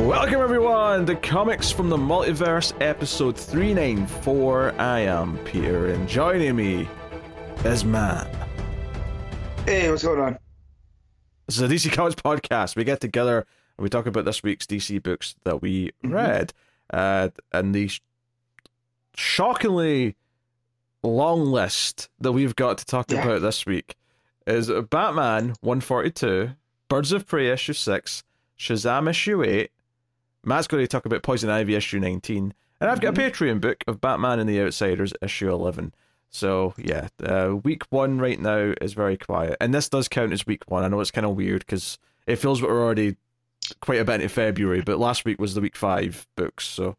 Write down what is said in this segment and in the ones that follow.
Welcome everyone to Comics from the Multiverse, episode 394. I am Peter, and joining me is Matt. Hey, what's going on? This is a DC Comics podcast. We get together and we talk about this week's DC books that we Mhm. read. Uh, and the sh- shockingly long list that we've got to talk Yeah. about this week is Batman 142, Birds of Prey issue 6, Shazam issue 8. Matt's going to talk about Poison Ivy issue 19. And I've got a Patreon book of Batman and the Outsiders issue 11. So, yeah, uh, week one right now is very quiet. And this does count as week one. I know it's kind of weird because it feels we're already quite a bit into February, but last week was the week five books. So,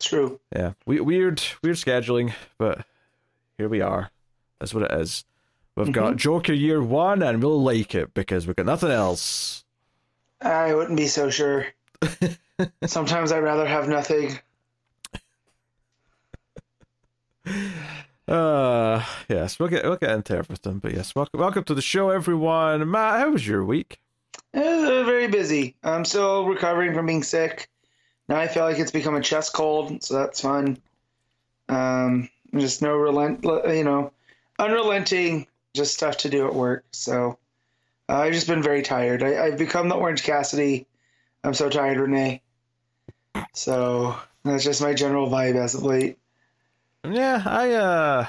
True. yeah, we- weird, weird scheduling, but here we are. That's what it is. We've got Joker year one, and we'll like it because we've got nothing else. I wouldn't be so sure. Sometimes I'd rather have nothing. Uh, yes, we'll get we'll get into everything, but yes, welcome welcome to the show, everyone. Matt, how was your week? Uh, very busy. I'm still recovering from being sick. Now I feel like it's become a chest cold, so that's fun. Um, just no relent, you know, unrelenting, just stuff to do at work. So uh, I've just been very tired. I, I've become the Orange Cassidy. I'm so tired, Renee. So that's just my general vibe as of late. Yeah, I uh,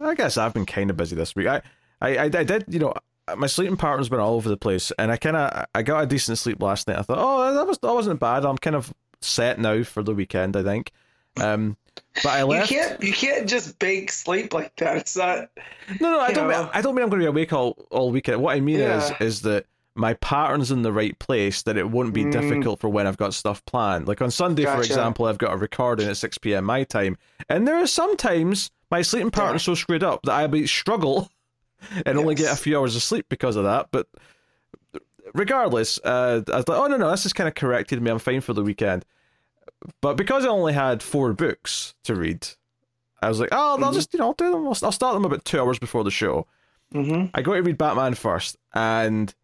I guess I've been kind of busy this week. I, I, I, I did, you know, my sleeping pattern's been all over the place, and I kind of, I got a decent sleep last night. I thought, oh, that was that wasn't bad. I'm kind of set now for the weekend. I think. Um, but I left. You can't you can't just bake sleep like that. It's not. No, no, I don't. know. Mean, I don't mean I'm going to be awake all, all weekend. What I mean is, is that my pattern's in the right place. That it won't be Mm. difficult for when I've got stuff planned. Like on Sunday, for example, I've got a recording at six p.m. my time, and there are sometimes my sleeping pattern's so screwed up that I struggle and only get a few hours of sleep because of that. But regardless, uh, I was like, oh no, no, this has kind of corrected me. I'm fine for the weekend. But because I only had four books to read, I was like, oh, I'll Mhm. just you know I'll do them. I'll, I'll start them about two hours before the show. hmm I go to read Batman first, and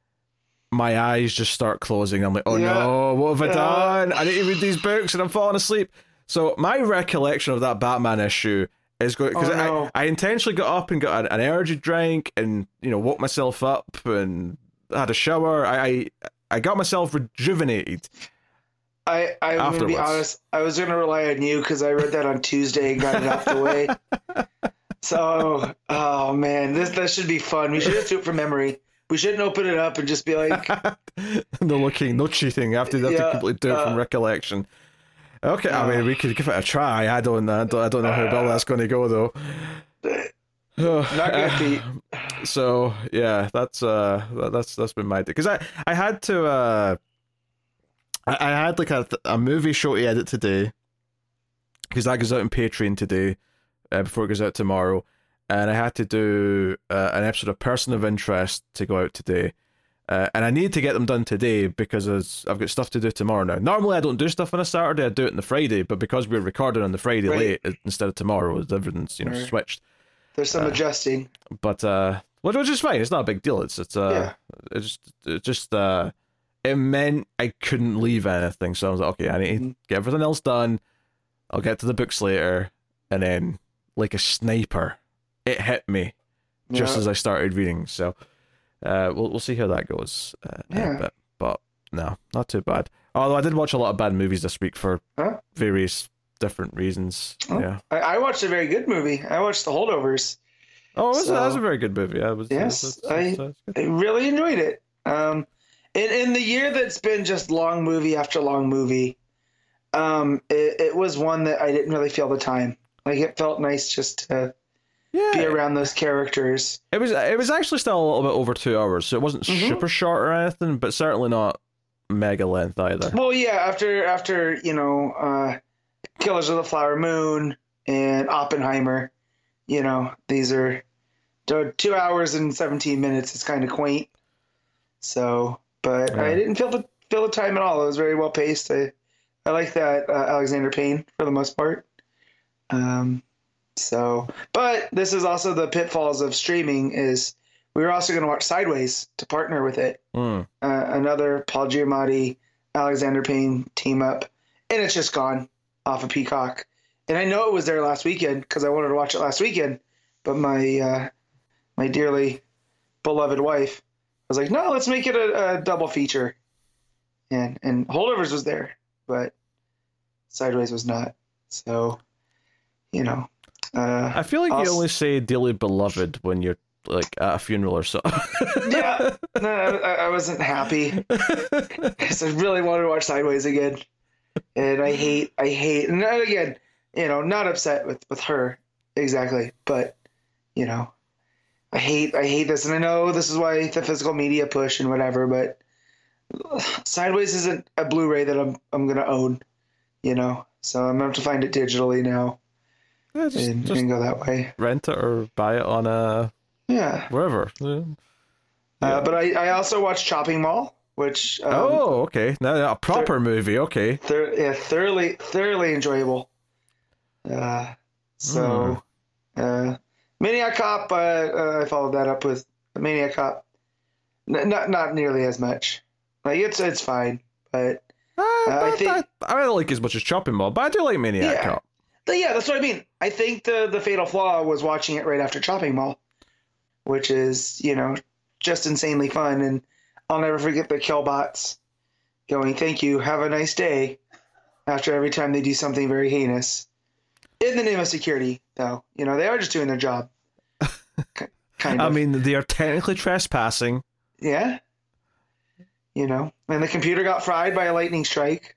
my eyes just start closing. I'm like, oh Yeah. no, what have I done? I need to read these books, and I'm falling asleep. So my recollection of that Batman issue is going because Oh, no. I, I intentionally got up and got an, an energy drink, and you know woke myself up and had a shower. I I, I got myself rejuvenated. I I'm gonna be honest. I was gonna rely on you because I read that on Tuesday and got it out the way. So, oh man, this that should be fun. We should just do it from memory. We shouldn't open it up and just be like, no looking, no cheating. Have to, have to completely do it from uh, recollection. Okay, I mean uh, we could give it a try. I don't, I don't, I don't know how well that's going to go though. Pete. So yeah, that's uh, that- that's that's been my because I I had to uh, I, I had like a a movie show to edit today because that goes out on Patreon today uh, before it goes out tomorrow, and I had to do uh, an episode of Person of Interest to go out today. Uh, and I need to get them done today because I've got stuff to do tomorrow now. Normally, I don't do stuff on a Saturday; I do it on the Friday. But because we're recording on the Friday Right. late instead of tomorrow, everything's you know Right. switched There's some uh, adjusting. but uh which is fine it's not a big deal it's it's uh it just it just uh it meant i couldn't leave anything so i was like okay i need to Mhm. get everything else done i'll get to the books later and then like a sniper it hit me just Yeah. as i started reading so uh we'll, we'll see how that goes uh, Yeah. bit. but no not too bad although i did watch a lot of bad movies this week for Huh? various different reasons Oh. yeah I, I watched a very good movie. I watched The Holdovers. oh was, that was a very good movie I was Yes, I- it's- it's good. I really enjoyed it. Um, in, in the year that's been just long movie after long movie, um, it, it was one that I didn't really feel the time. Like it felt nice just to yeah be around those characters. It was it was actually still a little bit over two hours, so it wasn't Mhm. super short or anything, but certainly not mega length either. Well, yeah, after after you know, uh, Killers of the Flower Moon and Oppenheimer, you know, these are two hours and seventeen minutes. It's kind of quaint. So, but I didn't feel the feel the time at all. It was very well paced. I I like that uh, Alexander Payne for the most part. Um, so, but this is also the pitfalls of streaming. Is we were also going to watch Sideways to partner with it. Hmm. Uh, another Paul Giamatti Alexander Payne team up, and it's just gone off of Peacock. And I know it was there last weekend because I wanted to watch it last weekend, but my uh, my dearly beloved wife was like, "No, let's make it a, a double feature." And and Holdovers was there, but Sideways was not. So, you know, uh, I feel like I'll you only say dearly beloved when you're like at a funeral or something. yeah, no, I, I wasn't happy. Because I really wanted to watch Sideways again, and I hate, I hate, and again, you know, not upset with with her exactly, but you know, I hate, I hate this, and I know this is why the physical media push and whatever, but Sideways isn't a Blu-ray that I'm I'm gonna own, you know, so I'm gonna have to find it digitally now Yeah, just, and, just and go that way. rent it or buy it on a Yeah, wherever. Yeah. uh, but I I also watched Chopping Mall, which um, oh, okay. Now a proper movie. Okay. thor- yeah, thoroughly thoroughly enjoyable. Uh, so, uh, Maniac Cop, uh, uh, I followed that up with Maniac Cop. N- not not nearly as much. Like it's it's fine, but Uh, I I, think- I, I don't like as much as Chopping Mall, but I do like Maniac Yeah. Cop. But yeah, that's what I mean. I think the the fatal flaw was watching it right after Chopping Mall, which is you know just insanely fun, and I'll never forget the Killbots going, "Thank you, have a nice day," after every time they do something very heinous. In the name of security, though, you know they are just doing their job. Kind of. I mean, they are technically trespassing. Yeah. You know, and the computer got fried by a lightning strike.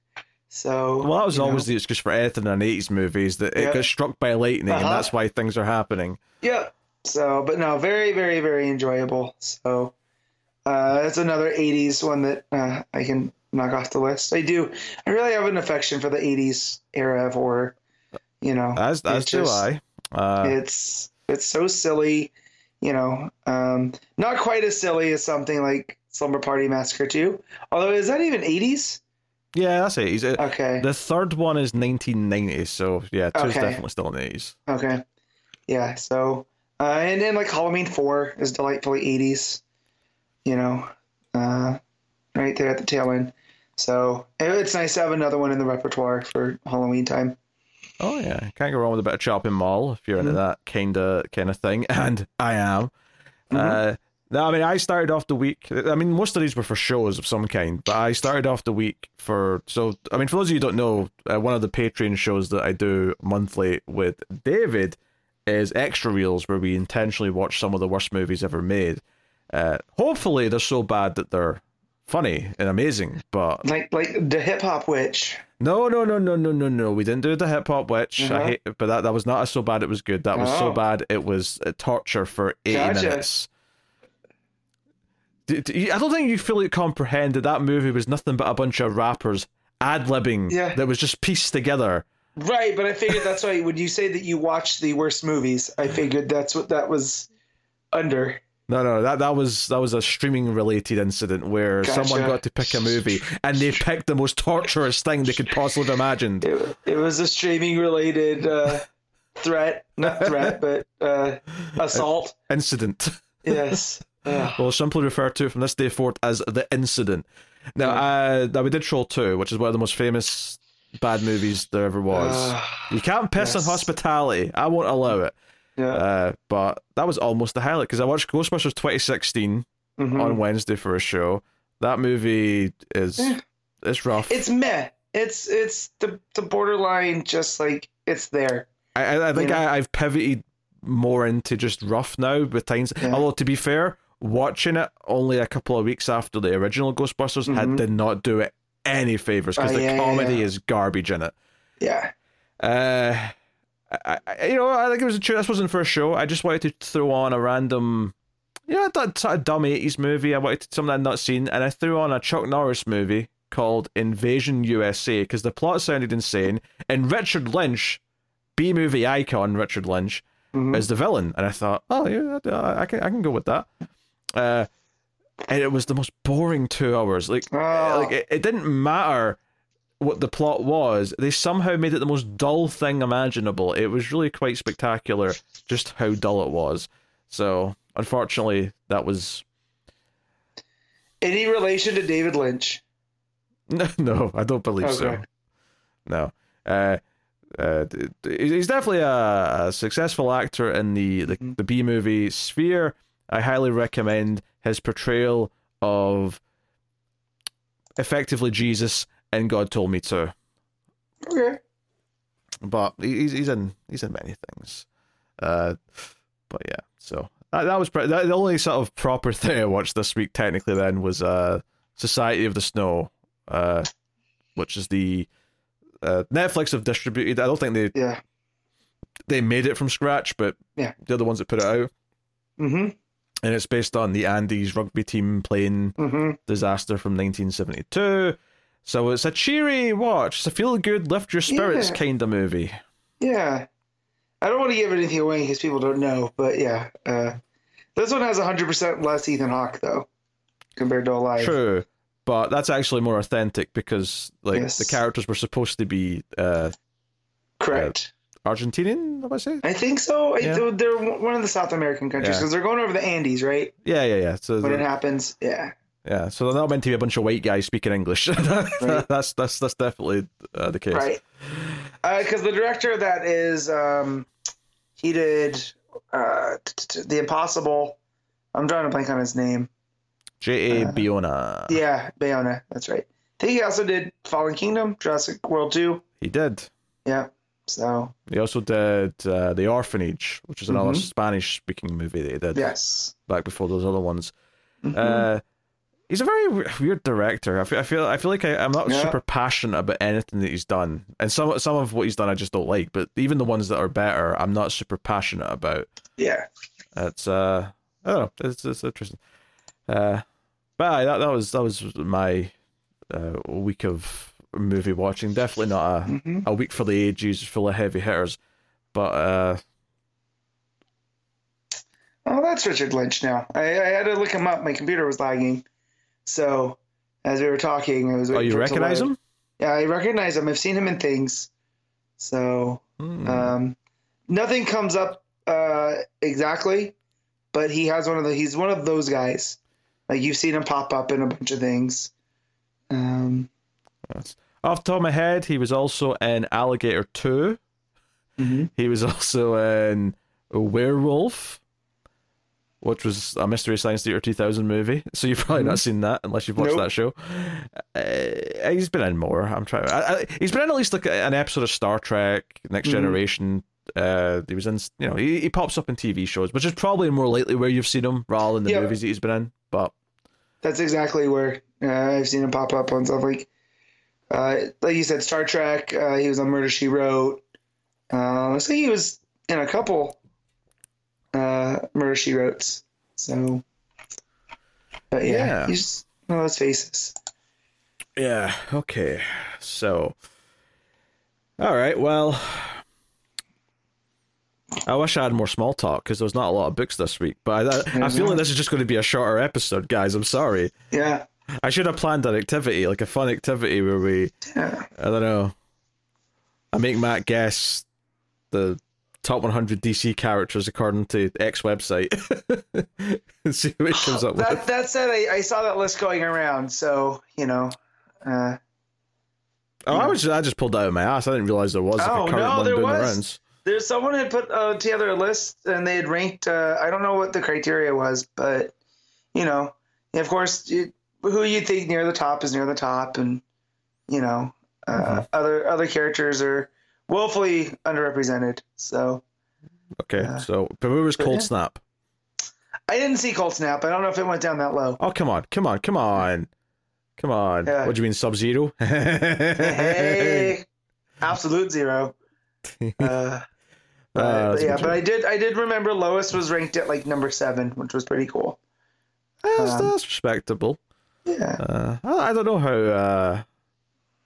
So Well, that was you know. always the excuse for anything in 80s movies that it Yeah. got struck by lightning, and Uh-huh. that's why things are happening. yeah. So, but no, very, very, very enjoyable. So, uh, it's another '80s one that uh, I can knock off the list. I do. I really have an affection for the '80s era of horror. You know, As as do I. Uh, it's it's so silly. You know, um, not quite as silly as something like Slumber Party Massacre 2. Although, is that even '80s? Yeah, that's it. He's a, Okay. The third one is 1990, so yeah, two's Okay. definitely still in the 80s. Okay. Yeah. So, uh, and then like Halloween four is delightfully eighties. You know, uh, right there at the tail end. So it's nice to have another one in the repertoire for Halloween time. Oh yeah, can't go wrong with a bit of chopping mall if you're into Mm-hmm. that kind of kind of thing, and I am. Mm-hmm. Uh, no, I mean I started off the week. I mean most of these were for shows of some kind, but I started off the week for. So I mean for those of you who don't know, uh, one of the Patreon shows that I do monthly with David is Extra Reels, where we intentionally watch some of the worst movies ever made. Uh, hopefully they're so bad that they're funny and amazing, but Like like the hip hop witch. no, no, no, no, no, no, no. We didn't do the hip hop witch. I Uh-huh. hate, but that that was not so bad. It was good. That was so Oh. bad. It was uh, torture for eighty Gotcha. minutes. Do- do you- I don't think you fully comprehend that that movie was nothing but a bunch of rappers ad libbing Yeah. that was just pieced together. Right, but I figured that's why when you say that you watch the worst movies, I figured that's what that was under. No, no, that that was that was a streaming related incident where someone got to pick a movie and they picked the most torturous thing they could possibly have imagined. It, it was a streaming related uh, threat, not threat, but uh, assault. Incident. Yes. We'll simply refer to from this day forth as the incident. Now, uh, now we did Troll 2, which is one of the most famous bad movies there ever was. Ugh. you can't piss yes. on hospitality. I won't allow it. yeah. Uh, but that was almost the highlight because I watched Ghostbusters 2016 Mhm. on Wednesday for a show. That movie is Yeah. it's rough. It's meh. It's it's the the borderline, just like it's there. I, I, I think you know? I, I've pivoted more into just rough now with times. Yeah. Although to be fair, watching it only a couple of weeks after the original Ghostbusters had Mhm. did not do it any favors because Oh, the yeah, comedy yeah. is garbage in it. Yeah. Uh, I, I, you know, I think it was a true. This wasn't for a show. I just wanted to throw on a random, you know, that sort of dumb eighties movie. I wanted to, something I'd not seen, and I threw on a Chuck Norris movie called Invasion USA because the plot sounded insane. And Richard Lynch, B movie icon Richard Lynch, Mhm. is the villain, and I thought, oh yeah, I I can I can go with that. Uh, and it was the most boring two hours. Like, Oh. like it, it didn't matter what the plot was. They somehow made it the most dull thing imaginable. It was really quite spectacular, just how dull it was. So, unfortunately, that was Any relation to David Lynch? No, no, I don't believe so. No. Uh, uh, he's definitely a, a successful actor in the, the, Mhm. the B movie Sphere. I highly recommend his portrayal of effectively Jesus and God Told Me To. Okay. But he- he's he's in he's in many things. Uh, but yeah, so that, that was pre- that, the only sort of proper thing I watched this week. Technically, then was uh Society of the Snow, uh, which is the uh, Netflix have distributed. I don't think they Yeah. they made it from scratch, but Yeah. they're the ones that put it out, Mm-hmm. And it's based on the Andes rugby team playing Mm-hmm. disaster from 1972. So it's a cheery watch. It's a feel good, lift your spirits Yeah. kind of movie. Yeah. I don't want to give anything away because people don't know, but yeah. Uh, this one has 100% less Ethan Hawke, though, compared to Alive. True, but that's actually more authentic because like Yes. the characters were supposed to be uh, Correct. Argentinian. I say? I think so. Yeah. They're they're one of the South American countries Yeah. because they're going over the Andes, right? Yeah, yeah, yeah. So When it happens. Yeah. yeah, so they're not meant to be a bunch of white guys speaking English. Right. that's that's that's definitely uh, the case. Right. Because the director of that is, um, he did uh, t- t- The Impossible. I'm drawing a blank on his name. J. A. Uh, Biona. Yeah, Bayona. That's right. I think he also did Fallen Kingdom, Jurassic World 2. He did. Yeah. So, He also did uh, The Orphanage, which is another Mhm. Spanish speaking movie that he did yes. back before those other ones. Mhm. Uh, he's a very w- weird director. I feel I feel, I feel like I, I'm not Yeah. super passionate about anything that he's done, and some some of what he's done I just don't like. But even the ones that are better, I'm not super passionate about. yeah. It's uh, I don't know. It's it's interesting. Uh, but aye, that that was that was my uh, week of movie watching. Definitely not a hmm a week for the ages, full of heavy hitters. But uh, Oh, that's Richard Lynch now. I, I had to look him up. My computer was lagging. So, as we were talking, I was oh, you for it to recognize him? Yeah, I recognize him. I've seen him in things. So, Hmm. um, nothing comes up uh, exactly, but he has one of the. He's one of those guys. Like you've seen him pop up in a bunch of things. Um. Off the top of my head, he was also in Alligator 2. mhm. He was also in Werewolf, which was a Mystery Science Theater 2000 movie. So you've probably not seen that unless you've watched Nope. that show. Uh, he's been in more. I'm trying. I, I, he's been in at least like an episode of Star Trek, Next Mhm. Generation. Uh, he was in. You know, he, he pops up in TV shows, which is probably more likely where you've seen him rather than the movies that he's been in. But That's exactly where uh, I've seen him pop up on stuff like, uh, like you said, Star Trek. Uh, he was on Murder She Wrote. Uh, so he was in a couple uh, Murder She Wrote. So, but yeah, Yeah. he's one of those faces. Yeah, okay. So All right, well I wish I had more small talk because there was not a lot of books this week, but I, I feel like this is just going to be a shorter episode, guys. I'm sorry. Yeah, I should have planned an activity, like a fun activity where we, yeah. I don't know, I make Matt guess the top 100 DC characters according to X website and see what comes up with. That that said, I, I saw that list going around, so you know. Uh, Oh, I was I just pulled that out of my ass. I didn't realize there was like Oh, a current no, one there doing the was. rounds. There's someone had put uh, together a list and they had ranked. Uh, I don't know what the criteria was, but you know, of course, you, who you think near the top is near the top, and you know, uh, Mhm. other other characters are woefully underrepresented. So Okay, Yeah. so But Cold yeah. Snap. I didn't see Cold Snap. I don't know if it went down that low. Oh come on, come on, come on, come on. Yeah. What do you mean Sub Zero? Hey, absolute zero. Uh, Uh, but yeah, but I did I did remember Lois was ranked at like number seven, which was pretty cool. That's, Um, that's respectable. Yeah. Uh, I I don't know how uh,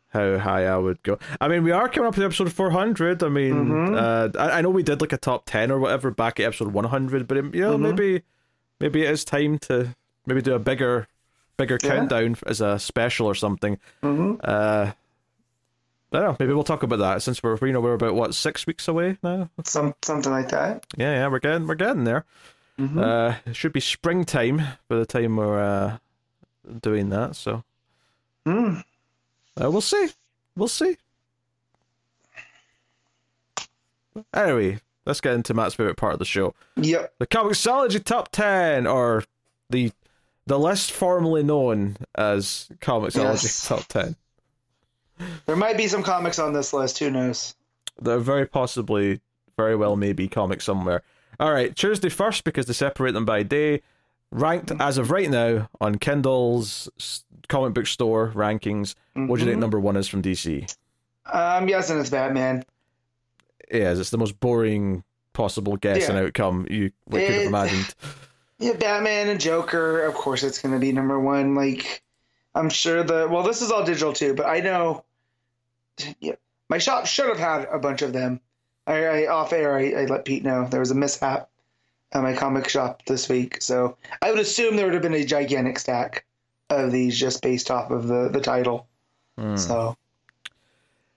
how high I would go. I mean, we are coming up to episode 400. I mean, Mhm. uh, I, I know we did like a top 10 or whatever back at episode 100, but um, you know, Mhm. maybe maybe it is time to maybe do a bigger bigger Yeah. countdown as a special or something. hmm Uh, I don't know. Maybe we'll talk about that since we're you know we're about what six weeks away now. Some something like that. Yeah, yeah, we're getting we're getting there. Mhm. Uh, it should be springtime by the time we're uh, doing that. So Mm. Uh, we'll see. We'll see. Anyway, let's get into Matt's favorite part of the show. Yep. The Comixology Top 10, or the the list formerly known as Comixology Yes. Top 10. There might be some comics on this list. Who knows? There very possibly, very well maybe comics somewhere. All right, Tuesday first because they separate them by day. Ranked as of right now on Kindle's comic book store rankings. What do you think Mhm. number one is from DC? I'm guessing it's Batman. Yes, it's the most boring possible guess and outcome you could have imagined. Yeah, Batman and Joker. Of course, it's going to be number one. Like, I'm sure the well, this is all digital too, but I know. Yeah, my shop should have had a bunch of them. I, I off air, I, I let Pete know there was a mishap at my comic shop this week, so I would assume there would have been a gigantic stack of these just based off of the the title. Hmm. So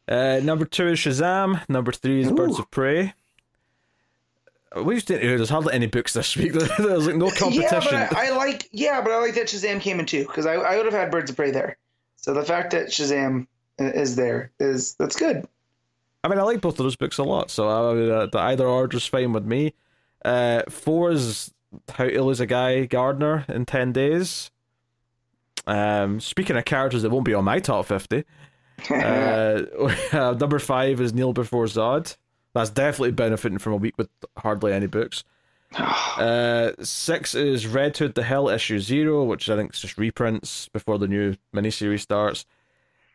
Uh, number two is Shazam. Number three is Birds of Prey. We just didn't. There's hardly any books this week. There's like no competition. Yeah, but I, I like yeah, but I like that Shazam came in too because I, I would have had Birds of Prey there. So the fact that Shazam is there is that's good. I mean, I like both of those books a lot, so I uh, the either order's fine with me. Uh, four is How to Lose a Guy Gardner in 10 Days. Um, speaking of characters that won't be on my top 50, uh, number five is Kneel Before Zod. That's definitely benefiting from a week with hardly any books. Uh, six is Red Hood the Hell issue zero, which I think is just reprints before the new miniseries starts.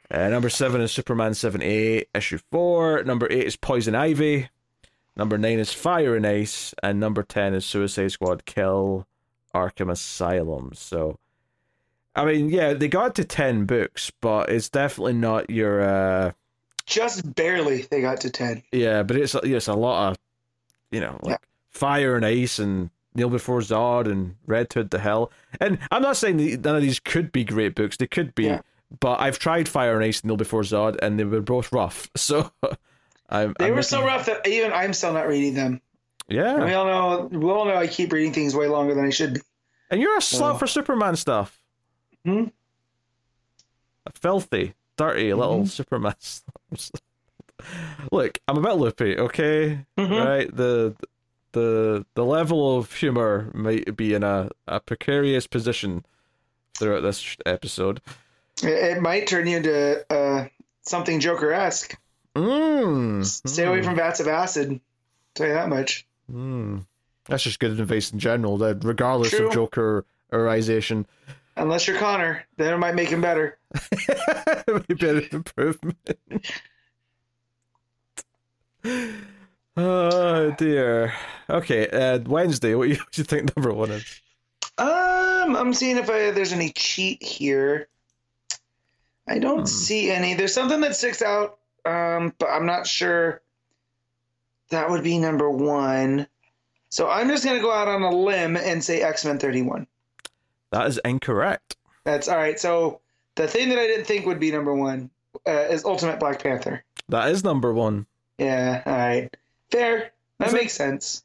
Uh, number seven is Superman 78, issue four. Number eight is Poison Ivy. Number nine is Fire and Ice. And number 10 is Suicide Squad Kill Arkham Asylum. So, I mean, yeah, they got to 10 books, but it's definitely not your. Uh, Just barely they got to ten. yeah, but it's, it's a lot of, you know, like Yeah. Fire and Ice and Kneel Before Zod and Red Hood the Hell. And I'm not saying none of these could be great books. They could be. Yeah. But I've tried Fire and Ice and Kneel Before Zod, and they were both rough. So I'm, They I'm were so rough that even I'm still not reading them. Yeah. We all know we all know I keep reading things way longer than I should be. and you're a slut Oh. for Superman stuff. Hmm? A filthy, dirty little Mhm. Superman. Look, I'm a bit loopy, okay? Mhm. Right? The the the level of humor might be in a, a precarious position throughout this episode. It, it might turn you into uh, something Joker esque. Mm. Stay away from vats of acid. Tell you that much. Mm. That's just good advice in general, that regardless True. of Jokerization. Unless you're Connor, then it might make him better. Maybe an improvement. oh dear. Okay, uh, Wednesday. What do you, what do you think number one is? Um, I'm seeing if I, there's any cheat here. I don't Hmm. see any. There's something that sticks out, um, but I'm not sure that would be number one. So I'm just gonna go out on a limb and say X Men 31. That is incorrect. That's all right. So the thing that I didn't think would be number one uh, is Ultimate Black Panther. That is number one. Yeah, all right, fair. That Is it- makes sense.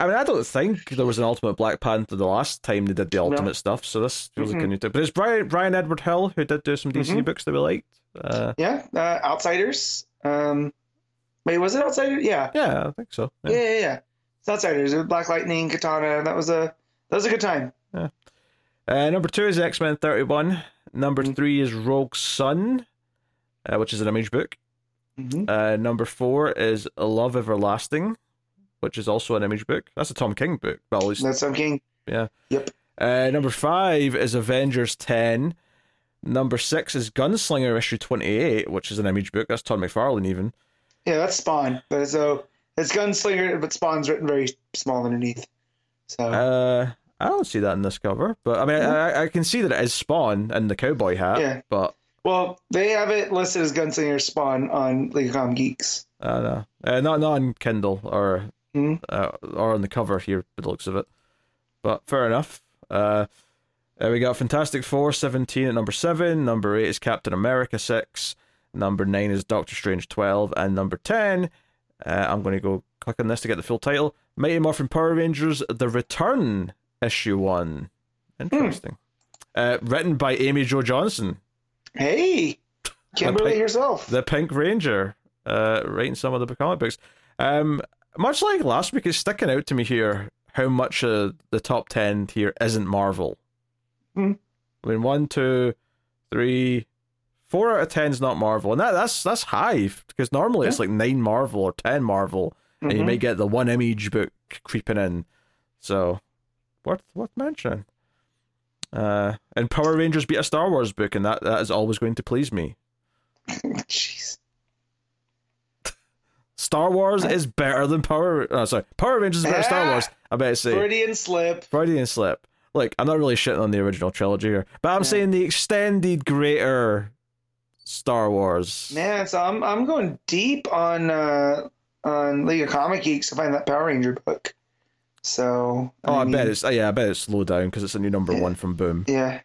I mean, I don't think there was an Ultimate Black Panther the last time they did the Ultimate stuff, so this feels like a Mhm. new thing. But it's Brian, Bryan Edward Hill who did do some DC Mhm. books that we liked. Uh, Yeah, uh, Outsiders. Um, wait, was it Outsiders? Yeah. yeah, I think so. Yeah, yeah, yeah. It's Outsiders. It was Black Lightning, Katana. That was a that was a good time. Uh, number two is X Men 31. Number Mm. three is Rogue Sun, uh, which is an image book. Mm-hmm. Uh, number four is Love Everlasting, which is also an image book. That's a Tom King book. Well, at least, That's Some King. Yeah. Yep. Uh, number five is Avengers 10. Number six is Gunslinger issue 28, which is an image book. That's Todd McFarlane, even. Yeah, that's Spawn. But so it's Gunslinger, but Spawn's written very small underneath. So Uh, I don't see that in this cover, but I mean, I, I can see that it is Spawn and the cowboy hat, Yeah. but well, they have it listed as Gunslinger Spawn on League of Geeks. I don't know. Uh, not, not on Kindle or Mhm. uh, or on the cover here, by the looks of it. But fair enough. Uh, uh, we got Fantastic Four 17 at number 7. Number 8 is Captain America 6. Number 9 is Doctor Strange 12. And number 10, uh, I'm going to go click on this to get the full title Mighty Morphin Power Rangers The Return, Issue 1. Interesting. Uh, written by Amy Jo Johnson. Hey, Kimberly pink- herself. the Pink Ranger, uh, writing some of the comic books. Um, much like last week, it's sticking out to me here how much of the top ten here isn't Marvel. Hmm. I mean, one, two, three, four out of ten is not Marvel, and that, that's that's high because normally it's like nine Marvel or ten Marvel, and you Mhm. may get the one image book creeping in. So, worth worth mentioning. Uh, and Power Rangers beat a Star Wars book, and that, that is always going to please me. Jeez. Star Wars is better than Power. Oh, sorry, Power Rangers is better than Star Ah! Wars. I bet you say Freudian slip. Freudian slip. Look, I'm not really shitting on the original trilogy here, but I'm Yeah. saying the extended greater Star Wars. Man, so I'm I'm going deep on uh on League of Comic Geeks to find that Power Ranger book. So Oh, I, mean, bet it's. Oh, yeah, I bet it's slowed down because it's a new number Yeah. one from Boom. yeah.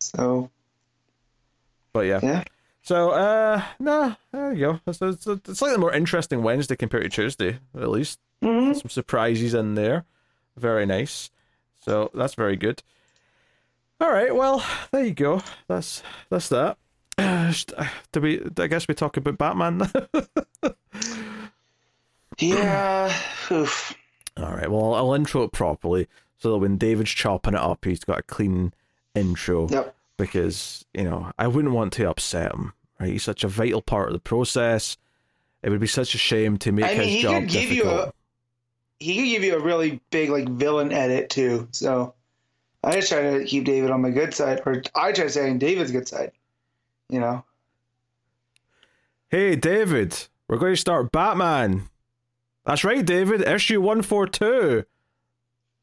So But yeah. yeah. So, uh, nah, there you go. It's, it's, it's slightly more interesting Wednesday compared to Tuesday, at least. hmm Some surprises in there. Very nice. So that's very good. All right, well, there you go. That's that's that. Uh, do we? I guess we talk about Batman. Yeah. Oof. All right. Well, I'll intro it properly so that when David's chopping it up, he's got a clean intro. Yep. Because you know, I wouldn't want to upset him. Right? He's such a vital part of the process. It would be such a shame to make I mean, his he job could give you difficult. He could give you a really big like villain edit too. So I just try to keep David on my good side, or I try to stay on David's good side. You know. Hey, David, we're going to start Batman. That's right, David. Issue 142.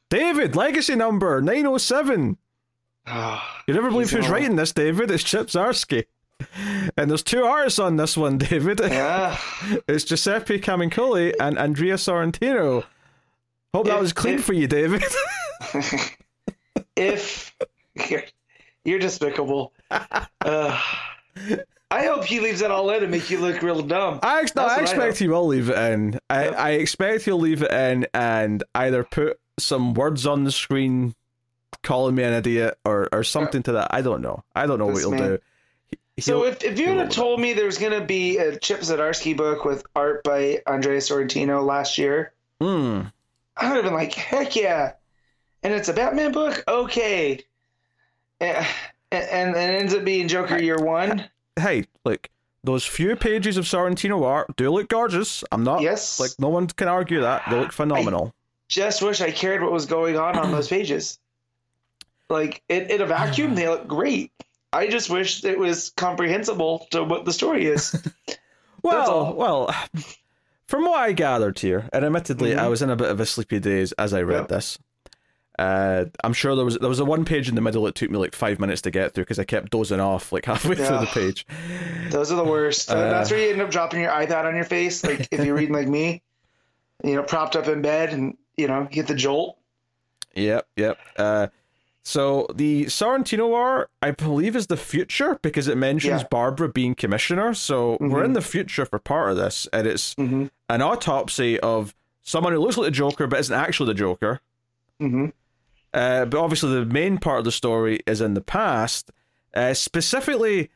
David, legacy number 907. Ah, you never believe who's writing this, David. It's Chip Zdarsky. And there's two artists on this one, David. yeah. It's Giuseppe Camuncoli and Andrea Sorrentino. Hope that was clean if- for you, David. if you're, you're despicable. Uh, I hope he leaves that all in and make you look real dumb. I, ex- no, I what I expect he will leave it in. I, Yep. I expect he'll leave it in and either put some words on the screen calling me an idiot or, or something to that. I don't know. I don't know what This he'll man. do. So if, if you he'll would roll have told me there was going to be a Chip Zdarsky book with art by Andrea Sorrentino last year, it. Mm. I would have been like, heck yeah. And it's a Batman book? Okay. Eh, And, and, and it ends up being Joker Year One? Hey, look, those few pages of Sorrentino art do look gorgeous. I'm not Yes. like no one can argue that. They look phenomenal. Just wish I cared what was going on on those pages. Like, in, in a vacuum, they look great. I just wish it was comprehensible to what the story is. Well, well, from what I gathered here, and admittedly, Mhm. I was in a bit of a sleepy daze as I read this. Uh, I'm sure there was there was a one page in the middle. It took me like five minutes to get through because I kept dozing off like halfway through the page. Those are the worst. Uh, that's where you end up dropping your iPad on your face. Like if you're reading like me, you know, propped up in bed and you know, you get the jolt. Yep, yep. Uh, so the Sorrentino War, I believe, is the future because it mentions Yeah. Barbara being commissioner. So we're in the future for part of this, and it's Mm-hmm. an autopsy of someone who looks like the Joker but isn't actually the Joker. Mm-hmm. Uh, but obviously, the main part of the story is in the past. Uh, specifically,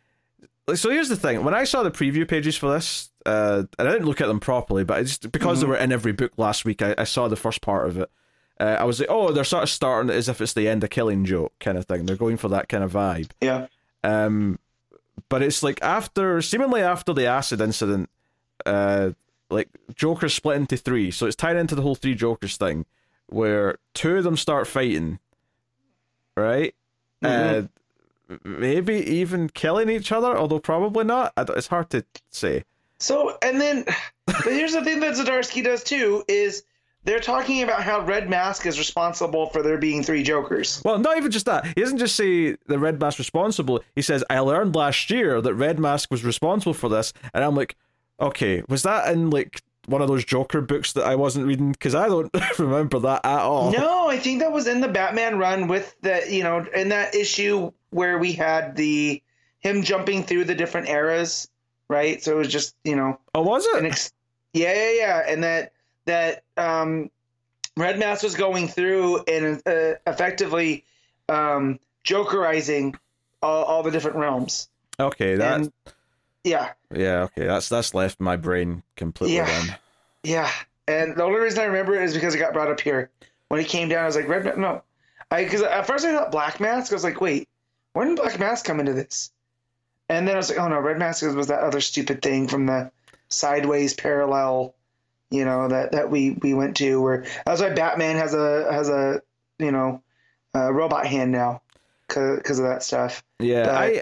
so here's the thing: when I saw the preview pages for this, uh, and I didn't look at them properly, but I just because they were in every book last week, I, I saw the first part of it. Uh, I was like, oh, they're sort of starting as if it's the end of Killing Joke kind of thing. They're going for that kind of vibe. Yeah. Um, but it's like after, seemingly after the acid incident, uh, like Joker split into three, so it's tied into the whole three Jokers thing, where two of them start fighting, right? Mhm. Uh, maybe even killing each other, although probably not. It's hard to say. So and then but here's the thing that Zdarsky does too is they're talking about how Red Mask is responsible for there being three Jokers. Well, not even just that. He doesn't just say the Red Mask responsible. He says, I learned last year that Red Mask was responsible for this. And I'm like, okay, was that in like one of those Joker books that I wasn't reading? Because I don't remember that at all. No, I think that was in the Batman run with the you know in that issue where we had the him jumping through the different eras, right? So it was just you know Oh, was an it? ex- yeah yeah yeah, and that that um, Red Mask was going through and uh, effectively um, Jokerizing all, all the different realms. Okay, that And Yeah, Yeah, okay, that's that's left my brain completely Yeah. then. yeah. And the only reason I remember it is because it got brought up here. When he came down, I was like, Red Ma- no. I because at first I thought Black Mask. I was like, wait, when did Black Mask come into this? And then I was like, oh no, Red Mask was that other stupid thing from the sideways parallel, you know, that that we we went to where that's why Batman has a has a you know, a robot hand now because of that stuff. Yeah, But- I.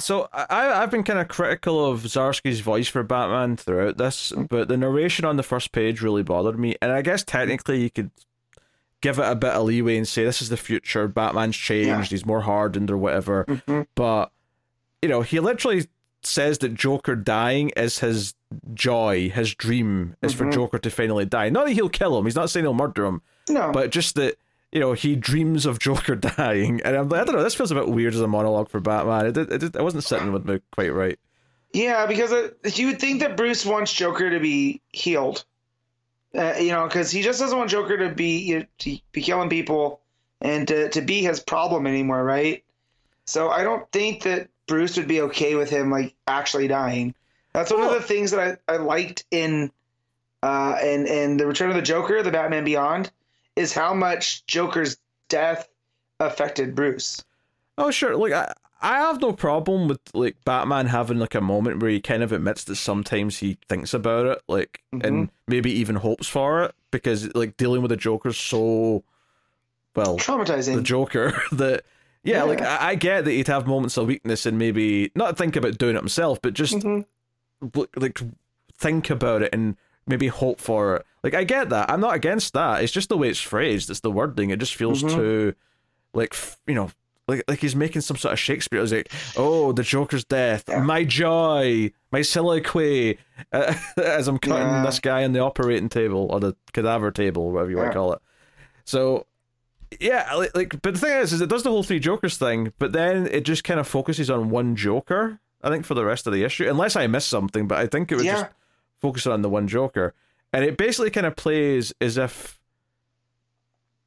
So I I've been kind of critical of Zdarsky's voice for Batman throughout this, but the narration on the first page really bothered me. And I guess technically you could give it a bit of leeway and say this is the future. Batman's changed. Yeah. He's more hardened or whatever. Mhm. But you know, he literally says that Joker dying is his joy, his dream is for Mhm. Joker to finally die. Not that he'll kill him. He's not saying he'll murder him No, but just that you know he dreams of Joker dying, and I'm like, I don't know. This feels a bit weird as a monologue for Batman. It it, it, it wasn't sitting with me quite right. Yeah, because it, you would think that Bruce wants Joker to be healed. Uh, you know, because he just doesn't want Joker to be you know, to be killing people and to, to be his problem anymore, right? So I don't think that Bruce would be okay with him like actually dying. That's one of the things that I, I liked in uh in in the Return of the Joker, the Batman Beyond, is how much Joker's death affected Bruce. Oh sure, like I I have no problem with like Batman having like a moment where he kind of admits that sometimes he thinks about it, like and maybe even hopes for it because like dealing with the Joker's so well Traumatizing. the Joker that. Yeah, Yeah. like I, I get that he'd have moments of weakness and maybe not think about doing it himself, but just Mhm. Like- think about it and maybe hope for it. Like I get that. I'm not against that. It's just the way it's phrased. It's the wording. It just feels Mhm. too like you know like like he's making some sort of Shakespeare. It's like oh the Joker's death, Yeah. my joy, my soliloquy uh, as I'm cutting Yeah. this guy on the operating table or the cadaver table, whatever you want to call it. So. Yeah, like, like, but the thing is, is it does the whole three Jokers thing, but then it just kind of focuses on one Joker. I think for the rest of the issue, unless I missed something, but I think it was Yeah. just focusing on the one Joker, and it basically kind of plays as if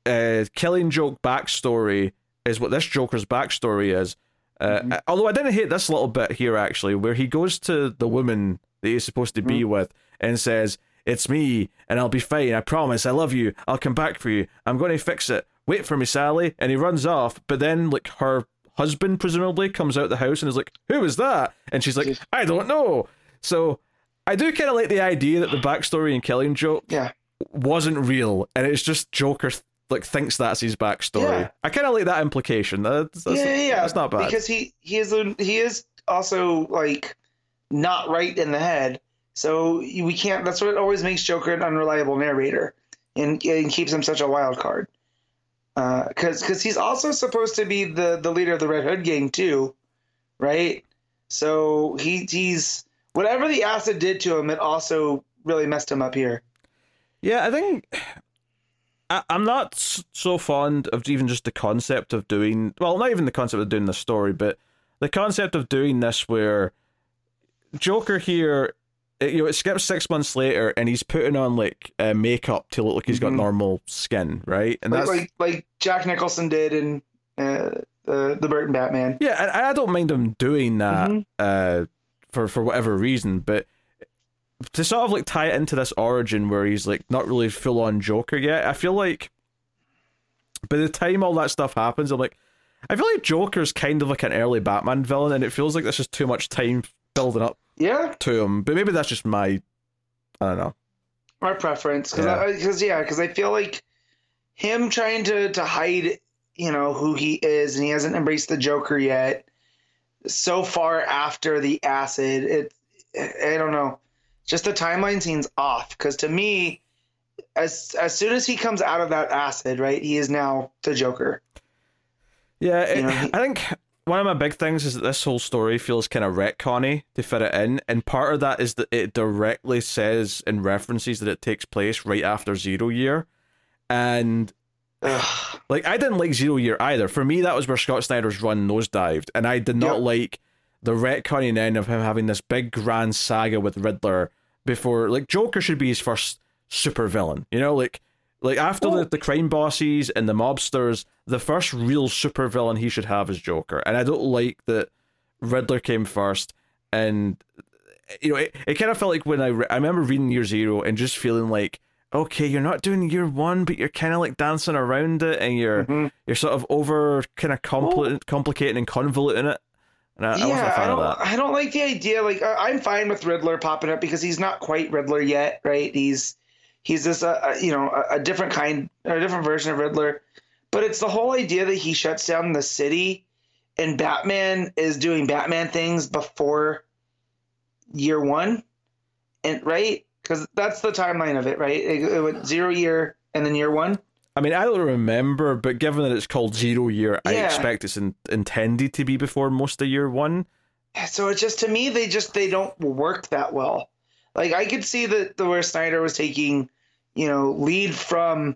uh, Killing Joke backstory is what this Joker's backstory is. Uh, Mhm. Although I didn't hate this little bit here actually, where he goes to the woman that he's supposed to be with and says, "It's me, and I'll be fine. I promise. I love you. I'll come back for you. I'm going to fix it. Wait for me, Sally." And he runs off, but then like her husband presumably comes out the house and is like, "Who was that?" And she's like, "I don't know." So I do kind of like the idea that the backstory in Killing Joke Yeah. wasn't real, and it's just Joker th- like thinks that's his backstory. Yeah. I kind of like that implication. That's, that's, yeah, yeah, yeah. that's not bad. because he he is a, he is also like not right in the head. So we can't. That's what always makes Joker an unreliable narrator, and, and keeps him such a wild card. Uh, because because he's also supposed to be the the leader of the Red Hood gang too, right? So he he's whatever the acid did to him, it also really messed him up here. Yeah, I think I, I'm not so fond of even just the concept of doing. Well, not even the concept of doing the story, but the concept of doing this where Joker here, you know, it skips six months later, and he's putting on like uh, makeup to look like he's got Mhm. normal skin, right? And Like that's like, like Jack Nicholson did in uh, the the Burton Batman. yeah, and I don't mind him doing that Mhm. uh, for for whatever reason, but to sort of like tie it into this origin where he's like not really full on Joker yet, I feel like by the time all that stuff happens, I'm like, I feel like Joker's kind of like an early Batman villain, and it feels like there's just too much time building up Yeah, to him. But maybe that's just my, I don't know. my preference because Yeah. because yeah because I feel like him trying to to hide you know who he is and he hasn't embraced the Joker yet. So far after the acid, it I don't know, just the timeline seems off because to me. As, as soon as he comes out of that acid, right, he is now the Joker. Yeah, it, You know, he- I think one of my big things is that this whole story feels kind of retconny to fit it in, and part of that is that it directly says and references that it takes place right after Zero Year, and like I didn't like Zero Year either. For me, that was where Scott Snyder's run nosedived, and I did not Yep. like the retconning end of him having this big grand saga with Riddler before. Like Joker should be his first super villain, you know, like. Like after the, the crime bosses and the mobsters, the first real supervillain he should have is Joker. And I don't like that Riddler came first. and you know, it, it kind of felt like when I re- I remember reading Year Zero and just feeling like, okay, you're not doing Year One, but you're kind of like dancing around it, and you're Mm-hmm. you're sort of over kind of compli- complicating and convoluting it. And I, I wasn't a yeah, fan I don't. that. I don't like the idea. Like, I'm fine with Riddler popping up because he's not quite Riddler yet, right? He's he's just a, a you know a, a different kind or a different version of Riddler. But it's the whole idea that he shuts down the city, and Batman is doing Batman things before year one, and right because that's the timeline of it, right? It, it went zero year and then year one. I mean, I don't remember, but given that it's called Zero Year, I expect it's in, intended to be before most of Year One. So it's just to me they just they don't work that well. Like I could see that the where Snyder was taking, you know, lead from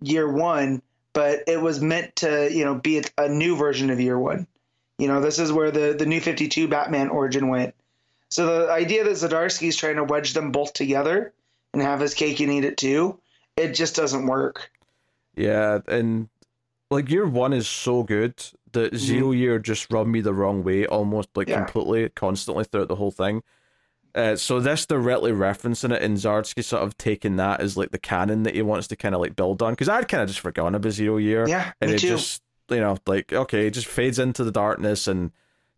year one, but it was meant to, you know, be a, a new version of year one. You know, this is where the the new Fifty Two Batman origin went. So the idea that Zdarsky's trying to wedge them both together and have his cake and eat it too, it just doesn't work. Yeah, and like Year One is so good that mm-hmm. Zero Year just rubbed me the wrong way, almost like Yeah. completely, constantly throughout the whole thing. Uh, so this directly referencing it, and Zdarsky sort of taking that as like the canon that he wants to kind of like build on, because I'd kind of just forgotten about Zero Year. Yeah, and me it too. just you know like okay it just fades into the darkness and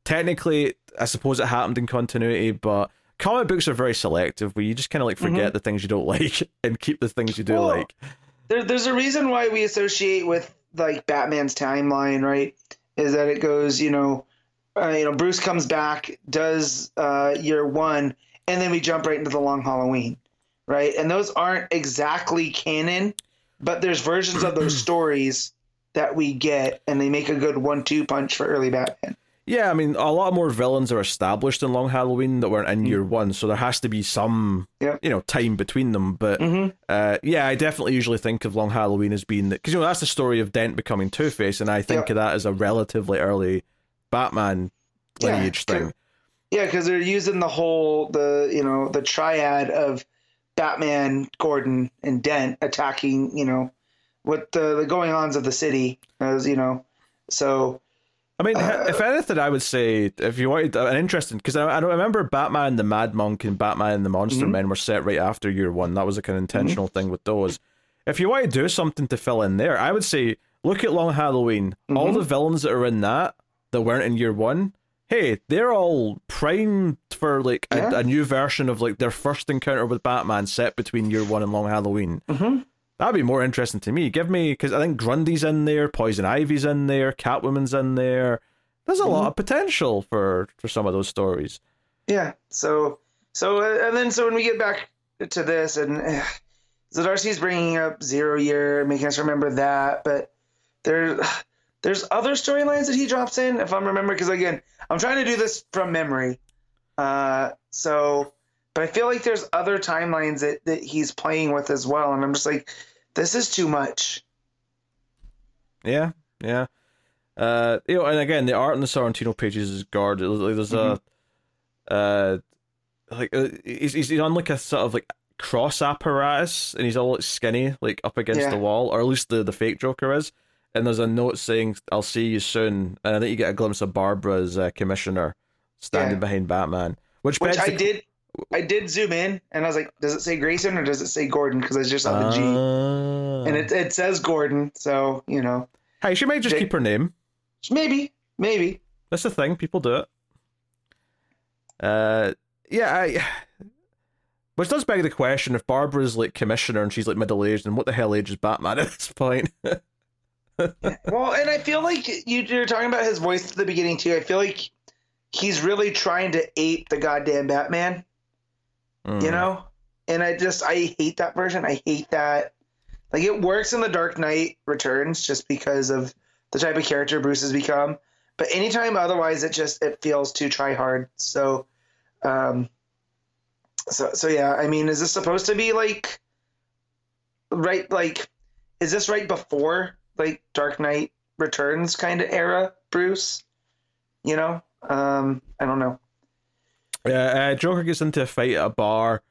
technically i suppose it happened in continuity but comic books are very selective where you just kind of like forget the things you don't like and keep the things you do Mm-hmm. Well, like there, there's a reason why we associate with like Batman's timeline, right? Is that it goes, you know, uh, you know, Bruce comes back, does uh, year one, and then we jump right into the Long Halloween, right? And those aren't exactly canon, but there's versions of those stories that we get, and they make a good one-two punch for early Batman. yeah i mean a lot more villains are established in long halloween that weren't in year one so there has to be some. Yeah. you know time between them but Mhm. uh, yeah i definitely usually think of long halloween as being because you know that's the story of dent becoming two-face and i think Yeah. of that as a relatively early batman Yeah, lineage thing Yeah, because they're using the whole the you know the triad of Batman, Gordon, and Dent attacking you know what the the going ons of the city as you know. So I mean, Uh, if anything, I would say if you wanted an interesting, because I, I remember Batman the Mad Monk and Batman and the Monster Mhm. Men were set right after year one. That was like an intentional thing with those. If you want to do something to fill in there, I would say look at Long Halloween. All Mhm. the villains that are in that that weren't in year one, hey, they're all primed for like a, Yeah. a new version of like their first encounter with Batman set between year one and Long Halloween. mhm. That'd be more interesting to me. Give me because I think Grundy's in there, Poison Ivy's in there, Catwoman's in there. There's a lot of potential for for some of those stories. yeah, so so uh, and then so when we get back to this and uh, Zdarsky's bringing up Zero Year, making us remember that, but there there's other storylines that he drops in if I'm remembering, because again I'm trying to do this from memory. Uh, so, but I feel like there's other timelines that, that he's playing with as well, and I'm just like, this is too much. Yeah, yeah. Uh, you know, and again, the art in the Sorrentino pages is guarded. Like, there's a, uh, like uh, he's he's on like a sort of like cross apparatus, and he's all like skinny, like up against Yeah. the wall, or at least the the fake Joker is. And there's a note saying, "I'll see you soon." And I think you get a glimpse of Barbara as uh, commissioner standing Yeah. behind Batman, which, Which I the- did, I did zoom in, and I was like, does it say Grayson or does it say Gordon? Because I just saw the G, Ah. and it it says Gordon, so you know, Hey, she might just keep her name. maybe, maybe. That's the thing. People do it. Uh, yeah. I, which does beg the question: if Barbara's like commissioner and she's like middle aged, and what the hell age is Batman at this point? Well, and I feel like you, you're talking about his voice at the beginning too. I feel like he's really trying to ape the goddamn Batman. Mm. you know and i just i hate that version i hate that like it works in the dark knight returns just because of the type of character bruce has become but anytime otherwise it just it feels too try hard so um so so yeah i mean is this supposed to be like right like is this right before like dark knight returns kind of era bruce you know um i don't know Yeah, uh, Joker gets into a fight at a bar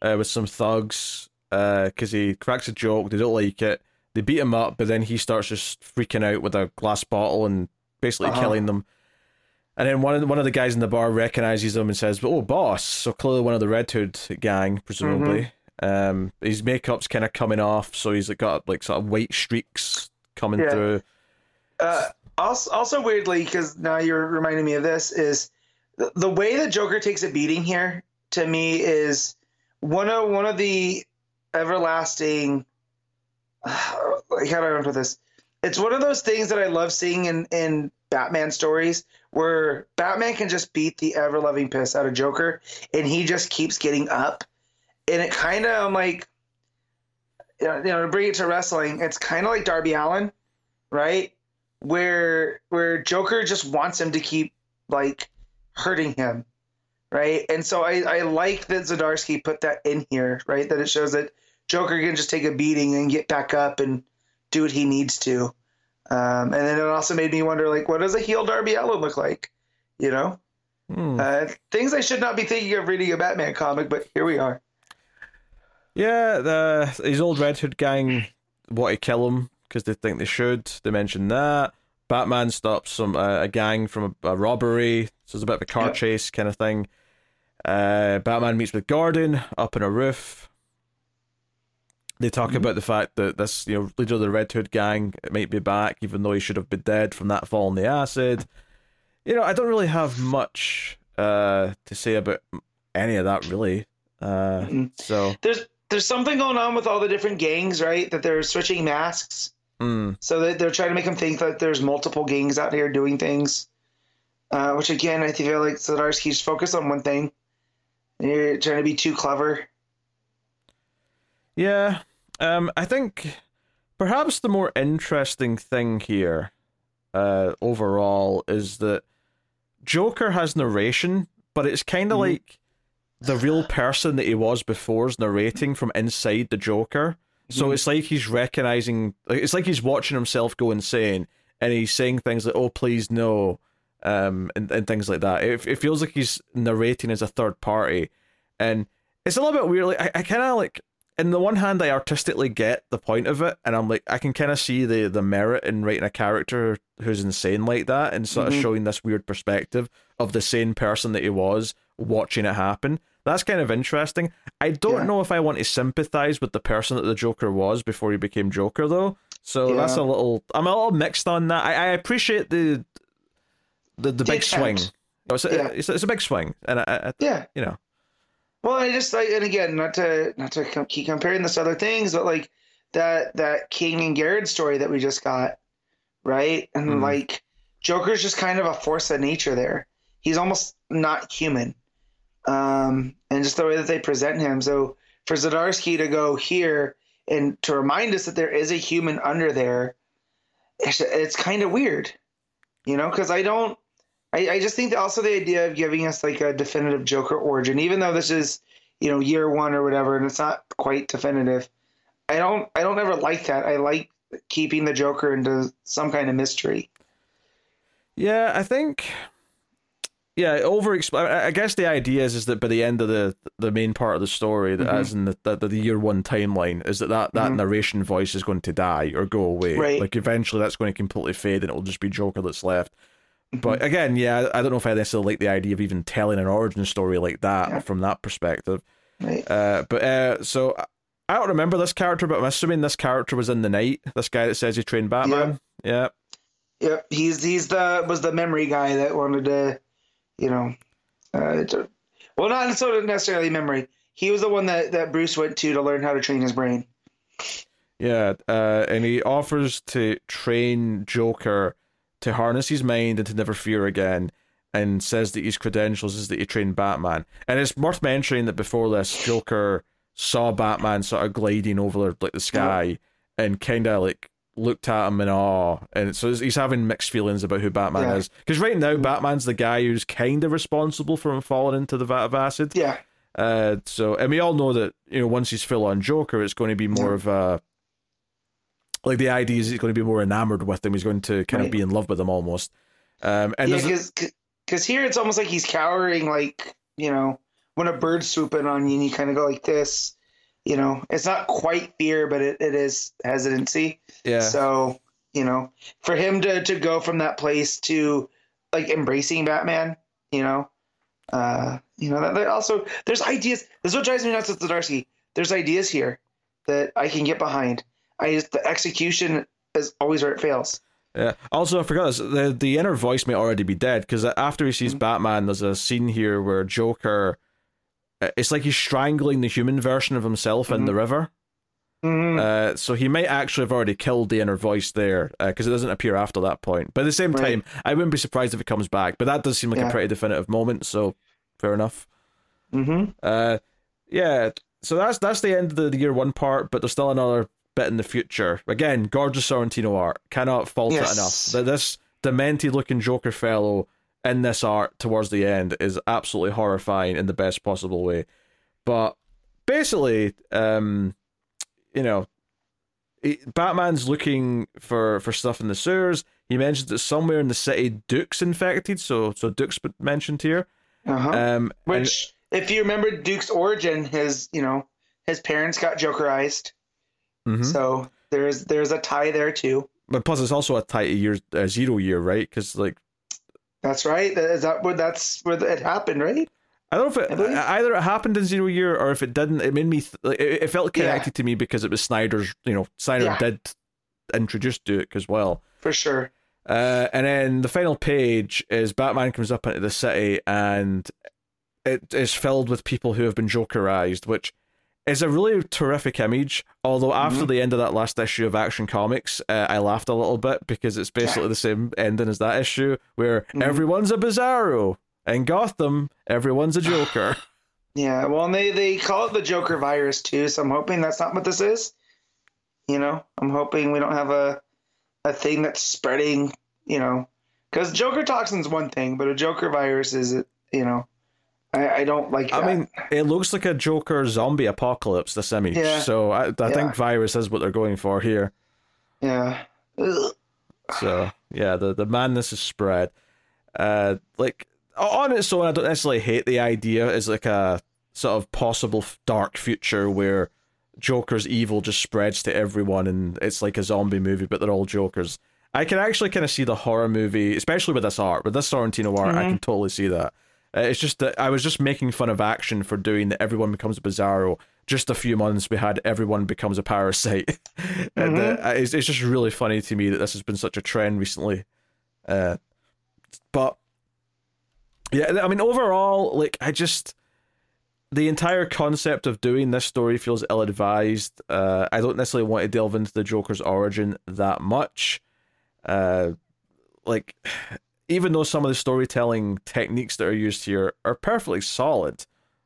uh, with some thugs because he cracks a joke. They don't like it. They beat him up, but then he starts just freaking out with a glass bottle and basically Uh-huh. killing them. And then one of the, one of the guys in the bar recognizes him and says, "Oh, boss!" So clearly one of the Red Hood gang, presumably. Um, his makeup's kind of coming off, so he's got like sort of white streaks coming Yeah. through. Uh, also, also weirdly, because now you're reminding me of this, is the, the way that Joker takes a beating here to me is one of one of the everlasting. Like how do I put this? It's one of those things that I love seeing in in Batman stories where Batman can just beat the ever loving piss out of Joker, and he just keeps getting up, and it kind of I'm like, you know, to bring it to wrestling, it's kind of like Darby Allin, right? where where Joker just wants him to keep like hurting him, right? And so I, I like that Zdarsky put that in here, right? That it shows that Joker can just take a beating and get back up and do what he needs to. Um, and then it also made me wonder, like, what does a heel Darby Allin look like? You know, Hmm. uh, things I should not be thinking of reading a Batman comic, but here we are. Yeah, the his old Red Hood gang want to kill him because they think they should. They mention that Batman stops some uh, a gang from a, a robbery, so it's a bit of a car Yep. chase kind of thing. Uh, Batman meets with Gordon up on a roof. They talk Mhm. about the fact that this, you know, leader of the Red Hood gang might be back, even though he should have been dead from that fall in the acid. You know, I don't really have much uh, to say about any of that, really. Uh, Mm. so, There's there's something going on with all the different gangs, right? That they're switching masks. mm. So they, they're trying to make him think that there's multiple gangs out here doing things. Uh, which again, I feel like Zdarsky's focused on one thing. You're trying to be too clever. Yeah, um, I think perhaps the more interesting thing here, uh, overall, is that Joker has narration, but it's kind of Mhm. like the real person that he was before is narrating from inside the Joker. So Mhm. it's like he's recognizing, like, it's like he's watching himself go insane, and he's saying things like, "Oh, please no," um, and, and things like that. It, it feels like he's narrating as a third party, and it's a little bit weird. Like I, I kind of like, in the one hand, I artistically get the point of it, and I'm like, I can kind of see the the merit in writing a character who's insane like that, and sort of Mhm. showing this weird perspective of the sane person that he was watching it happen. That's kind of interesting. I don't Yeah. know if I want to sympathize with the person that the Joker was before he became Joker, though. So that's a little. I'm a little mixed on that. I, I appreciate the the, the big swing. It's a, Yeah. it's, a, it's a big swing, and I, I, Yeah. you know, Well, I just like, and again, not to not to keep comparing this to other things, but like that that King and Garrett story that we just got, right? And Mhm. like Joker's just kind of a force of nature there. He's almost not human, um, and just the way that they present him. So for Zdarsky to go here and to remind us that there is a human under there, it's, it's kind of weird, you know, because I don't. I, I just think also the idea of giving us like a definitive Joker origin, even though this is, you know, year one or whatever, and it's not quite definitive. I don't I don't ever like that. I like keeping the Joker into some kind of mystery. yeah, I think, yeah, over. I I guess the idea is is that by the end of the the main part of the story, that Mhm. as in the, the the year one timeline, is that that, that Mhm. narration voice is going to die or go away. Right. Like eventually, that's going to completely fade, and it'll just be Joker that's left. Mm-hmm. But again, yeah, I don't know if I necessarily like the idea of even telling an origin story like that Yeah. from that perspective. Right. Uh, but uh, so I don't remember this character, but I'm assuming this character was in the night. This guy that says he trained Batman. Yeah. Yep. He's he's the was the memory guy that wanted to, you know, uh, well, not necessarily memory. He was the one that that Bruce went to to learn how to train his brain. Yeah, uh, and he offers to train Joker to harness his mind and to never fear again, and says that his credentials is that he trained Batman. And it's worth mentioning that before this, Joker saw Batman sort of gliding over like the sky, and kind of like looked at him in awe, and so he's having mixed feelings about who Batman Yeah. is. Because right now, Batman's the guy who's kind of responsible for him falling into the vat of acid. Yeah. Uh, so and we all know that you know once he's full on Joker, it's going to be more Yeah. of a like the idea is he's going to be more enamored with him. He's going to kind of be in love with him almost. Um, and yeah, because because here it's almost like he's cowering, like you know, when a bird's swooping on you, and you kind of go like this. You know, it's not quite fear, but it, it is hesitancy. yeah, So you know, for him to to go from that place to like embracing Batman. You know, uh, you know that also there's ideas. This is what drives me nuts with Zdarsky. There's ideas here that I can get behind. I just the execution is always where it fails. Yeah. Also, I forgot this. The the inner voice may already be dead because after he sees mm-hmm. Batman, there's a scene here where Joker. Uh, it's like he's strangling the human version of himself mm-hmm. in the river. Mm-hmm. Uh, so he might actually have already killed the inner voice there because uh, it doesn't appear after that point. But at the same right. time, I wouldn't be surprised if it comes back. But that does seem like yeah. a pretty definitive moment. So fair enough. Mm-hmm. Uh, yeah. So that's that's the end of the year one part. But there's still another bit in the future. Again, gorgeous Sorrentino art. Cannot fault yes. it enough. This demented looking Joker fellow in this art towards the end is absolutely horrifying in the best possible way. But basically, um, you know, Batman's looking for for stuff in the sewers. He mentions that somewhere in the city, Duke's infected. So so Duke's mentioned here. Uh-huh. Um, Which, and, if you remember Duke's origin, his you know his parents got Jokerized. Mm-hmm. So there's there's a tie there too. But plus, it's also a tie to year uh, zero year, right? Because like that's right. Is that where that's where it happened, right? I don't know if it either it happened in zero year or if it didn't. It made me th- like, it, it, felt connected yeah. to me because it was Snyder's. You know, Snyder yeah. did introduce Duke as well for sure. Uh, and then the final page is Batman comes up into the city and it is filled with people who have been Jokerized, which is a really terrific image. Although after mm-hmm. the end of that last issue of Action Comics, uh, I laughed a little bit because it's basically the same ending as that issue, where mm-hmm. everyone's a Bizarro, and Gotham, everyone's a Joker. yeah, well, and they they call it the Joker virus too, so I'm hoping that's not what this is. You know, I'm hoping we don't have a a thing that's spreading. You know, because Joker toxin's one thing, but a Joker virus is you know I, I don't like. That. I mean, it looks like a Joker zombie apocalypse. This image, yeah. so I, I yeah. think virus is what they're going for here. Yeah. Ugh. So yeah, the the madness is spread. Uh, like on its own, I don't necessarily hate the idea. It's like a sort of possible dark future where Joker's evil just spreads to everyone, and it's like a zombie movie, but they're all Jokers. I can actually kind of see the horror movie, especially with this art, with this Sorrentino art. Mm-hmm. I can totally see that. Uh, it's just that I was just making fun of action for doing that. Everyone becomes a Bizarro. Just a few months we had everyone becomes a parasite, and uh, mm-hmm. uh, it's it's just really funny to me that this has been such a trend recently. Uh, but yeah, I mean overall, like I just the entire concept of doing this story feels ill advised. Uh, I don't necessarily want to delve into the Joker's origin that much. Uh, like even though some of the storytelling techniques that are used here are perfectly solid,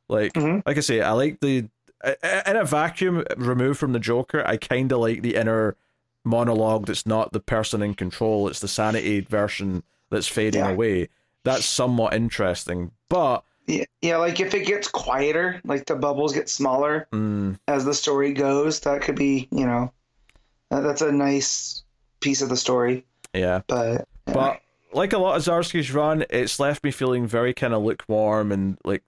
like mm-hmm. like I say, I like the in a vacuum removed from the Joker. I kind of like the inner monologue that's not the person in control. It's the sanity version that's fading yeah. away. That's somewhat interesting, but yeah, yeah, like if it gets quieter, like the bubbles get smaller mm. as the story goes, that could be, you know, that's a nice piece of the story. Yeah, but yeah. but like a lot of Zdarsky's run, it's left me feeling very kind of lukewarm and like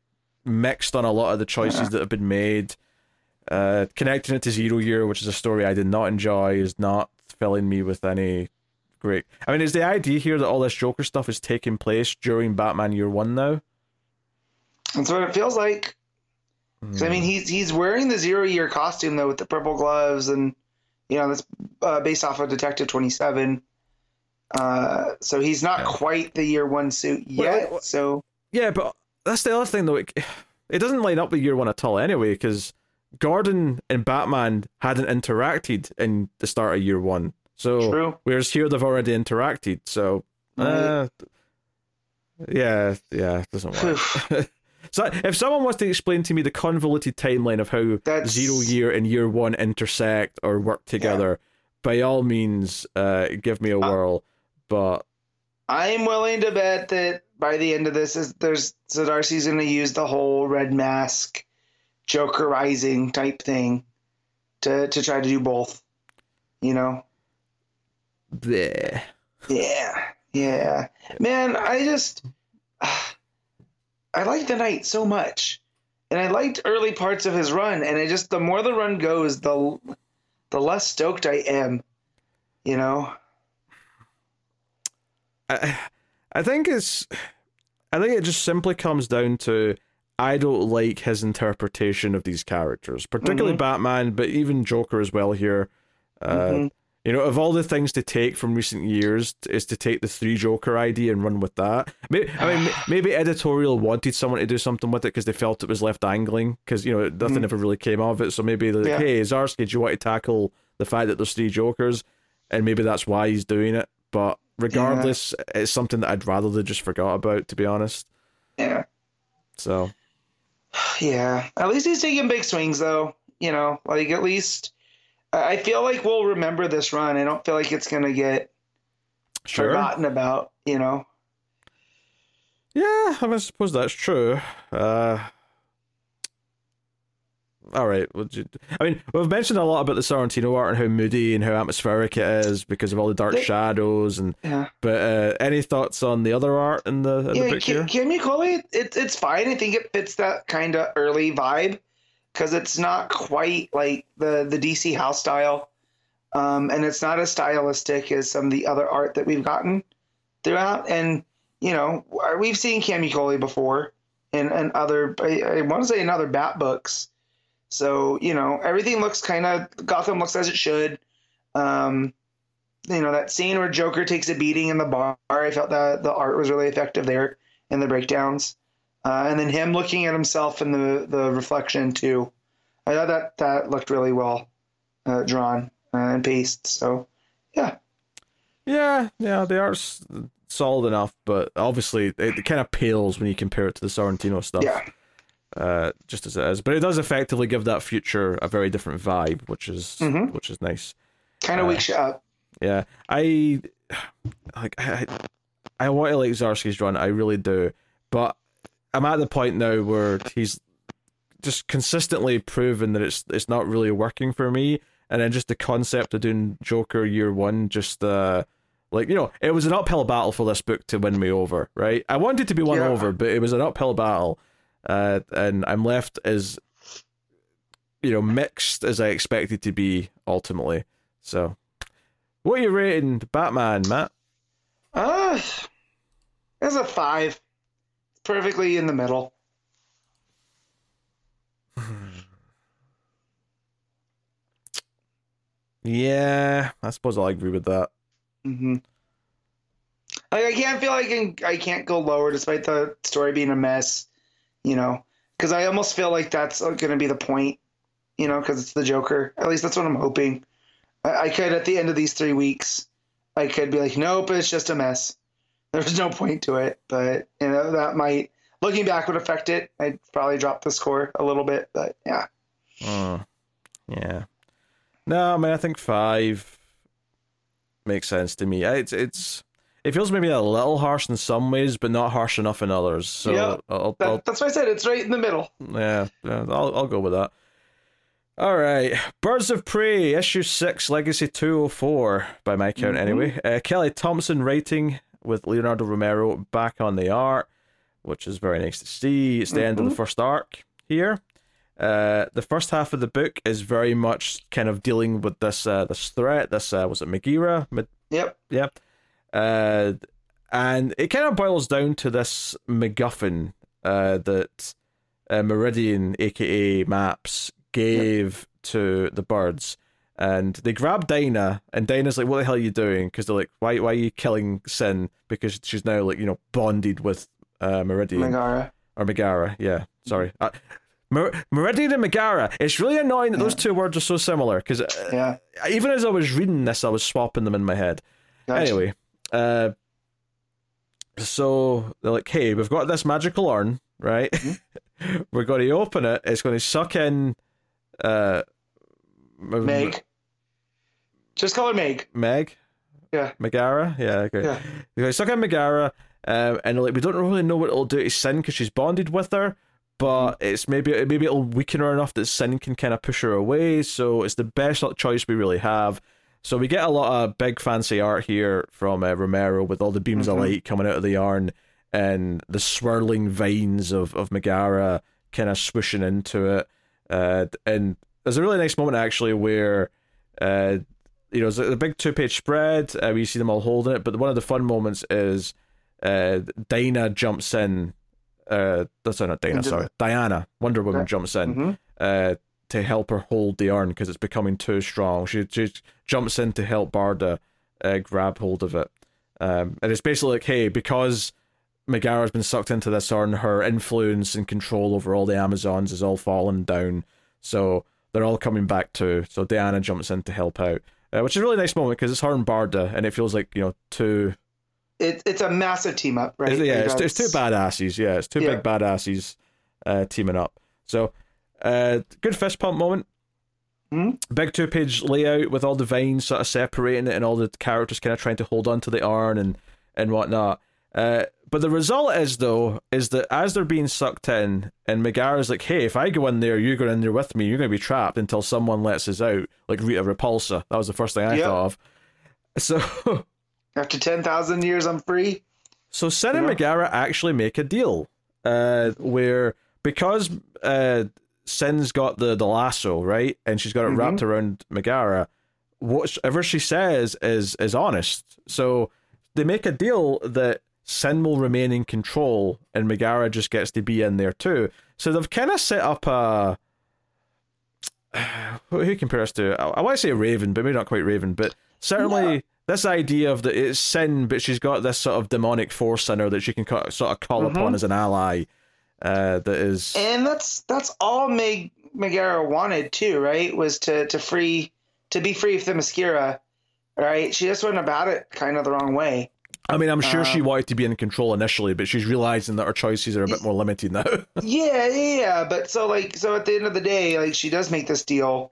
mixed on a lot of the choices that have been made. Uh, connecting it to Zero Year, which is a story I did not enjoy, is not filling me with any great. I mean, is the idea here that all this Joker stuff is taking place during Batman Year One now? That's what it feels like. Mm. I mean, hmm. he's he's wearing the Zero Year costume though, with the purple gloves, and you know that's uh, based off of Detective Twenty Seven. Uh, so he's not yeah. quite the year one suit yet. Well, so yeah, but that's the other thing though. It, it doesn't line up with year one at all anyway, because Gordon and Batman hadn't interacted in the start of year one. So True. whereas here they've already interacted. So uh, yeah, yeah, it doesn't work. So if someone wants to explain to me the convoluted timeline of how That's... zero year and year one intersect or work together, yeah. by all means, uh, give me a uh, whirl but I'm willing to bet that by the end of this, is there's Zdarsky's going to use the whole red mask, Jokerizing type thing to to try to do both. You know. There. Yeah, yeah, man. I just I like the night so much, and I liked early parts of his run, and I just the more the run goes, the the less stoked I am. You know. I, I think it's. I think it just simply comes down to I don't like his interpretation of these characters, particularly Mhm. Batman, but even Joker as well here. Uh, Mhm. You know, of all the things to take from recent years, is to take the three Joker idea and run with that. Maybe, I mean, maybe editorial wanted someone to do something with it because they felt it was left dangling because you know nothing Mhm. ever really came of it. So maybe they're like, Yeah. hey, Zdarsky, do you want to tackle the fact that there's three Jokers? And maybe that's why he's doing it. But regardless, it's something that I'd rather they just forgot about, to be honest. Yeah. So Yeah. At least he's taking big swings, though. You know, like at least I I feel like we'll remember this run. I don't feel like it's gonna get sure, forgotten about. You know. yeah, I, mean, I suppose that's true. Uh, all right. You, I mean, we've mentioned a lot about the Sorrentino art and how moody and how atmospheric it is because of all the dark They- shadows and. Yeah. But uh, any thoughts on the other art in the, in the Yeah, book here? Kim Kimmy it, it's fine. I think it fits that kind of early vibe because it's not quite like the the DC house style, um, and it's not as stylistic as some of the other art that we've gotten throughout. And you know, we've seen Camuncoli before in and other. I, I want to say in other Bat books. So you know, everything looks kind of Gotham looks as it should. Um, you know that scene where Joker takes a beating in the bar. I felt that the art was really effective there in the breakdowns, uh, and then him looking at himself in the the reflection too. I thought that that looked really well uh, drawn uh, and paced. So yeah, Yeah, yeah, the art's solid enough, but obviously it, kind of pales when you compare it to the Sorrentino stuff. yeah, Uh, just as it is, but it does effectively give that future a very different vibe, which is Mhm. which is nice. kind of Uh, wakes you up. Yeah, I like I I, want to like Zdarsky's run, I really do, but I'm at the point now where he's just consistently proven that it's it's not really working for me, and then just the concept of doing Joker year one, just uh. Like you know, it was an uphill battle for this book to win me over, right? I wanted to be won Yeah. over, but it was an uphill battle, uh, and I'm left as, you know, mixed as I expected to be ultimately. So, what are you rating Batman, Matt? Uh, it's a five, perfectly in the middle. Yeah, I suppose I'll agree with that. hmm Like I can't feel like I can, I can't go lower despite the story being a mess, you know, because I almost feel like that's going to be the point, you know, because it's the Joker. At least that's what I'm hoping. I, I could at the end of these three weeks, I could be like, nope, it's just a mess. There's no point to it, but you know that might, looking back, would affect it. I'd probably drop the score a little bit, but yeah, Mm, yeah. No, I mean I think five makes sense to me. It's it's it feels maybe a little harsh in some ways, but not harsh enough in others. So Yeah, I'll, that, I'll that's why I said it's right in the middle. yeah, yeah, I'll I'll go with that. All right, Birds of Prey, issue six, Legacy two hundred four by my count Mhm. anyway. Uh, Kelly Thompson writing with Leonardo Romero back on the art, which is very nice to see. It's the end of the Mhm. first arc here. Uh, the first half of the book is very much kind of dealing with this uh, this threat. This uh, was it Megira? Med- Yep. yeah. Uh, and it kind of boils down to this MacGuffin uh, that uh, Meridian, aka Maps, gave to the birds. And they grab Dinah, and Dinah's like, "What the hell are you doing?" Because they're like, "Why? Why are you killing Sin?" Because she's now like, you know, bonded with uh, Meridian Megara. or Megara. Yeah, sorry. Uh, Mer- Meridian and Megara. It's really annoying that those two words are so similar because Yeah. even as I was reading this, I was swapping them in my head. Gotcha. Anyway, uh, so they're like, "Hey, we've got this magical urn, right? Mm-hmm. We're going to open it. It's going to suck in, uh, Meg. Just call her Meg. Meg, Yeah. Megara, yeah, okay. Yeah. They're going to suck in Megara, um, and like we don't really know what it'll do to Sin because she's bonded with her. But Mm-hmm. it's maybe maybe it'll weaken her enough that Sin can kind of push her away. So it's the best choice we really have. So we get a lot of big fancy art here from uh, Romero with all the beams Mhm. of light coming out of the yarn and the swirling vines of of Megara kind of swooshing into it. Uh, and there's a really nice moment actually where, uh, you know, it's a big two page spread. Uh, we see them all holding it, but one of the fun moments is uh, Dinah jumps in. Uh, that's not. Into Sorry, Diana. Wonder Woman jumps in hmm uh, to help her hold the urn because it's becoming too strong. She she jumps in to help Barda uh, grab hold of it, um, and it's basically like, hey, because Megara's been sucked into this urn, her influence and control over all the Amazons is all fallen down. So they're all coming back too. So Diana jumps in to help out, uh, which is a really nice moment because it's her and Barda, and it feels like you know two It, it's a massive team up, right? it's- yeah, it's, it's two badasses. Yeah, it's two Yeah. big badasses uh, teaming up. So, uh, good fist pump moment. Mhm. Big two page layout with all the vines sort of separating it and all the characters kind of trying to hold on to the urn and, and whatnot. Uh, but the result is, though, is that as they're being sucked in, and Megara's like, hey, if I go in there, you go in there with me, you're going to be trapped until someone lets us out, like Rita Repulsa. That was the first thing I Yep. thought of. So. After ten thousand years, I'm free. So Sin and Yeah. Megara actually make a deal, uh, where because uh, Sin's got the, the lasso right, and she's got it wrapped mm-hmm. around Megara, whatever she says is is honest. So they make a deal that Sin will remain in control, and Megara just gets to be in there too. So they've kind of set up a. Who compares to? I, I want to say Raven, but maybe not quite Raven, but certainly Yeah. this idea of that it's sin, but she's got this sort of demonic force in her that she can ca- sort of call mm-hmm. upon as an ally. Uh, that is, And that's that's all Meg Megara wanted too, right? Was to to free to be free of Themyscira, right? She just went about it kind of the wrong way. I mean, I'm sure she um, wanted to be in control initially, but she's realizing that her choices are a bit more limited now. Yeah, yeah, yeah. But so like so at the end of the day, like she does make this deal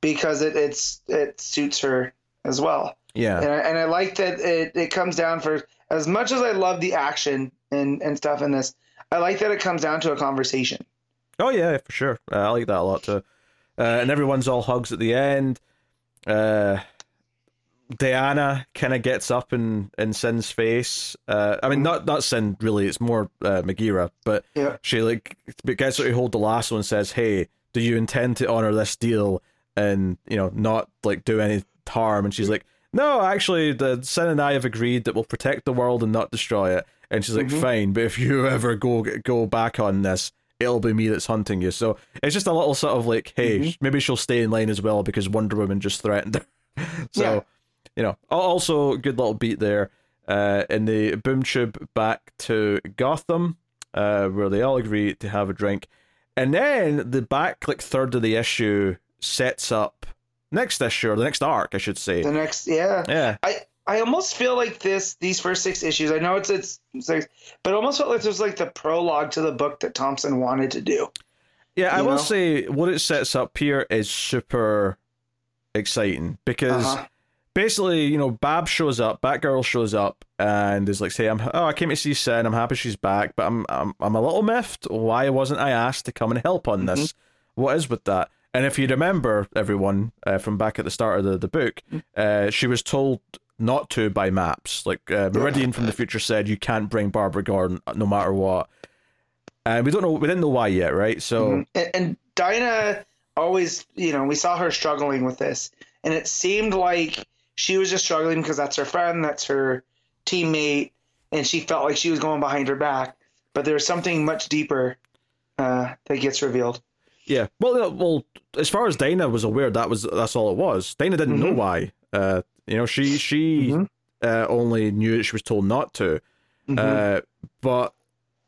because it it's it suits her as well. yeah, And I, and I like that it, it comes down for as much as I love the action and, and stuff in this, I like that it comes down to a conversation. Oh yeah, for sure. Uh, I like that a lot too. Uh, and everyone's all hugs at the end. Uh, Diana kind of gets up in in Sin's face. Uh, I mean, not not Sin really. It's more uh, Megara, but Yeah. she like gets her to hold the lasso and says, "Hey, do you intend to honor this deal and you know not like do any harm?" And she's like, "No, actually, the Sin and I have agreed that we'll protect the world and not destroy it." And she's like, Mhm. "Fine, but if you ever go go back on this, it'll be me that's hunting you." So it's just a little sort of like, "Hey, Mhm. maybe she'll stay in line as well because Wonder Woman just threatened her." so Yeah. you know, also good little beat there. Uh, in the boom tube back to Gotham, uh, where they all agree to have a drink, and then the back like third of the issue sets up next issue or the next arc, I should say. The next, yeah. Yeah, I, I almost feel like this these first six issues. I know it's it's six, but it almost felt like this was like the prologue to the book that Thompson wanted to do. yeah. I You will know? say what it sets up here is super exciting because. Uh-huh. basically, you know, Bab shows up, Batgirl shows up, and is like, "Say, I'm oh, I came to see Sin. I'm happy she's back, but I'm I'm I'm a little miffed. Why wasn't I asked to come and help on this? What is with that?" And if you remember, everyone uh, from back at the start of the the book, uh, she was told not to by Maps. Like uh, Meridian from the future said, you can't bring Barbara Gordon no matter what. And we don't know, we didn't know why yet, right? So Mhm. And, and Dinah always, you know, we saw her struggling with this, and it seemed like she was just struggling because that's her friend, that's her teammate, and she felt like she was going behind her back. But there's something much deeper uh, that gets revealed. Yeah. Well, well, as far as Dinah was aware, that was that's all it was. Dinah didn't know Mhm. why. Uh, you know, she she Mhm. uh, only knew that she was told not to. Mhm. Uh, but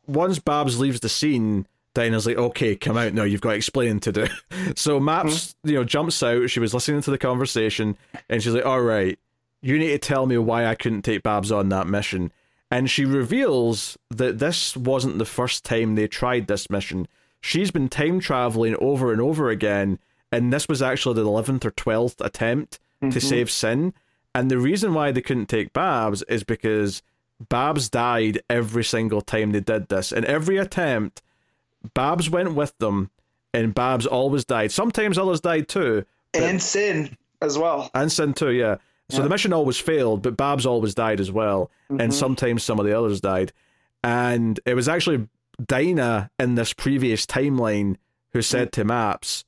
once Babs leaves the scene, Dinah's like, "Okay, come out now. You've got explaining to do." so Maps, you know, jumps out. She was listening to the conversation, and she's like, "All right, you need to tell me why I couldn't take Babs on that mission." And she reveals that this wasn't the first time they tried this mission. She's been time traveling over and over again, and this was actually the 11th or 12th attempt to Mhm. save Sin. And the reason why they couldn't take Babs is because Babs died every single time they did this. And every attempt, Babs went with them, and Babs always died. Sometimes others died too, and Sin as well. and Sin too, yeah. So Yeah. the mission always failed, but Babs always died as well. And Mhm. sometimes some of the others died. And it was actually Dinah in this previous timeline who said to Maps,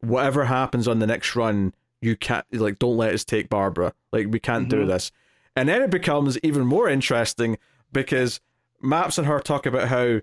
whatever happens on the next run, you can't like don't let us take Barbara. Like we can't do Mhm. this. And then it becomes even more interesting because Maps and her talk about how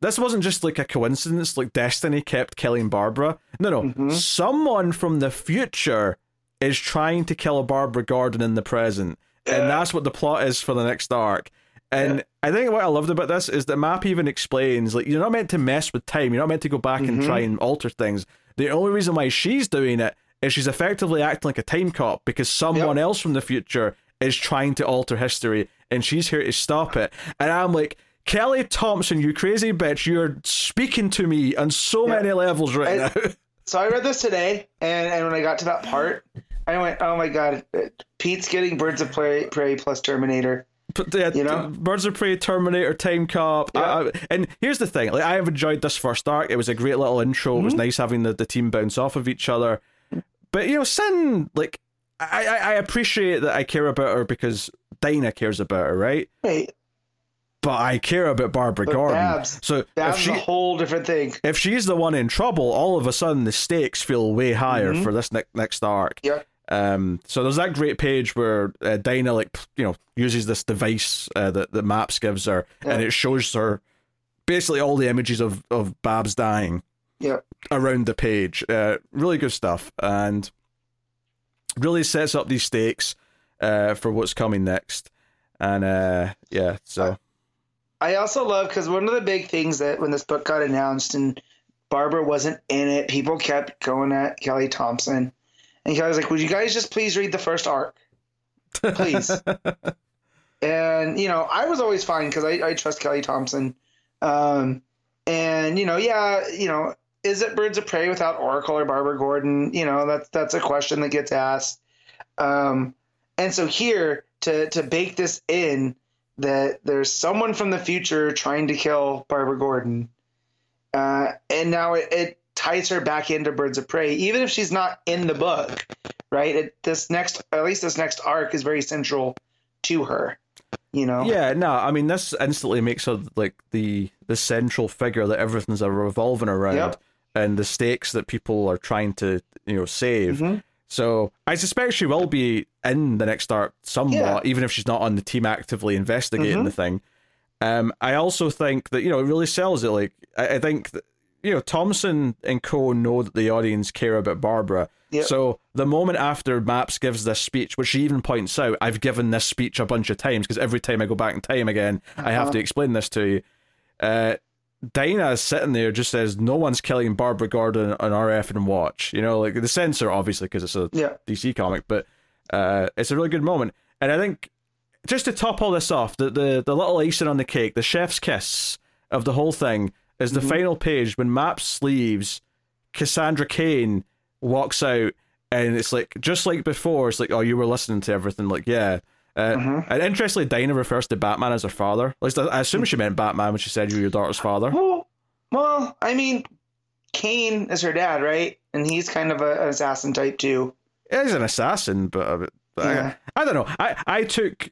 this wasn't just like a coincidence, like destiny kept killing Barbara. No, no, Mhm. someone from the future is trying to kill a Barbara Gordon in the present, Yeah. and that's what the plot is for the next arc. And I think what I loved about this is that Map even explains like you're not meant to mess with time. You're not meant to go back and Mhm. try and alter things. The only reason why she's doing it is she's effectively acting like a time cop because someone else from the future is trying to alter history and she's here to stop it. And I'm like, Kelly Thompson, you crazy bitch, you're speaking to me on so Yeah. many levels right I- now. So I read this today, and, and when I got to that part, I went, "Oh my god, Pete's getting Birds of Prey, Prey plus Terminator." But yeah, You know? Birds of Prey, Terminator, Time Cop. Yeah. I- and here's the thing: like I have enjoyed this first arc. It was a great little intro. It Mm-hmm. was nice having the, the team bounce off of each other. But you know, Sin, like I, I I appreciate that I care about her because Dinah cares about her, right? Wait, But I care about Barbara But Gordon. Babs- so if that's she a whole different thing. if she's the one in trouble, all of a sudden the stakes feel way higher Mhm. for this ne- next arc. Yeah. Um, so there's that great page where uh, Dinah, like, you know, uses this device uh, that that Maps gives her, and it shows her basically all the images of of Babs dying Yeah. around the page. Uh, really good stuff, and really sets up these stakes uh, for what's coming next. And uh, yeah, so I also love because one of the big things that when this book got announced and Barbara wasn't in it, people kept going at Kelly Thompson, and Kelly was like, "Would you guys just please read the first arc, please?" and you know, I was always fine because I, I trust Kelly Thompson, um, and you know, yeah, you know, is it Birds of Prey without Oracle or Barbara Gordon? You know, that's that's a question that gets asked, um, and so here to to bake this in that there's someone from the future trying to kill Barbara Gordon. Uh, and now it, it ties her back into Birds of Prey, even if she's not in the book, right? It, this next, at least this next arc is very central to her, you know? Yeah, no, I mean this instantly makes her like the the central figure that everything's revolving around, Yep. And the stakes that people are trying to you know save. Mhm. So I suspect she will be in the next arc somewhat, Yeah. even if she's not on the team actively investigating Mhm. the thing. Um, I also think that you know it really sells it. Like I, I think that, you know Thompson and Co know that the audience care about Barbara. Yep. So the moment after Maps gives this speech, which she even points out, I've given this speech a bunch of times because every time I go back in time again, I have Uh-huh. to explain this to you. Uh, Dinah is sitting there, just says, "No one's killing Barbara Gordon on RF and watch." You know, like the censor, obviously, because it's a Yeah. DC comic, but uh, it's a really good moment. And I think just to top all this off, the, the the little icing on the cake, the chef's kiss of the whole thing is the Mhm. final page when Maps leaves. Cassandra Cain walks out, and it's like just like before. It's like, oh, you were listening to everything. Like, yeah. Uh, Mhm. And interestingly, Dinah refers to Batman as her father. At least I I assume she meant Batman when she said you were your daughter's father. Well, well, I mean, Cain is her dad, right? And he's kind of a, an assassin type too. He's an assassin, but, uh, but Yeah. I, I don't know. I, I took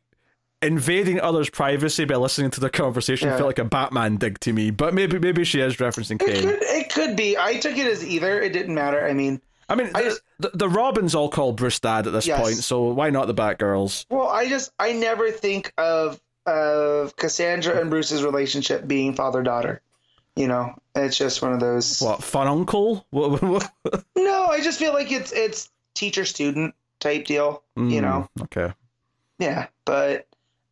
invading others' privacy by listening to the conversation Yeah. felt like a Batman dig to me. But maybe maybe she is referencing It Cain. could, it could be. I took it as either. It didn't matter. I mean, I mean, I the, just- the, the Robins all call Bruce dad at this Yes. point, so why not the Batgirls? well, I just I never think of of Cassandra and Bruce's relationship being father daughter. You know, it's just one of those. What fun uncle? No, I just feel like it's it's teacher student type deal. You Mm, know, Okay. yeah, but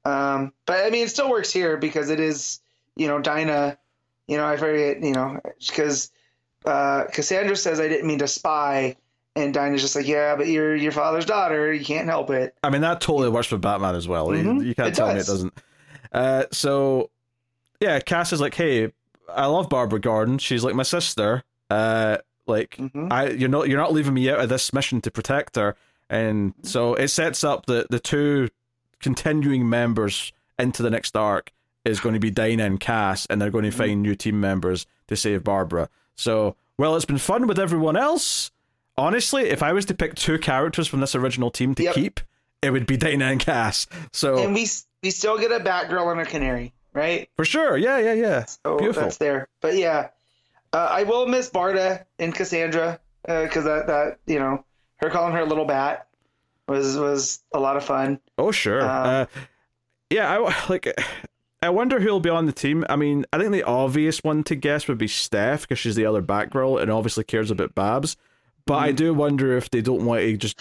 um, but I mean, it still works here because it is you know Dinah. You know, I forget. You know, because uh, Cassandra says I didn't mean to spy, and Dinah's just like, yeah, but you're your father's daughter. You can't help it. I mean, that totally works for Batman as well. You- Mhm. You, can't It tell me it does. doesn't. Uh, so, yeah, Cass is like, hey, I love Barbara Gordon. She's like my sister. Uh, like, hmm I you're not you're not leaving me out of this mission to protect her, and so it sets up the the two continuing members into the next arc is going to be Dinah and Cass, and they're going to find new team members to save Barbara. So, well, it's been fun with everyone else. Honestly, if I was to pick two characters from this original team to Yep. keep, it would be Dinah and Cass. So And we we still get a Batgirl and a Canary, right? for sure, yeah, yeah, yeah. So Beautiful. that's there. But yeah, uh, I will miss Barda and Cassandra because that that you know her calling her a little bat was was a lot of fun. Oh sure. Um, uh, yeah, I like. I wonder who'll be on the team. I mean, I think the obvious one to guess would be Steph because she's the other Batgirl and obviously cares about Babs. But I Mhm. do wonder if they don't want to just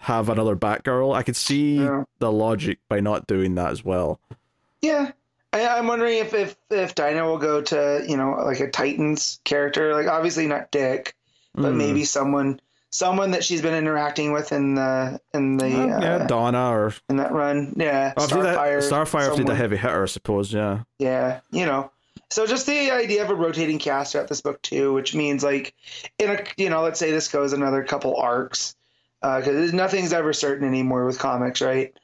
have another Batgirl. I could see Yeah. the logic by not doing that as well. Yeah. I, I'm wondering if, if if Dinah will go to you know like a Titans character, like obviously not Dick, but Hmm. maybe someone someone that she's been interacting with in the in the Uh, uh, yeah, Donna or in that run. Yeah, oh, if they did- Starfire. Starfire if they did a heavy hitter, I suppose. Yeah. Yeah, you know. So just the idea of a rotating cast throughout this book too, which means like in a you know let's say this goes another couple arcs because nothing's ever certain anymore with comics, right?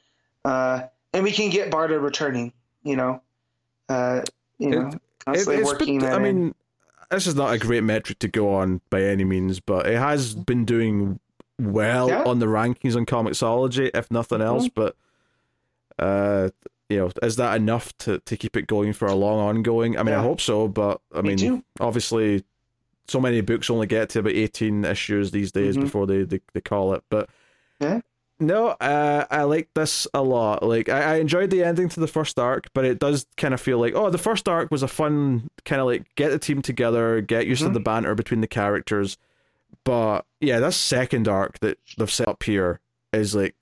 Uh, and we can get Barda returning, you know, uh, you know, constantly it's working been, that I mean, this is not a great metric to go on by any means, but it has been doing well Yeah. on the rankings on Comixology, if nothing else. Mm-hmm. But uh, you know, is that enough to to keep it going for a long ongoing? I mean, I hope so, but I Me mean, too. obviously, so many books only get to about eighteen issues these days Mhm. before they, they they call it. But Yeah. No, uh, I like this a lot. Like I, I enjoyed the ending to the first arc, but it does kind of feel like oh, the first arc was a fun kind of like get the team together, get used to Mhm. the banter between the characters. But yeah, this second arc that they've set up here is like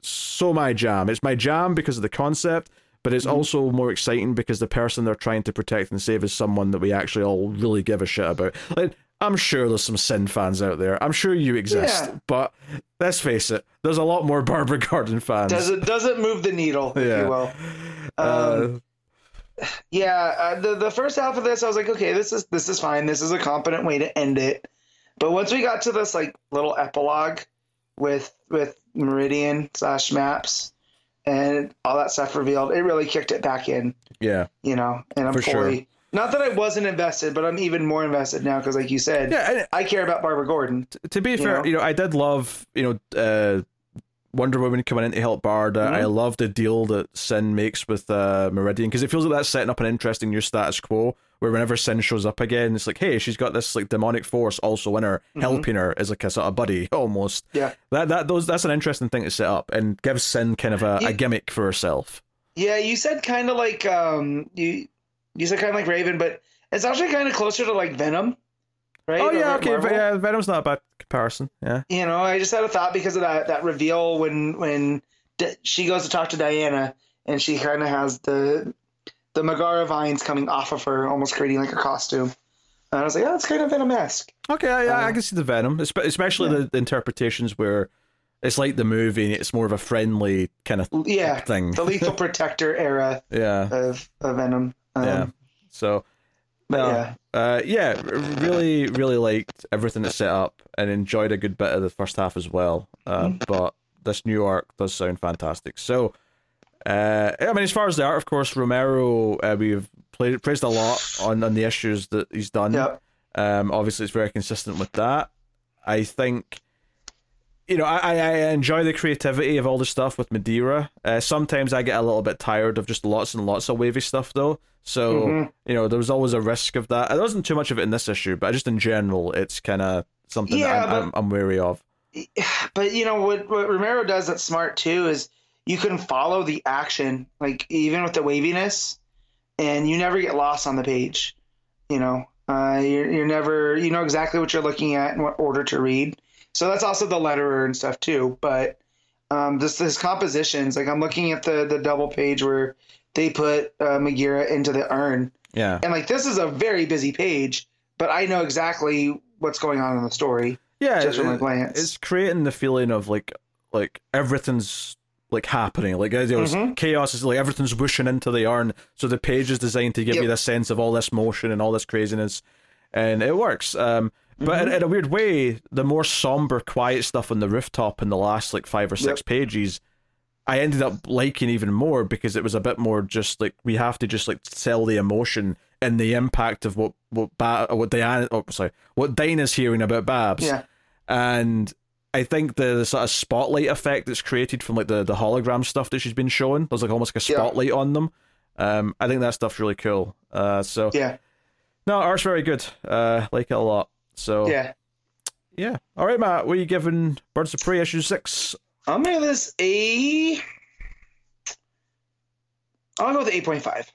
so my jam. It's my jam because of the concept, but it's Mhm. also more exciting because the person they're trying to protect and save is someone that we actually all really give a shit about. Like I'm sure there's some Sin fans out there. I'm sure you exist, Yeah. but let's face it, there's a lot more Barbara Gordon fans. Does it doesn't move the needle, if Yeah. you will. Uh, Um, Yeah, uh, the the first half of this, I was like, okay, this is this is fine. This is a competent way to end it. But once we got to this like little epilogue with with Meridian slash Maps and all that stuff revealed, it really kicked it back in. yeah, You know, and I'm For sure. Not that I wasn't invested, but I'm even more invested now because, like you said, yeah. and I care about Barbara Gordon. to be You fair, know? you know, I did love, you know, uh, Wonder Woman coming in to help Barda. Mhm. I love the deal that Sin makes with uh, Meridian because it feels like that's setting up an interesting new status quo where whenever Sin shows up again, it's like, hey, she's got this like demonic force also in her, Mhm. helping her as like a sort of buddy almost. Yeah. That that those that's an interesting thing to set up and gives Sin kind of a, You- a gimmick for herself. Yeah, you said kind of like um you you said kind of like Raven, but it's actually kind of closer to like Venom, right? Oh yeah, okay, Marvel. yeah, Venom's not a bad comparison. Yeah. You know, I just had a thought because of that that reveal when when D- she goes to talk to Diana and she kind of has the the Megaera vines coming off of her, almost creating like a costume. And I was like, oh, it's kind of Venom-esque. Okay, yeah, I Uh, can see the Venom, especially yeah. the, the interpretations where it's like the movie and it's more of a friendly kind of Yeah, thing. the Lethal Protector era Yeah, of, of Venom. Um, yeah. So, no, yeah, uh, yeah, really, really liked everything that's set up and enjoyed a good bit of the first half as well. Uh, Mm-hmm. But this new arc does sound fantastic. So, uh, I mean, as far as the art, of course, Romero, uh, we've played, praised a lot on, on the issues that he's done. Yep. Um, obviously, it's very consistent with that. I think, you know, I, I enjoy the creativity of all the stuff with Megaera. Uh, sometimes I get a little bit tired of just lots and lots of wavy stuff, though. So, Mhm. you know, there was always a risk of that. There wasn't too much of it in this issue, but just in general, it's kind of something Yeah, that I'm, I'm, I'm wary of. but you know what what Romero does that's smart too is you can follow the action like even with the waviness and you never get lost on the page you know uh, you're, you're never you know exactly what you're looking at and what order to read so that's also the letterer and stuff too but um, this this compositions like I'm looking at the the double page where they put uh, Megaera into the urn Yeah. and like this is a very busy page but I know exactly what's going on in the story Yeah. just from a glance it's creating the feeling of like like everything's like happening like it's- Mhm. chaos is like everything's whooshing into the urn. so the page is designed to give Yep. you the sense of all this motion and all this craziness and it works um but Mm-hmm. in, in a weird way the more somber quiet stuff on the rooftop in the last like five or six Yep. pages i ended up liking even more because it was a bit more just like we have to just like sell the emotion and the impact of what what ba- what Diana oh sorry what Dinah's hearing about Babs yeah and I think the, the sort of spotlight effect that's created from like the, the hologram stuff that she's been showing, there's like almost like a Yeah. spotlight on them. Um, I think that stuff's really cool. Uh, so yeah no, art's very good. Uh, like it a lot. So yeah yeah. All right, Matt. What are you giving Birds of Prey issue six? I'm gonna give this a. I'll go with eight point five.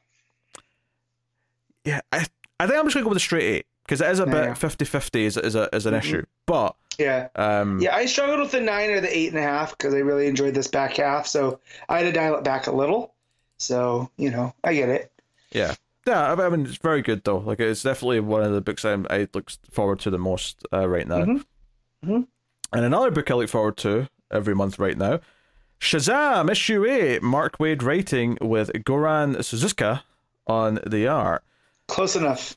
yeah, I, I think I'm just gonna go with a straight eight because it is a Yeah. bit 50-50 is is a is an issue, but Yeah. um, Yeah, I struggled with the nine or the eight and a half because I really enjoyed this back half. So I had to dial it back a little. So, you know, I get it. Yeah. Yeah, I I mean, it's very good though. Like, it's definitely one of the books I'm, I look forward to the most uh, right now. Mhm. Mhm. And another book I look forward to every month right now Shazam, issue 8, Mark Waid writing with Goran Suzuka on the art. Close enough.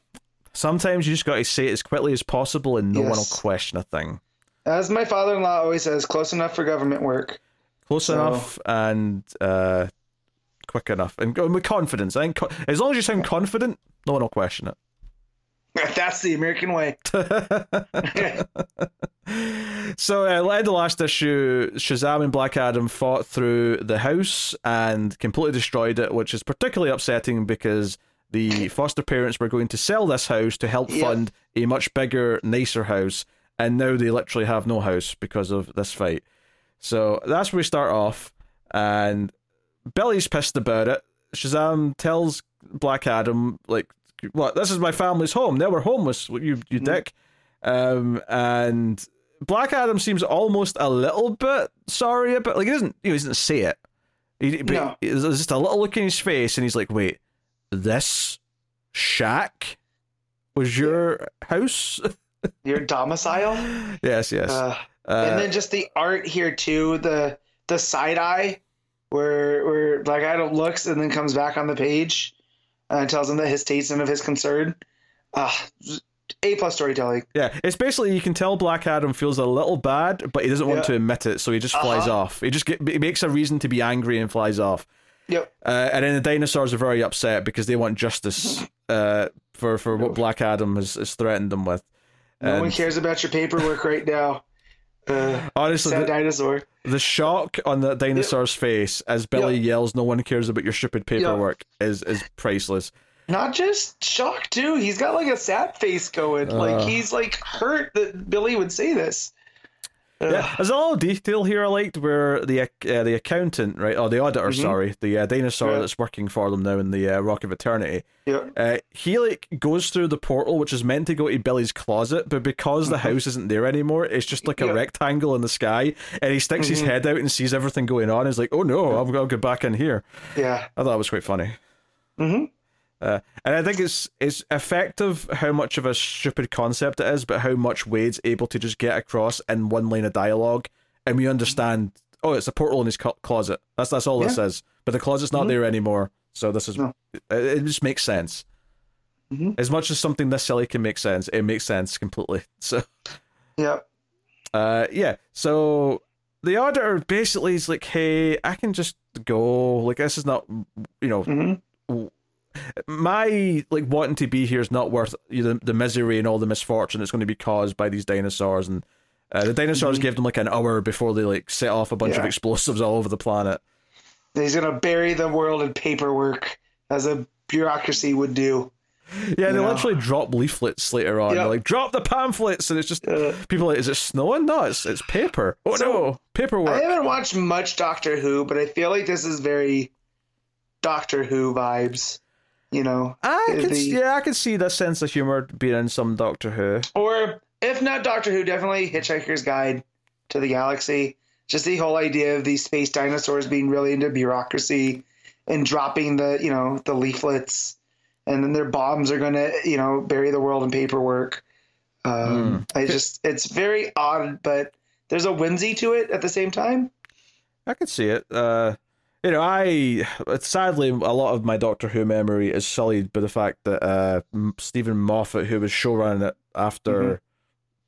Sometimes you just got to say it as quickly as possible and no one will question a thing. As my father in law always says, close enough for government work. Close So- enough and uh, quick enough. And go with confidence. I think co- as long as you sound confident, no one will question it. That's the American way. So, uh, at the last issue, Shazam and Black Adam fought through the house and completely destroyed it, which is particularly upsetting because the foster parents were going to sell this house to help fund a much bigger, nicer house, and now they literally have no house because of this fight. So that's where we start off, and Billy's pissed about it. Shazam tells Black Adam, like, "What? This is my family's home. Now we're homeless. You, you dick." Um, and Black Adam seems almost a little bit sorry about, like, he doesn't, you know, he doesn't say it. He, but No. there's just a little look in his face, and he's like, "Wait, this shack was your house?" Your domicile. yes, yes. Uh, Uh, and then just the art here too, the the side eye where where Black Adam looks and then comes back on the page uh, and tells him that his taste and of his concern. Ah, A plus storytelling. Yeah, it's basically you can tell Black Adam feels a little bad, but he doesn't want Yeah. to admit it, so he just flies Uh-huh. off. He just get, he makes a reason to be angry and flies off. Yep. Uh, and then the dinosaurs are very upset because they want justice uh, for for what Black Adam has, has threatened them with. No one cares about your paperwork right now. Uh, honestly, the, dinosaur. the shock on the dinosaur's face as Billy yells, "No one cares about your stupid paperwork," is is priceless. Not just shocked too. He's got like a sad face going. Uh. like he's like hurt that Billy would say this. Yeah, there's a little detail here I liked where the uh, the accountant, right, or the auditor, sorry, the uh, dinosaur Mm-hmm. Yeah. that's working for them now in the uh, Rock of Eternity, Yeah. uh, he like goes through the portal, which is meant to go to Billy's closet, but because the house isn't there anymore, it's just like a Mm-hmm. Yeah. rectangle in the sky, and he sticks his head out and sees everything going on. He's like, "Oh no, I've got to go back in here." Yeah. I thought that was quite funny. Mhm. Uh, and I think it's it's effective how much of a stupid concept it is, but how much Waid's able to just get across in one line of dialogue, and we understand. Oh, it's a portal in his co- closet. That's that's all this is. But the closet's not there anymore, so this is No. it, it just makes sense. Mhm. As much as something this silly can make sense, it makes sense completely. So Yeah. uh, yeah. So the auditor basically is like, "Hey, I can just go. Like, this is not, you know, hmm my like wanting to be here is not worth you know, the, the misery and all the misfortune that's going to be caused by these dinosaurs." And uh, the dinosaurs gave them like an hour before they like set off a bunch of Mm-hmm. Explosives all over the planet. He's gonna bury the world in paperwork as a bureaucracy would do. Yeah, they Yeah. literally drop leaflets later on. Yeah. They're like, "Drop the pamphlets," and it's just Uh, people are like, "Is it snowing?" No, it's it's paper. Oh So, no, paperwork. I haven't watched much Doctor Who, but I feel like this is very Doctor Who vibes. You know, I the- can, yeah, I can see that sense of humor being in some Doctor Who. or if not Doctor Who, definitely Hitchhiker's Guide to the Galaxy. Just the whole idea of these space dinosaurs being really into bureaucracy and dropping the you know the leaflets, and then their bombs are gonna you know bury the world in paperwork. Um, I just it's very odd, but there's a whimsy to it at the same time. I could see it. Uh, you know, I sadly a lot of my Doctor Who memory is sullied by the fact that uh, Steven Moffat, who was showrunning it after Mhm.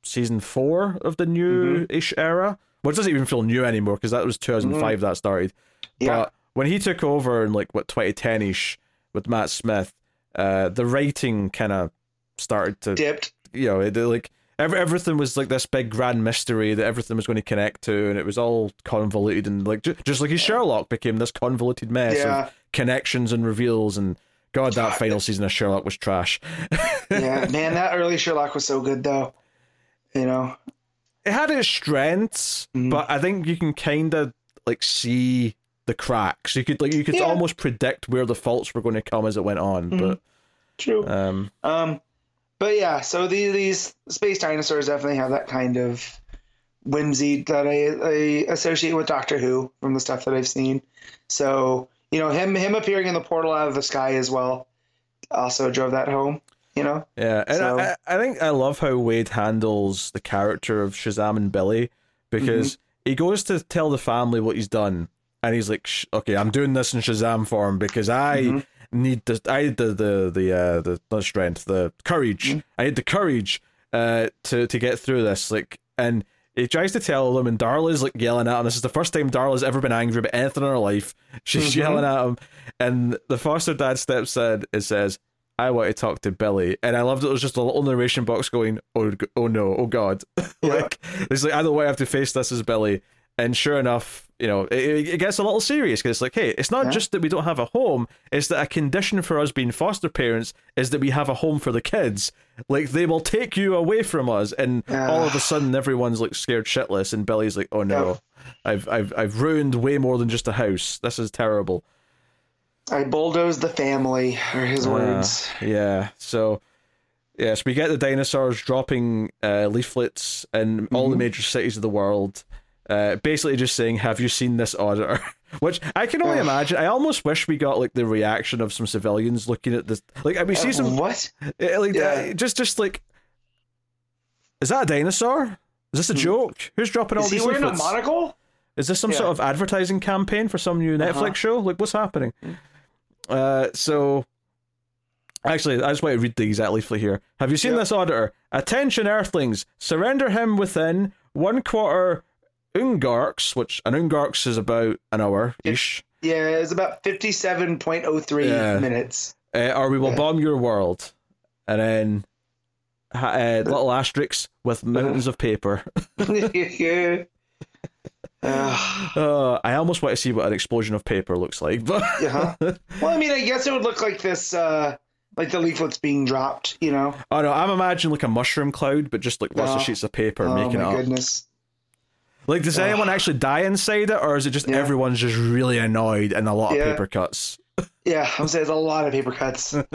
season four of the new-ish era, which doesn't even feel new anymore because that was 2005 that started. Yeah. But when he took over in like what 2010ish with Matt Smith, uh, the writing kind of started to Dipped. you know, it, like everything was like this big grand mystery that everything was going to connect to, and it was all convoluted and like ju- just like his Sherlock became this convoluted mess Yeah. of connections and reveals. And God, that final season of Sherlock was trash. yeah, man, that early Sherlock was so good though. You know, It had its strengths, Mhm. but I think you can kind of like see the cracks. You could like you could Yeah. almost predict where the faults were going to come as it went on, Mhm. but. true. Um, Um, but yeah, so these these space dinosaurs definitely have that kind of whimsy that I, I associate with Doctor Who from the stuff that I've seen. So you know him him appearing in the portal out of the sky as well also drove that home. You know, Yeah, and So- I, I think I love how Waid handles the character of Shazam and Billy because Mm-hmm. he goes to tell the family what he's done, and he's like, "Sh- "Okay, I'm doing this in Shazam form because I Mhm. Need the I need the the the uh, the not strength, the courage. Mm-hmm. I need the courage uh to to get through this." Like, and he tries to tell them, and Darla's like yelling at him. This is the first time Darla's ever been angry about anything in her life. She's Mhm. yelling at him, and the foster dad steps in and says. I want to talk to Billy, and I loved it. It was just a little narration box going, "Oh, oh no, oh god!" Yeah. like it's like I don't want to have to face this as Billy. And sure enough, you know, it, it gets a little serious because it's like, hey, it's not Yeah. just that we don't have a home; it's that a condition for us being foster parents is that we have a home for the kids. Like they will take you away from us, and all of a sudden, everyone's like scared shitless, and Billy's like, oh no, I've I've I've ruined way more than just a house. This is terrible. I bulldozed the family, are his Uh, words. Yeah. So, yes, we get the dinosaurs dropping uh, leaflets in all the Mhm. major cities of the world. Uh, basically, just saying, "Have you seen this auditor?" Which I can only Ugh. imagine. I almost wish we got like the reaction of some civilians looking at this. Like, we see some what? uh, like Yeah. uh, just just like, is that a dinosaur? Is this a Hmm. joke? Who's dropping all Is he these wearing a monocle? Is this some Yeah. sort of advertising campaign for some new Netflix Uh-huh. show? Like, what's happening? Uh, so actually, I just want to read the exact leaflet here. Have you seen Yeah. this auditor? Attention, Earthlings! Surrender him within one quarter Ungarks, which an Ungarks is about an hour ish, Yeah, it's about fifty-seven point oh three Yeah. minutes. uh, or we will Yeah. bomb your world. And then uh, little asterisks with mountains of paper. yeah. Uh, I almost want to see what an explosion of paper looks like, but yeah. Well, I mean, I guess it would look like this, uh, like the leaflets being dropped. You know? Oh no, I'm imagining like a mushroom cloud, but just like lots of Oh. sheets of paper oh making it my up. goodness. Like, does anyone actually die inside it, or is it just Yeah. everyone's just really annoyed and a lot of paper cuts? Yeah, I'm saying there's a lot of paper cuts.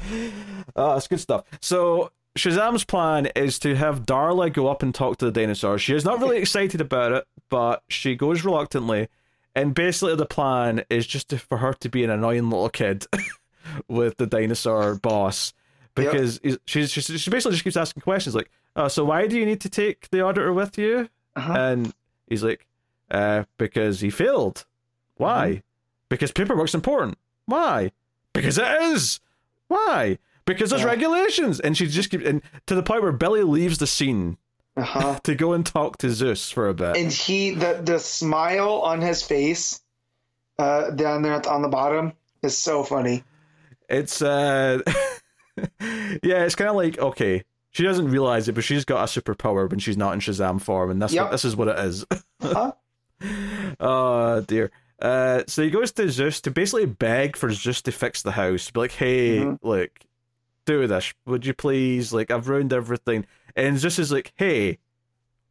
Ah, oh, that's good stuff. So Shazam's plan is to have Darla go up and talk to the dinosaur. She is not really excited about it, but she goes reluctantly. And basically, the plan is just to, for her to be an annoying little kid with the dinosaur boss, because she's, she's she basically just keeps asking questions like, "Oh, so why do you need to take the auditor with you?" Uh-huh. And he's like, uh, because he failed. Why? Mm-hmm. Because paperwork's important. Why? Because it is. Why? Because there's Yeah. regulations. And she just keeps, and to the point where Billy leaves the scene Uh-huh. to go and talk to Zeus for a bit. And he, the the smile on his face, uh, down there at the- on the bottom is so funny. It's, uh, yeah, it's kind of like, okay, she doesn't realize it, but she's got a superpower when she's not in Shazam form, and that's Yep. what, this is what it is. Uh-huh. oh dear. Uh, so he goes to Zeus to basically beg for Zeus to fix the house. Be like, hey, Mhm. look, do this, would you please? Like, I've ruined everything. And Zeus is like, hey,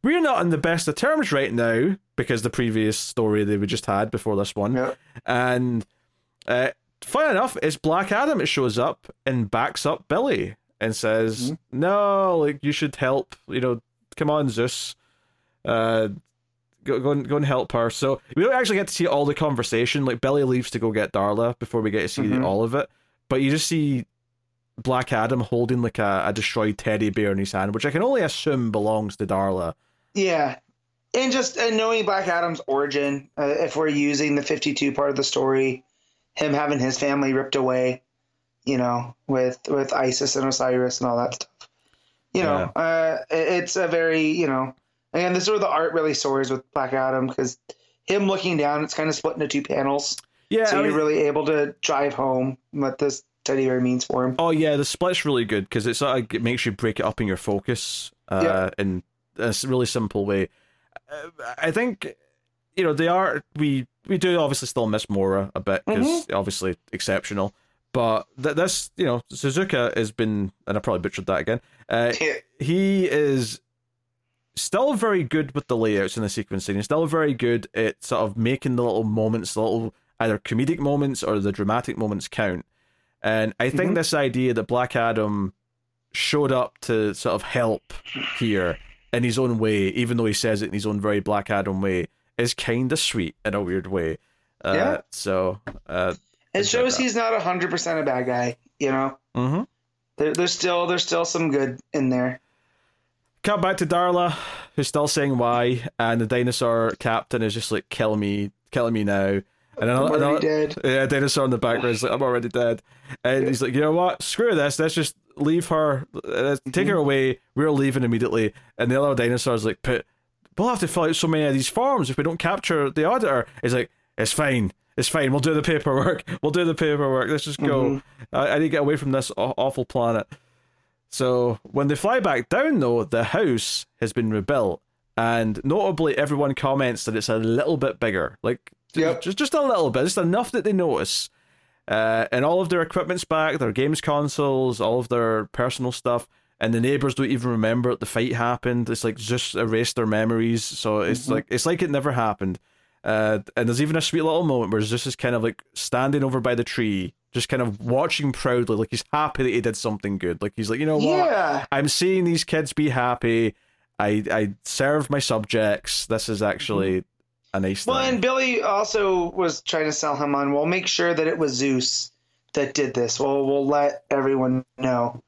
we're not on the best of terms right now because the previous story that we just had before this one. Yeah. And uh, fun enough, it's Black Adam. It shows up and backs up Billy and says, Mhm. "No, like you should help. You know, come on, Zeus. Uh, go go and, go and help her." So we don't actually get to see all the conversation. Like Billy leaves to go get Darla before we get to see Mhm. all of it. But you just see Black Adam holding like a, a destroyed teddy bear in his hand, which I can only assume belongs to Darla. Yeah. And just and knowing Black Adam's origin, uh, if we're using the 52 part of the story, him having his family ripped away, you know, with with Isis and Osiris and all that stuff. You know, uh, it's a very, you know, and this is where the art really soars with Black Adam because him looking down, it's kind of split into two panels. Yeah, so I you're mean- really able to drive home what this teddy bear means for him. Oh yeah, the split's really good because it's like it makes you break it up in your focus uh, Yeah. in a really simple way. Uh, I think you know the art we we do obviously still miss Mora a bit because obviously exceptional, but th- this you know Suzuka has been and I probably butchered that again. Uh, he is still very good with the layouts and the sequencing. He's still very good at sort of making the little moments, the little either comedic moments or the dramatic moments count. And I think Mhm. this idea that Black Adam showed up to sort of help here in his own way, even though he says it in his own very Black Adam way, is kind of sweet in a weird way. Uh, Yeah. So, uh, It shows he's not hundred percent a bad guy. You know, hmm there, there's still there's still some good in there. cut back to Darla, who's still saying why, and the dinosaur captain is just like, kill me, kill me now. And I'm another, already another- dead. Yeah, dinosaur in the background is like, I'm already dead. And he's like, you know what? Screw this. Let's just leave her. Take her away. We're leaving immediately. And the other dinosaur's like, "Put, we'll have to fill out so many of these forms if we don't capture the auditor. He's like, it's fine. It's fine. We'll do the paperwork. We'll do the paperwork. Let's just go. Mhm. I, I need to get away from this awful planet. So when they fly back down, though, the house has been rebuilt, and notably, everyone comments that it's a little bit bigger, like Yep. just just a little bit, just enough that they notice. Uh, and all of their equipment's back, their games consoles, all of their personal stuff, and the neighbors don't even remember the fight happened. It's like just erased their memories, so it's Mhm. like it's like it never happened. Uh, and there's even a sweet little moment where Zeus is kind of like standing over by the tree, just kind of watching proudly, like he's happy that he did something good. Like he's like, you know what? Yeah, I'm seeing these kids be happy. I I serve my subjects. This is actually a nice Well, thing. and Billy also was trying to sell him on. We'll make sure that it was Zeus that did this. We'll we'll let everyone know.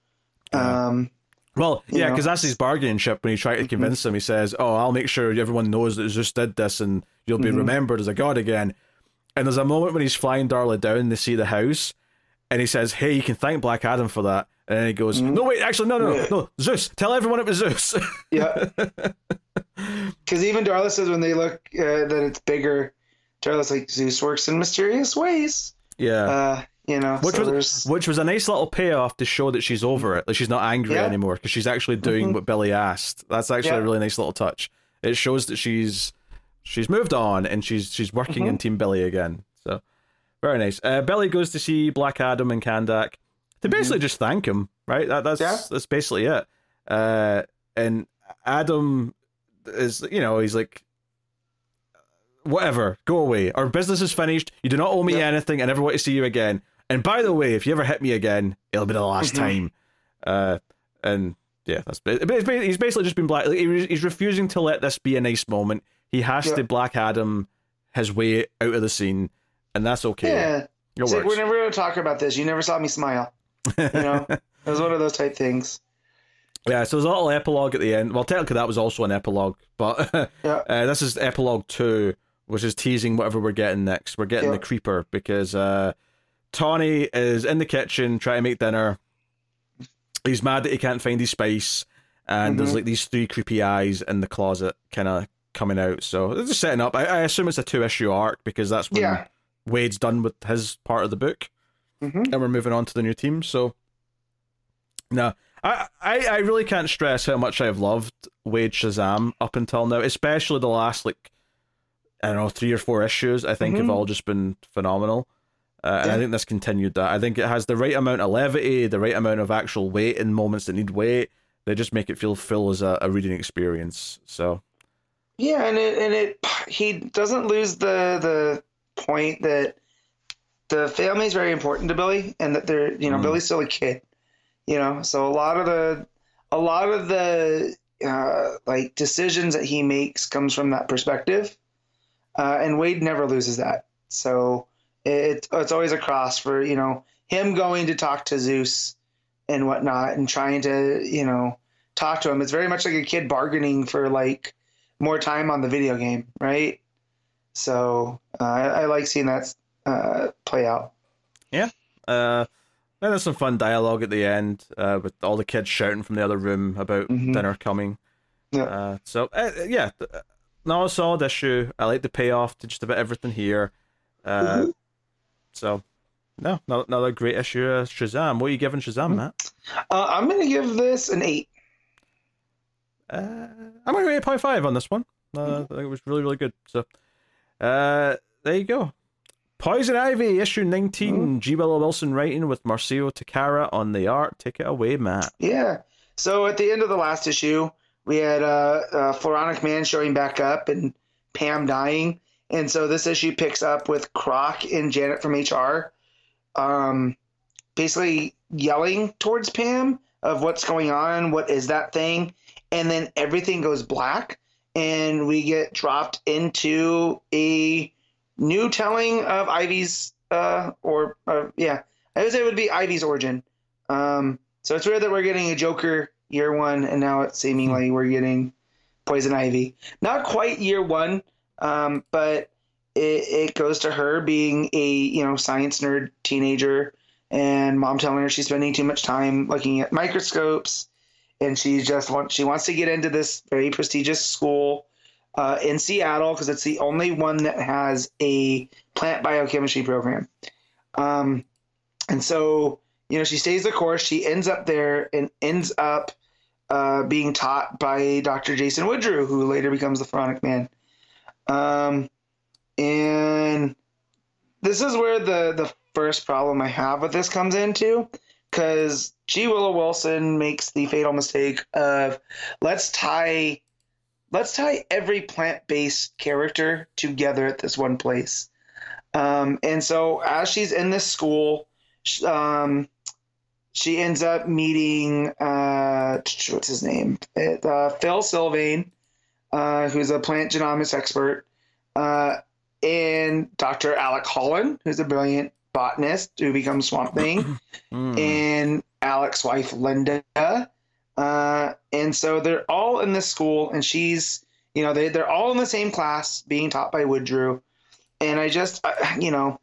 Yeah. Um, Well, yeah, because that's his bargaining chip when he tried to convince him. He says, "Oh, I'll make sure everyone knows that Zeus did this, and you'll be Mhm. remembered as a god again." And there's a moment when he's flying Darla down to see the house, and he says, "Hey, you can thank Black Adam for that." And then he goes, Mhm. "No, wait, actually, no, no, Yeah. no, Zeus. Tell everyone it was Zeus." yeah, because even Darla says when they look uh, that it's bigger, Darla's like Zeus works in mysterious ways. yeah. Uh, you know, Which so was there's- which was a nice little payoff to show that she's over it, like she's not angry Yeah. anymore because she's actually doing Mhm. what Billy asked. That's actually a really nice little touch. It shows that she's she's moved on and she's she's working in Mhm. Team Billy again. So very nice. Uh, Billy goes to see Black Adam and Kahndaq to basically just thank him. Right, that, that's Mm-hmm. Yeah. that's basically it. Uh, and Adam is you know he's like. Whatever, go away. Our business is finished. You do not owe me Yeah. anything. I never want to see you again. And by the way, if you ever hit me again, it'll be the last Mhm. time. Uh, and yeah, that's he's basically just been black. like, He's refusing to let this be a nice moment. He has Yeah. to Black Adam his way out of the scene, and that's okay. yeah. It It's like, works. we're never going to talk about this. You never saw me smile. You know, it was one of those type things. yeah, so there's a little epilogue at the end. Well, technically that was also an epilogue, but Yeah. uh, this is epilogue two, which is teasing whatever we're getting next. We're getting Yeah. the creeper because uh, Tawny is in the kitchen trying to make dinner. He's mad that he can't find his spice, and there's Mhm. like these three creepy eyes in the closet, kind of coming out. So they're just setting up. I, I assume it's a two issue arc because that's when Yeah. Waid's done with his part of the book hmm and we're moving on to the new team. So, no, I, I, I really can't stress how much I've loved Waid Shazam up until now, especially the last like I don't know three or four issues. I think have Mhm. all just been phenomenal, uh, and I think this continued that. I think it has the right amount of levity, the right amount of actual weight in moments that need weight. They just make it feel full as a, a reading experience. So, Yeah, and it and it he doesn't lose the the point that the family is very important to Billy, and that they're you know Mm. Billy's still a kid, you know. So a lot of the a lot of the uh, like decisions that he makes comes from that perspective, uh, and Waid never loses that. So it it's always a cross for you know him going to talk to Zeus and whatnot and trying to you know talk to him. It's very much like a kid bargaining for like more time on the video game, right? So uh, I, I like seeing that uh, play out. Yeah. Uh, then there's some fun dialogue at the end uh, with all the kids shouting from the other room about Mhm. dinner coming. Yeah. Uh, so uh, yeah, th- not a solid issue. I like the payoff to just about everything here. Uh, Mhm. So no, another great issue. Uh, Shazam. What are you giving Shazam, Mhm. Matt? Uh, I'm going to give this an eight. Uh, I'm going to point five on this one. Uh, Mm-hmm. I think it was really really good. So, uh, there you go. Poison Ivy issue 19 Mm-hmm. G. Willow Wilson writing with Marcio Takara on the art. Take it away, Matt. Yeah. So at the end of the last issue, we had uh, uh, Floronic Man showing back up and Pam dying. And so this issue picks up with Croc and Janet from HR. Um, basically yelling towards Pam of what's going on, what is that thing, and then everything goes black, and we get dropped into a new telling of Ivy's, uh, or uh, yeah, I would say it would be Ivy's origin. Um, so it's weird that we're getting a Joker year one, and now it's seemingly we're getting Poison Ivy. Not quite year one, um, but it, it goes to her being a you know science nerd teenager, and mom telling her she's spending too much time looking at microscopes, and she just wants she wants to get into this very prestigious school uh, in Seattle because it's the only one that has a plant biochemistry program. Um, and so you know she stays the course. She ends up there and ends up uh, being taught by Dr. Jason Woodrue, who later becomes the Floronic Man. Um, and this is where the the first problem I have with this comes into, because G. Willow Wilson makes the fatal mistake of let's tie let's tie every plant based character together at this one place. Um, and so as she's in this school, um, she ends up meeting uh, what's his name? It, uh, Phil Sylvain, uh, who's a plant genomics expert, uh, and Dr. Alec Holland, who's a brilliant botanist who becomes Swamp Thing, mm. and Alec's wife Linda. Uh, and so they're all in this school, and she's, you know, they, they're all in the same class being taught by Woodrue. And I just, you know,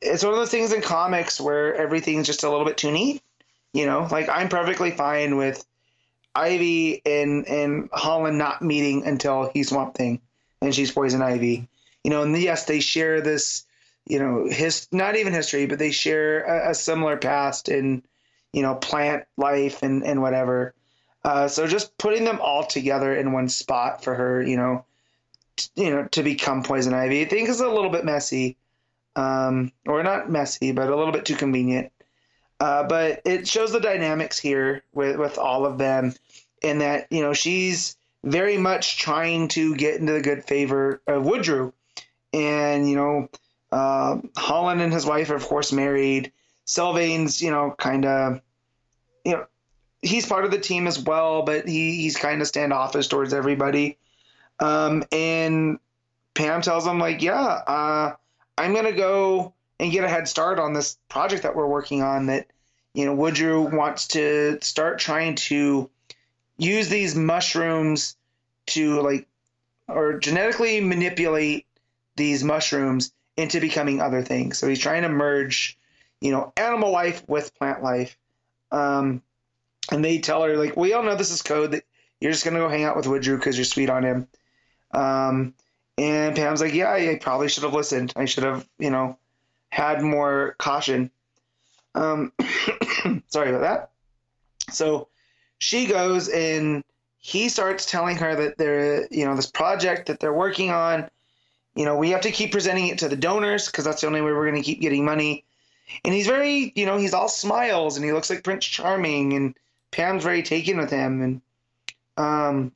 it's one of those things in comics where everything's just a little bit too neat. You know, like I'm perfectly fine with Ivy and and Holland not meeting until he's Swamp Thing and she's Poison Ivy. You know, and yes, they share this. You know, his not even history, but they share a, a similar past in you know plant life and and whatever. Uh, so just putting them all together in one spot for her, you know, t- you know, to become Poison Ivy, I think is a little bit messy um, or not messy, but a little bit too convenient. Uh, but it shows the dynamics here with with all of them, in that you know she's very much trying to get into the good favor of Woodrue, and you know uh, Holland and his wife are of course married. Sylvain's you know kind of you know he's part of the team as well, but he he's kind of standoffish towards everybody. Um, and Pam tells him like, yeah, uh, I'm gonna go and get a head start on this project that we're working on. That you know Woodrue wants to start trying to use these mushrooms to like or genetically manipulate these mushrooms into becoming other things. So he's trying to merge, you know, animal life with plant life. Um, and they tell her like, we all know this is code that you're just gonna go hang out with Woodrue because you're sweet on him. Um, and Pam's like, yeah, I probably should have listened. I should have, you know, had more caution. Um, sorry about that. So she goes and he starts telling her that they're, you know, this project that they're working on, you know, we have to keep presenting it to the donors because that's the only way we're going to keep getting money. And he's very, you know, he's all smiles and he looks like Prince Charming and Pam's very taken with him. And um,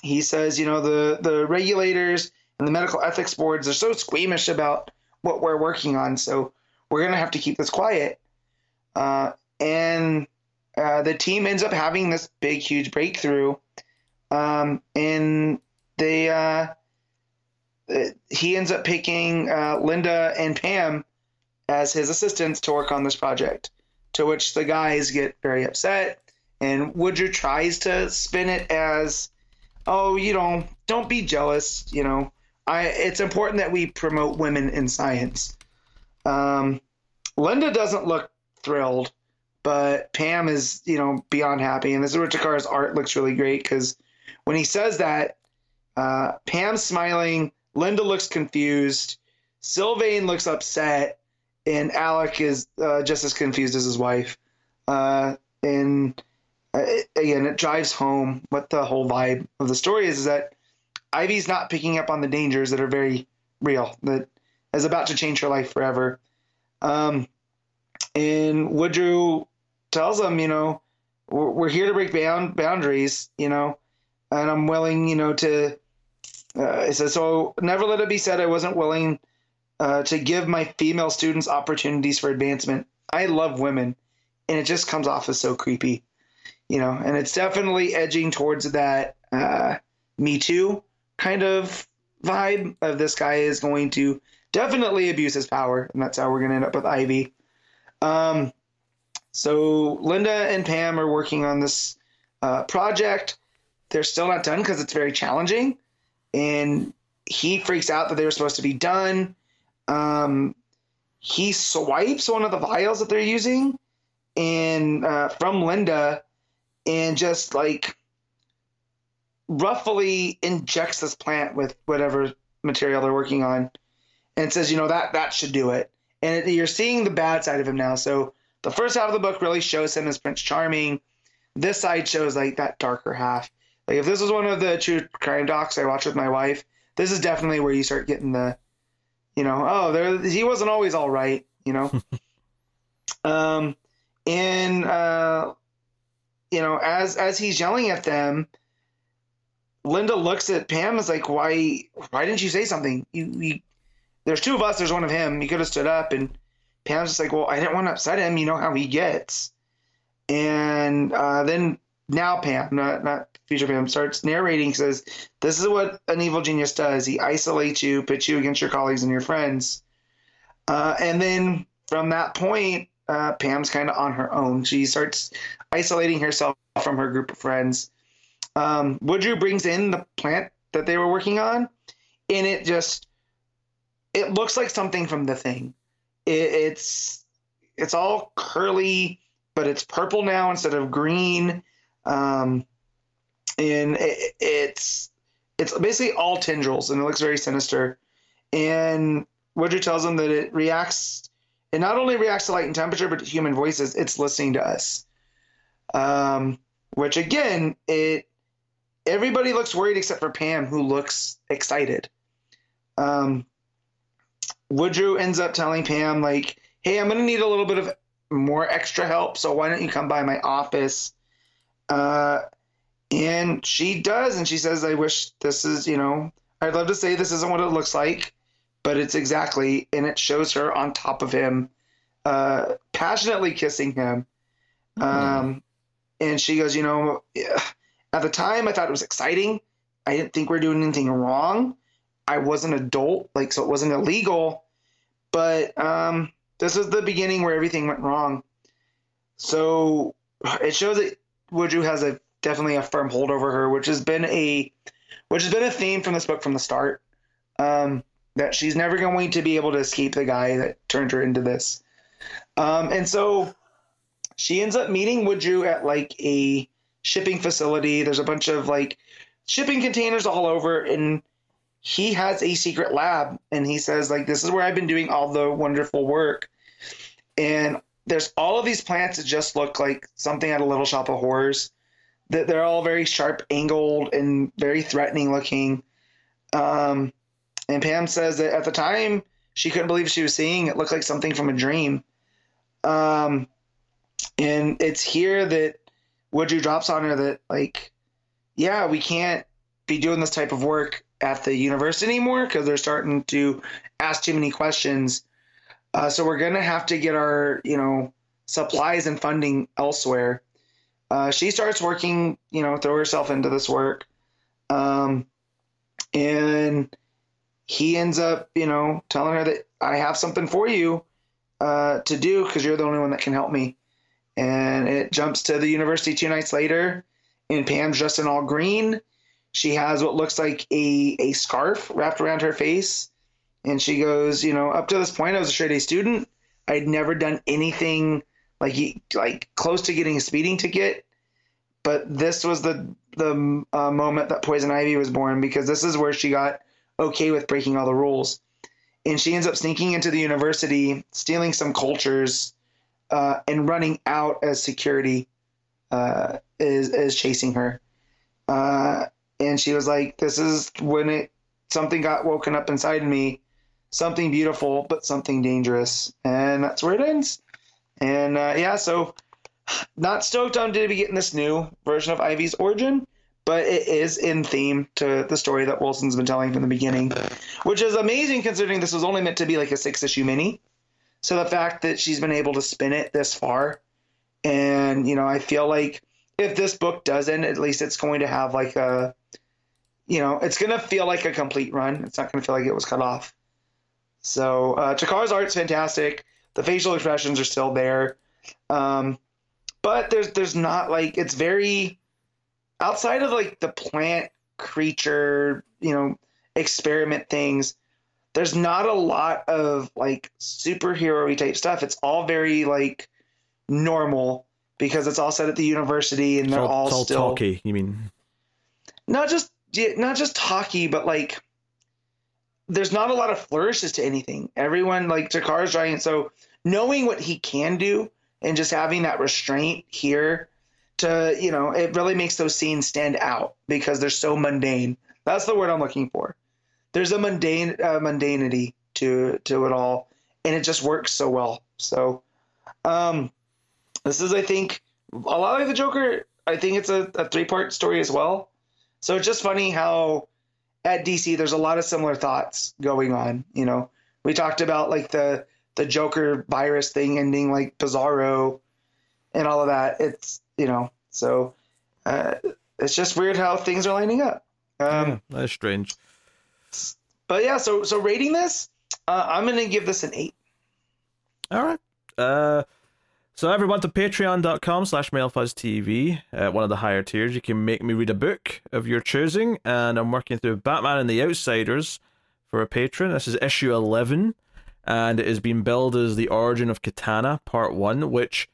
he says, you know, the, the regulators and the medical ethics boards are so squeamish about what we're working on. So we're going to have to keep this quiet. Uh, and uh, the team ends up having this big, huge breakthrough. Um, and they, uh, he ends up picking uh, Linda and Pam as his assistants to work on this project. To which the guys get very upset, and Woodrue tries to spin it as, "Oh, you know, don't be jealous. You know, I, it's important that we promote women in science. Um, Linda doesn't look thrilled, but Pam is, you know, beyond happy. And this is where Takara's art looks really great because when he says that, uh, Pam's smiling, Linda looks confused, Sylvain looks upset, and Alec is uh, just as confused as his wife. Uh, and uh, again, it drives home what the whole vibe of the story is: is that Ivy's not picking up on the dangers that are very real, that is about to change her life forever. Um, and Woodrue tells him, you know, we're, we're here to break bound, boundaries, you know, and I'm willing, you know, to. Uh, he says, so never let it be said I wasn't willing uh, to give my female students opportunities for advancement. I love women, and it just comes off as so creepy, you know. And it's definitely edging towards that uh, Me Too kind of vibe of this guy is going to definitely abuse his power, and that's how we're going to end up with Ivy. Um, so Linda and Pam are working on this uh, project. They're still not done because it's very challenging, and he freaks out that they were supposed to be done. Um, he swipes one of the vials that they're using, and uh, from Linda, and just like roughly injects this plant with whatever material they're working on, and says, you know that that should do it. And you're seeing the bad side of him now. So the first half of the book really shows him as Prince Charming. This side shows like that darker half. Like if this was one of the true crime docs I watched with my wife, this is definitely where you start getting the, you know, oh, there he wasn't always all right, you know. um, and uh, you know, as as he's yelling at them, Linda looks at Pam is like, why why didn't you say something? You, you there's two of us, there's one of him. You could have stood up and Pam's just like, well, I didn't want to upset him. You know how he gets. And uh, then now Pam, not not future Pam, starts narrating. Says, "This is what an evil genius does. He isolates you, pits you against your colleagues and your friends." Uh, and then from that point, uh, Pam's kind of on her own. She starts isolating herself from her group of friends. Um, Woodrue brings in the plant that they were working on, and it just it looks like something from the thing. It, it's it's all curly, but it's purple now instead of green, um, and it, it's it's basically all tendrils, and it looks very sinister. And Woodrue tells them that it reacts. It not only reacts to light and temperature, but to human voices. It's listening to us. Um, which again, it everybody looks worried except for Pam, who looks excited. Um, Woodrue ends up telling Pam, like, hey, I'm going to need a little bit of more extra help, so why don't you come by my office? Uh, and she does, and she says, I wish this is, you know, I'd love to say this isn't what it looks like, but it's exactly, and it shows her on top of him, uh, passionately kissing him. Mm-hmm. Um, and she goes, you know, at the time I thought it was exciting. I didn't think we are doing anything wrong. I was an adult, like so it wasn't illegal. But um, this is the beginning where everything went wrong. So it shows that Woodrue has a definitely a firm hold over her, which has been a which has been a theme from this book from the start. Um, that she's never going to be able to escape the guy that turned her into this. Um, and so she ends up meeting Woodrue at like a shipping facility. There's a bunch of like shipping containers all over, and he has a secret lab and he says like this is where i've been doing all the wonderful work and there's all of these plants that just look like something at a little shop of horrors that they're all very sharp angled and very threatening looking um, and pam says that at the time she couldn't believe she was seeing it looked like something from a dream um, and it's here that Woodrue drops on her that like yeah we can't be doing this type of work at the university anymore because they're starting to ask too many questions. Uh, so we're to have to get our, you know, supplies and funding elsewhere. Uh, she starts working, you know, throw herself into this work. Um, and he ends up, you know, telling her that I have something for you uh, to do because you're the only one that can help me. And it jumps to the university two nights later, and Pam's dressed in all green she has what looks like a, a scarf wrapped around her face. And she goes, you know, up to this point, I was a straight A student. I'd never done anything like he like close to getting a speeding ticket. But this was the the uh, moment that Poison Ivy was born because this is where she got okay with breaking all the rules. And she ends up sneaking into the university, stealing some cultures, uh, and running out as security uh, is is chasing her. Uh, and she was like, "This is when it something got woken up inside me, something beautiful but something dangerous," and that's where it ends. And uh, yeah, so not stoked on to be getting this new version of Ivy's origin, but it is in theme to the story that Wilson's been telling from the beginning, which is amazing considering this was only meant to be like a six issue mini. So the fact that she's been able to spin it this far, and you know, I feel like if this book doesn't, at least it's going to have like a, you know, it's gonna feel like a complete run. It's not gonna feel like it was cut off. So uh, Takara's art's fantastic. The facial expressions are still there, um, but there's there's not like it's very outside of like the plant creature, you know, experiment things. There's not a lot of like superhero type stuff. It's all very like normal because it's all set at the university and they're It's all, it's all still talky. You mean? not just not just talky, but like there's not a lot of flourishes to anything. Everyone like Takara's giant, so knowing what he can do and just having that restraint here to you know it really makes those scenes stand out because they're so mundane. That's the word I'm looking for. There's a mundane uh, mundanity to to it all, and it just works so well. So, um, this is I think a lot like the Joker. I think it's a, a three part story as well. So it's just funny how at DC there's a lot of similar thoughts going on. You know, we talked about like the the Joker virus thing ending like Bizarro and all of that. It's you know, so uh, it's just weird how things are lining up. Um, yeah, that's strange. But yeah, so so rating this, uh, I'm gonna give this an eight. All right. Uh, so everyone to patreon.com slash mildfuzztv, uh, one of the higher tiers. You can make me read a book of your choosing, and I'm working through Batman and the Outsiders for a patron. This is issue 11, and it is being billed as The Origin of Katana, Part 1, which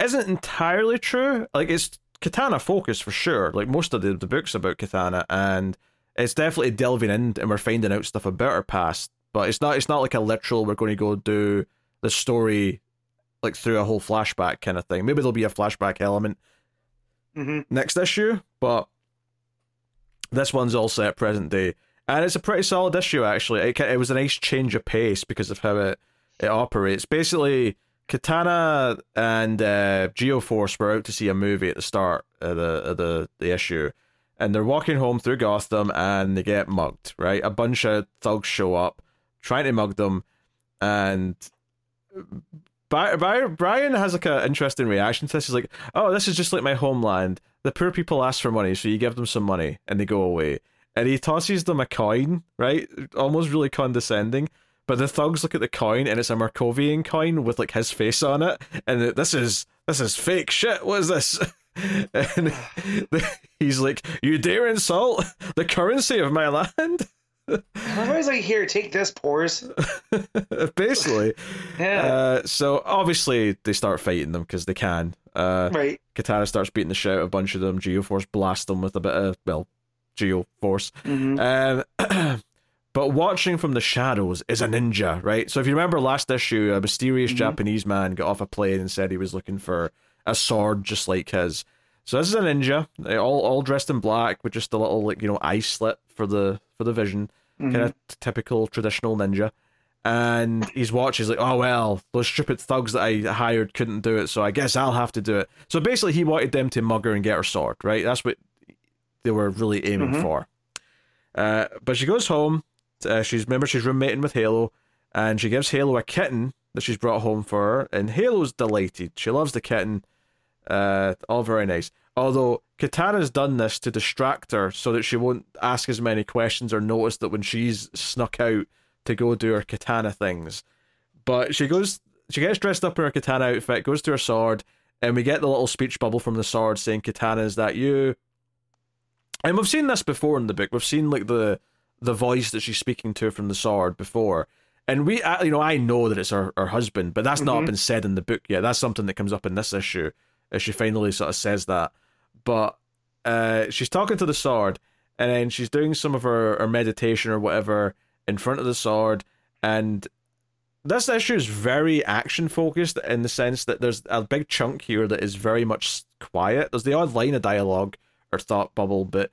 isn't entirely true. Like, it's Katana focused for sure. Like, most of the, the books about Katana, and it's definitely delving in, and we're finding out stuff about her past, but it's not, it's not like a literal, we're going to go do the story like through a whole flashback kind of thing. Maybe there'll be a flashback element Mm-hmm. next issue, but this one's all set present day, and it's a pretty solid issue actually. It, it was a nice change of pace because of how it it operates. Basically, Katana and uh, Geoforce were out to see a movie at the start of the of the the issue, and they're walking home through Gotham and they get mugged. Right, a bunch of thugs show up trying to mug them, and Brion has like an interesting reaction to this. He's like, "Oh, this is just like my homeland. The poor people ask for money, so you give them some money, and they go away." And he tosses them a coin, right? Almost really condescending. But the thugs look at the coin, and it's a Markovian coin with like his face on it, and this is this is fake shit. What is this? and he's like, "You dare insult the currency of my land?" Everybody's like, here, take this, pores. Basically. Yeah, Uh, so obviously they start fighting them because they can. Uh, right. Katana starts beating the shit out of a bunch of them. Geoforce blasts them with a bit of well, Geoforce. hmm Um, but watching from the shadows is a ninja, right? So if you remember last issue, a mysterious Mhm. Japanese man got off a plane and said he was looking for a sword just like his. So this is a ninja, all all dressed in black with just a little like you know eye slit for the for the vision Mhm. kind of typical traditional ninja. And he's watching, he's like, oh, well, those stupid thugs that I hired couldn't do it, so I guess I'll have to do it. So basically, he wanted them to mug her and get her sword, right? That's what they were really aiming Mhm. for. Uh, but she goes home. Uh, she's remember she's roommating with Halo, and she gives Halo a kitten that she's brought home for her, and Halo's delighted. She loves the kitten. Uh, all very nice. Although Katana's done this to distract her so that she won't ask as many questions or notice that when she's snuck out to go do her katana things. But she goes, she gets dressed up in her katana outfit, goes to her sword, and we get the little speech bubble from the sword saying, "Katana, is that you?" And we've seen this before in the book. We've seen like the the voice that she's speaking to from the sword before. And we, you know, I know that it's her, her husband, but that's not Mhm. been said in the book yet. That's something that comes up in this issue, as she finally sort of says that. But uh, she's talking to the sword, and then she's doing some of her, her meditation or whatever in front of the sword. And this issue is very action focused in the sense that there's a big chunk here that is very much quiet. There's the odd line of dialogue or thought bubble, but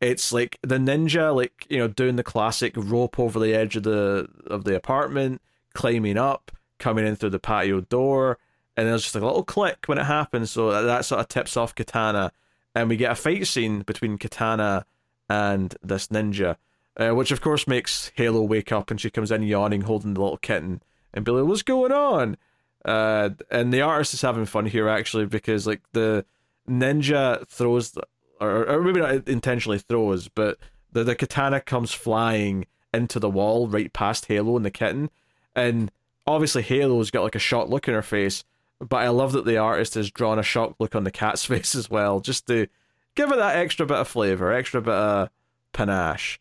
it's like the ninja, like you know, doing the classic rope over the edge of the of the apartment, climbing up, coming in through the patio door, and there's just a little click when it happens. So that sort of tips off Katana, and we get a fight scene between Katana and this ninja, uh, which of course makes Halo wake up, and she comes in yawning, holding the little kitten, and be like, "What's going on?" Uh, and the artist is having fun here actually because like the ninja throws, or, or maybe not intentionally throws, but the the katana comes flying into the wall right past Halo and the kitten, and obviously Halo's got like a shocked look in her face, but I love that the artist has drawn a shocked look on the cat's face as well, just to give it that extra bit of flavor, extra bit of panache.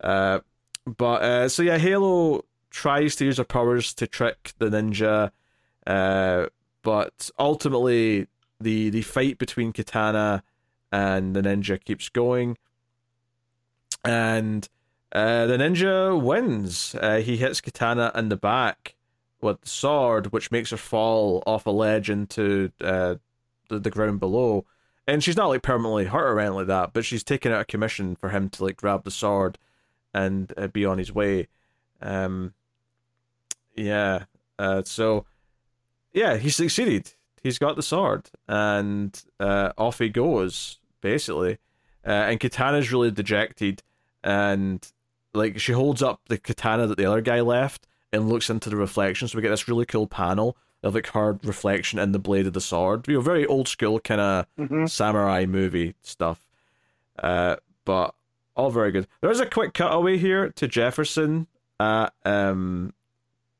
Uh, but uh, so yeah, Halo tries to use her powers to trick the ninja, uh, but ultimately the the fight between Katana and the ninja keeps going, and uh, the ninja wins. Uh, he hits Katana in the back with the sword, which makes her fall off a ledge into uh, the, the ground below. And she's not like permanently hurt or anything like that, but she's taken out a commission for him to like grab the sword and uh, be on his way. Um, yeah. Uh, so, yeah, he succeeded. He's got the sword, and uh, off he goes, basically. Uh, and Katana's really dejected, and like she holds up the katana that the other guy left and looks into the reflection. So we get this really cool panel of like her reflection in the blade of the sword. You know, very old school kind of Mhm. samurai movie stuff. Uh, but all very good. There is a quick cutaway here to Jefferson at um,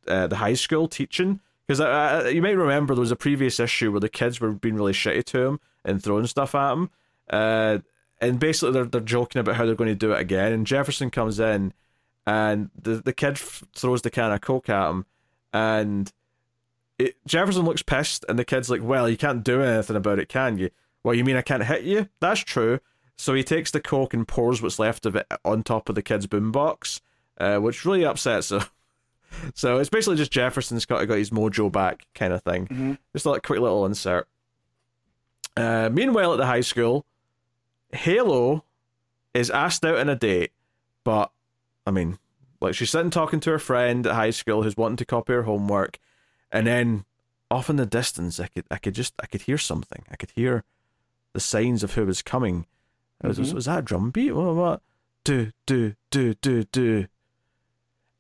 uh, the high school teaching because uh, you might remember there was a previous issue where the kids were being really shitty to him and throwing stuff at him. Uh, and basically they're they're joking about how they're going to do it again. And Jefferson comes in, and the the kid f- throws the can of coke at him, and it, Jefferson looks pissed, and the kid's like, "Well, you can't do anything about it, can you?" Well, you mean I can't hit you? That's true. So he takes the coke and pours what's left of it on top of the kid's boombox, uh, which really upsets him. so it's basically just Jefferson's got got his mojo back, kind of thing. Mhm. Just a like, quick little insert. Uh, meanwhile, at the high school, Halo is asked out on a date, but I mean, like she's sitting talking to her friend at high school who's wanting to copy her homework, and then off in the distance, I could I could just I could hear something. I could hear the signs of who was coming. Was, was, Mhm. was that a drum beat? What? what? Do do do do do.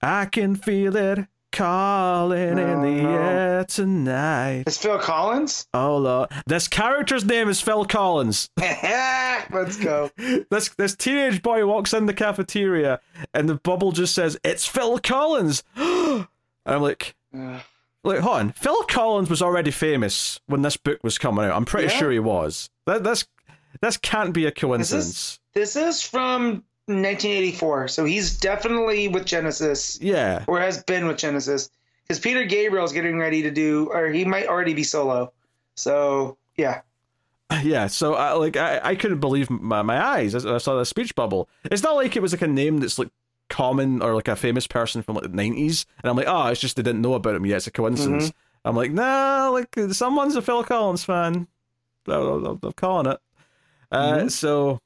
I can feel it calling in the No, no. air tonight. It's Phil Collins. Oh Lord, this character's name is Phil Collins. Let's go. this this teenage boy walks in the cafeteria and the bubble just says it's Phil Collins. and I'm like, Ugh. like, hold on. Phil Collins was already famous when this book was coming out. I'm pretty Yeah. sure he was. That this this can't be a coincidence. This is from 1984, so he's definitely with Genesis, Yeah. or has been with Genesis, because Peter Gabriel's getting ready to do, or he might already be solo. So yeah, Yeah, so I like I, I couldn't believe my, my eyes as I saw the speech bubble. It's not like it was like a name that's like common or like a famous person from like the nineties, and I'm like, oh, it's just they didn't know about him yet. It's a coincidence. I'm like, nah, like someone's a Phil Collins fan. I'm, I'm- calling it. Uh, Mhm. So,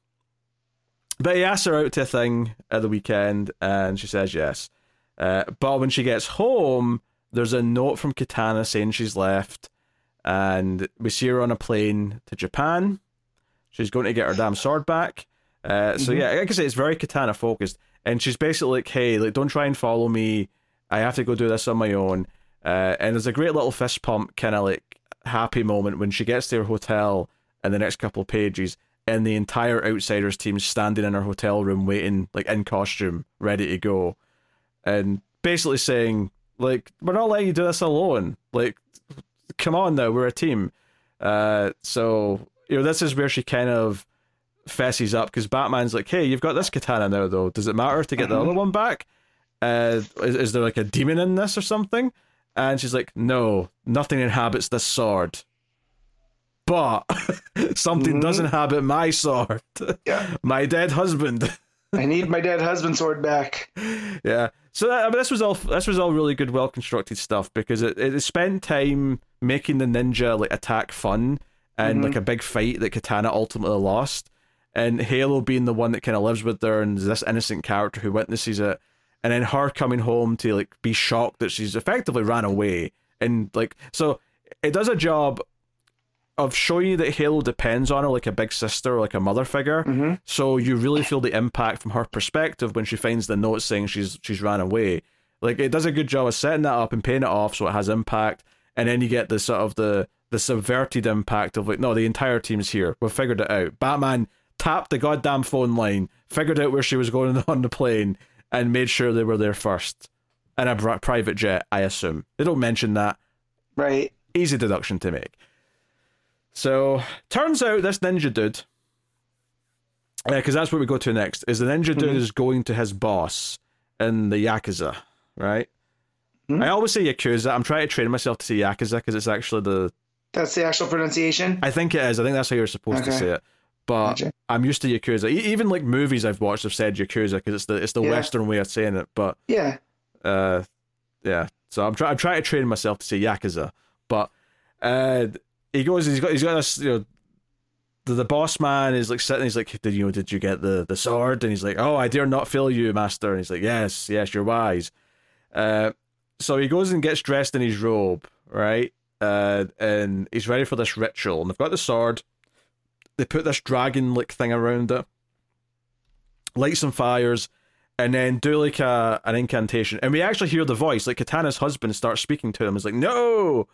but he asks her out to a thing at the weekend, and she says yes. Uh, but when she gets home, there's a note from Katana saying she's left, and we see her on a plane to Japan. She's going to get her damn sword back. Uh, so Mhm. yeah, like I say, it's very Katana focused, and she's basically like, "Hey, like, don't try and follow me. I have to go do this on my own." Uh, and there's a great little fist pump, kind of like happy moment when she gets to her hotel in the next couple of pages, and the entire Outsiders team standing in her hotel room, waiting, like in costume, ready to go, and basically saying, "Like, we're not letting you do this alone. Like, come on now, we're a team." Uh, so you know, this is where she kind of fesses up because Batman's like, "Hey, you've got this katana now, though. Does it matter to get the other one back? Uh, is, is there like a demon in this or something?" And she's like, "No, nothing inhabits this sword." But something Mhm. does inhabit my sword. Yeah. my dead husband. I need my dead husband sword back. yeah. So that, I mean, this was all this was all really good, well constructed stuff because it, it spent time making the ninja like attack fun and Mhm. like a big fight that Katana ultimately lost, and Halo being the one that kind of lives with her and this innocent character who witnesses it, and then her coming home to like be shocked that she's effectively ran away and like so it does a job of showing you that Halo depends on her like a big sister or like a mother figure. Mhm. So you really feel the impact from her perspective when she finds the note saying she's she's ran away. Like it does a good job of setting that up and paying it off so it has impact, and then you get the sort of the the subverted impact of like, no, the entire team's here. We've figured it out. Batman tapped the goddamn phone line, figured out where she was going on the plane, and made sure they were there first. And a private jet, I assume. They don't mention that. Right. Easy deduction to make. So turns out this ninja dude, because that's what we go to next, is the ninja dude Mhm. is going to his boss in the yakuza, right? Mhm. I always say yakuza. I'm trying to train myself to say yakuza because it's actually the. That's the actual pronunciation. I think it is. I think that's how you're supposed to say it. But Gotcha. I'm used to yakuza. E- even like movies I've watched have said yakuza because it's the it's the Yeah. Western way of saying it. But Yeah. uh, yeah. So I'm trying. I'm trying to train myself to say yakuza, but uh, he goes. He's got. He's got this. You know, the, the boss man is like sitting. He's like, did you know? Did you get the the sword? And he's like, oh, I dare not fail you, master. And he's like, yes, yes, you're wise. Uh, so he goes and gets dressed in his robe, right? Uh, and he's ready for this ritual. And they've got the sword. They put this dragon like thing around it, light some fires, and then do like a an incantation. And we actually hear the voice, like Katana's husband starts speaking to him. It's like, no!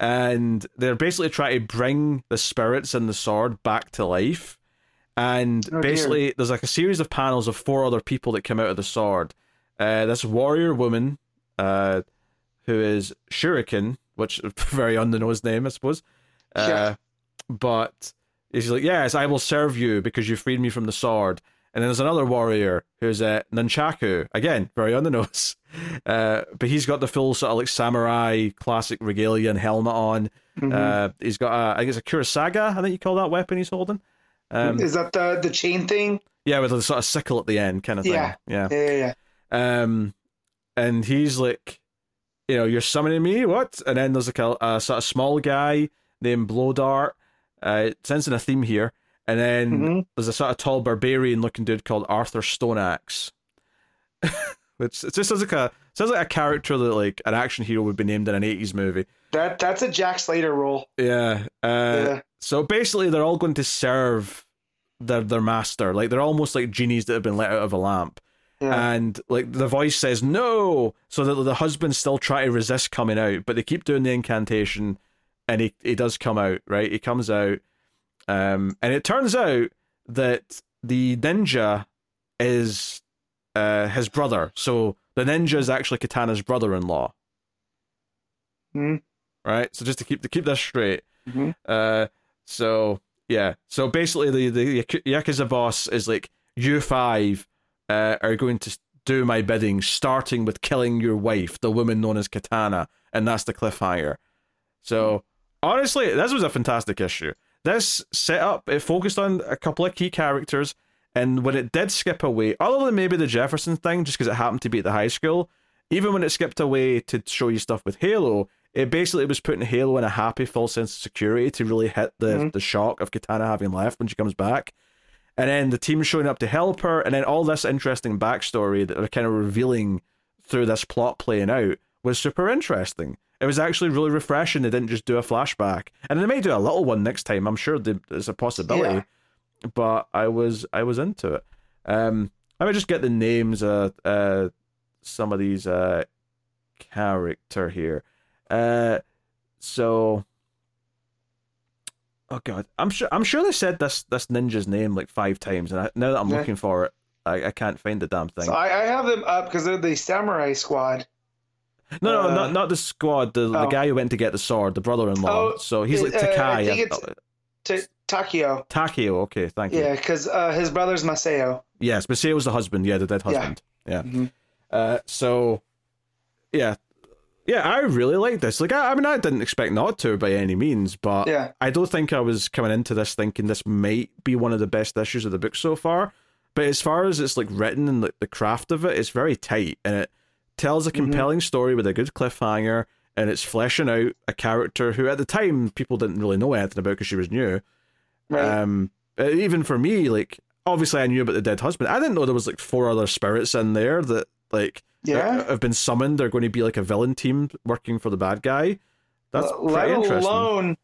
And they're basically trying to bring the spirits and the sword back to life. And Oh, dear. basically, there's like a series of panels of four other people that come out of the sword. Uh, this warrior woman, uh, who is Shuriken, which is a very on the nose name, I suppose. Uh, Yeah. But he's like, yes, I will serve you because you freed me from the sword. And then there's another warrior who's uh, Nunchaku. Again, very on the nose. Uh, but he's got the full sort of like samurai classic regalia and helmet on. Mhm. Uh, he's got, a, I think it's a Kurisaga, I think you call that weapon he's holding. Um, Is that the the chain thing? yeah, with a sort of sickle at the end kind of thing. Yeah. Yeah. Yeah, yeah, yeah. Um, and he's like, you know, you're summoning me, what? And then there's like a, a sort of small guy named Blow Dart. Uh, sensing a theme here. And then Mhm. there's a sort of tall barbarian looking dude called Arthur Stoneaxe. Which it just sounds like a sounds like a character that like an action hero would be named in an eighties movie. That that's a Jack Slater role. Yeah. Uh, yeah. So basically, they're all going to serve their their master. Like they're almost like genies that have been let out of a lamp. Yeah. And like the voice says no, so that the husband still try to resist coming out, but they keep doing the incantation, and he he does come out. Right, he comes out, um, and it turns out that the ninja is uh his brother. So the ninja is actually Katana's brother-in-law. Hmm. Right. So just to keep to keep this straight, Mhm. uh, so yeah, so basically the the Yak- Yakuza boss is like you five uh, are going to do my bidding, starting with killing your wife, the woman known as Katana, and that's the cliffhanger. So honestly, this was a fantastic issue. This setup it focused on a couple of key characters, and when it did skip away, other than maybe the Jefferson thing, just because it happened to be at the high school, even when it skipped away to show you stuff with Halo, it basically was putting Halo in a happy, full sense of security to really hit the Mhm. the shock of Katana having left when she comes back. And then the team showing up to help her, and then all this interesting backstory that they're kind of revealing through this plot playing out was super interesting. It was actually really refreshing. They didn't just do a flashback, and they may do a little one next time. I'm sure there's a possibility, but I was I was into it. Um, I might just get the names of uh, some of these uh, character here. Uh, so oh god, I'm sure I'm sure they said this this ninja's name like five times, and I, now that I'm Yeah. looking for it, I, I can't find the damn thing. So I, I have them up because they're the Samurai Squad. no, no, uh, not not the squad. The the oh. guy who went to get the sword, the brother-in-law. Oh, so he's like uh, I Takai. think it's- Takeo. Takeo. Okay, thank you. Yeah, because uh, his brother's Maseo. Yes, Maseo's the husband. Yeah, the dead Yeah. husband. Yeah. Mhm. Uh, so, yeah, yeah, I really like this. Like, I, I mean, I didn't expect not to by any means, but Yeah. I don't think I was coming into this thinking this might be one of the best issues of the book so far. But as far as it's like written and like the craft of it, it's very tight and it tells a Mhm. compelling story with a good cliffhanger and it's fleshing out a character who at the time people didn't really know anything about because she was new. Right. Um, uh, even for me, like obviously I knew about the dead husband. I didn't know there was like four other spirits in there that like yeah. have been summoned. They're going to be like a villain team working for the bad guy. That's L- let interesting. alone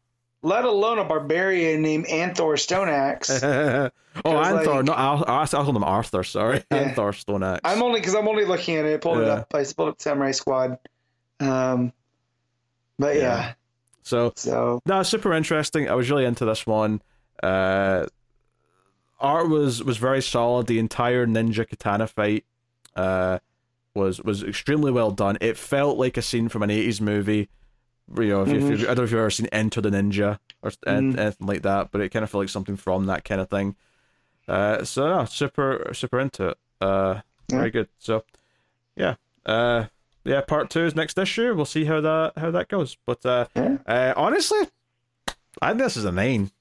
let alone a barbarian named Anthor Stoneaxe. oh, Anthor, like, not Al- I called him Arthur. Sorry, Yeah. Anthor Stone Axe. I'm only because I'm only looking at it. I pulled it up. I pulled up Samurai Squad. Um, but yeah, Yeah. so so no, super interesting. I was really into this one. Uh, art was was very solid. The entire ninja katana fight uh, was was extremely well done. It felt like a scene from an eighties movie. You know, if, you, if you, I don't know if you've ever seen Enter the Ninja or Mhm. anything like that, but it kind of felt like something from that kind of thing. Uh, so no, super super into it. Uh, Yeah. very good. So yeah, uh, yeah. Part two is next issue. We'll see how that how that goes. But uh, Yeah. uh honestly, I think this is a nine.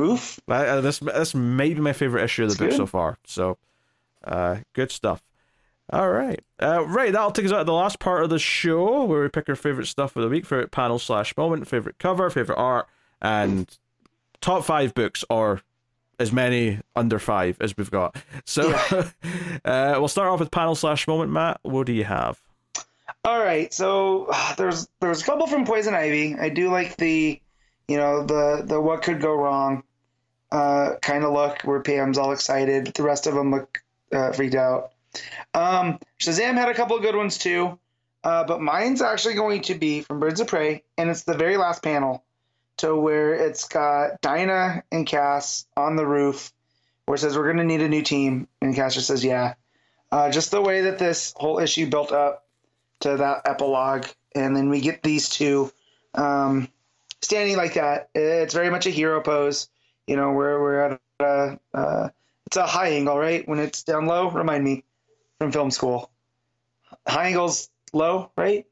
Oof. Uh, this this may be my favorite issue of the book so far. So, uh, good stuff. All right, uh, right. That'll take us out to the last part of the show where we pick our favorite stuff of the week, favorite panel slash moment, favorite cover, favorite art, and top five books or as many under five as we've got. So, uh, we'll start off with panel slash moment. Matt, what do you have? All right, so there's there's a couple from Poison Ivy. I do like the, you know, the the what could go wrong, uh, kind of look where Pam's all excited. The rest of them look uh, freaked out. Um, Shazam had a couple of good ones too, uh, but mine's actually going to be from Birds of Prey, and it's the very last panel, to where it's got Dinah and Cass on the roof, where it says we're going to need a new team, and Cass just says yeah. Uh, just the way that this whole issue built up to that epilogue, and then we get these two um, standing like that. It's very much a hero pose. You know, where we're at a uh, it's a high angle, right? When it's down low, remind me from film school. High angles low, right?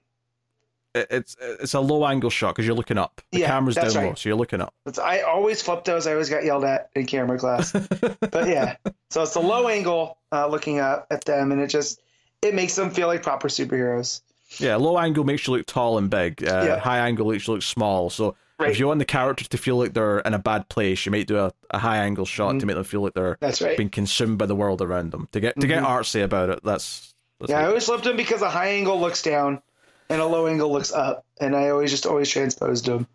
It's it's a low angle shot because you're looking up. The Yeah, camera's down that's low, so you're looking up. It's, I always flip those. I always got yelled at in camera class. but yeah, so it's the low angle uh, looking up at them, and it just it makes them feel like proper superheroes. Yeah, low angle makes you look tall and big. Uh, Yeah. High angle makes you look small. So Right. if you want the characters to feel like they're in a bad place, you might do a, a high angle shot Mm-hmm. to make them feel like they're That's right. being consumed by the world around them. To get to get artsy about it, that's, that's Yeah, I always flipped them because a high angle looks down and a low angle looks up, and I always just always transposed them.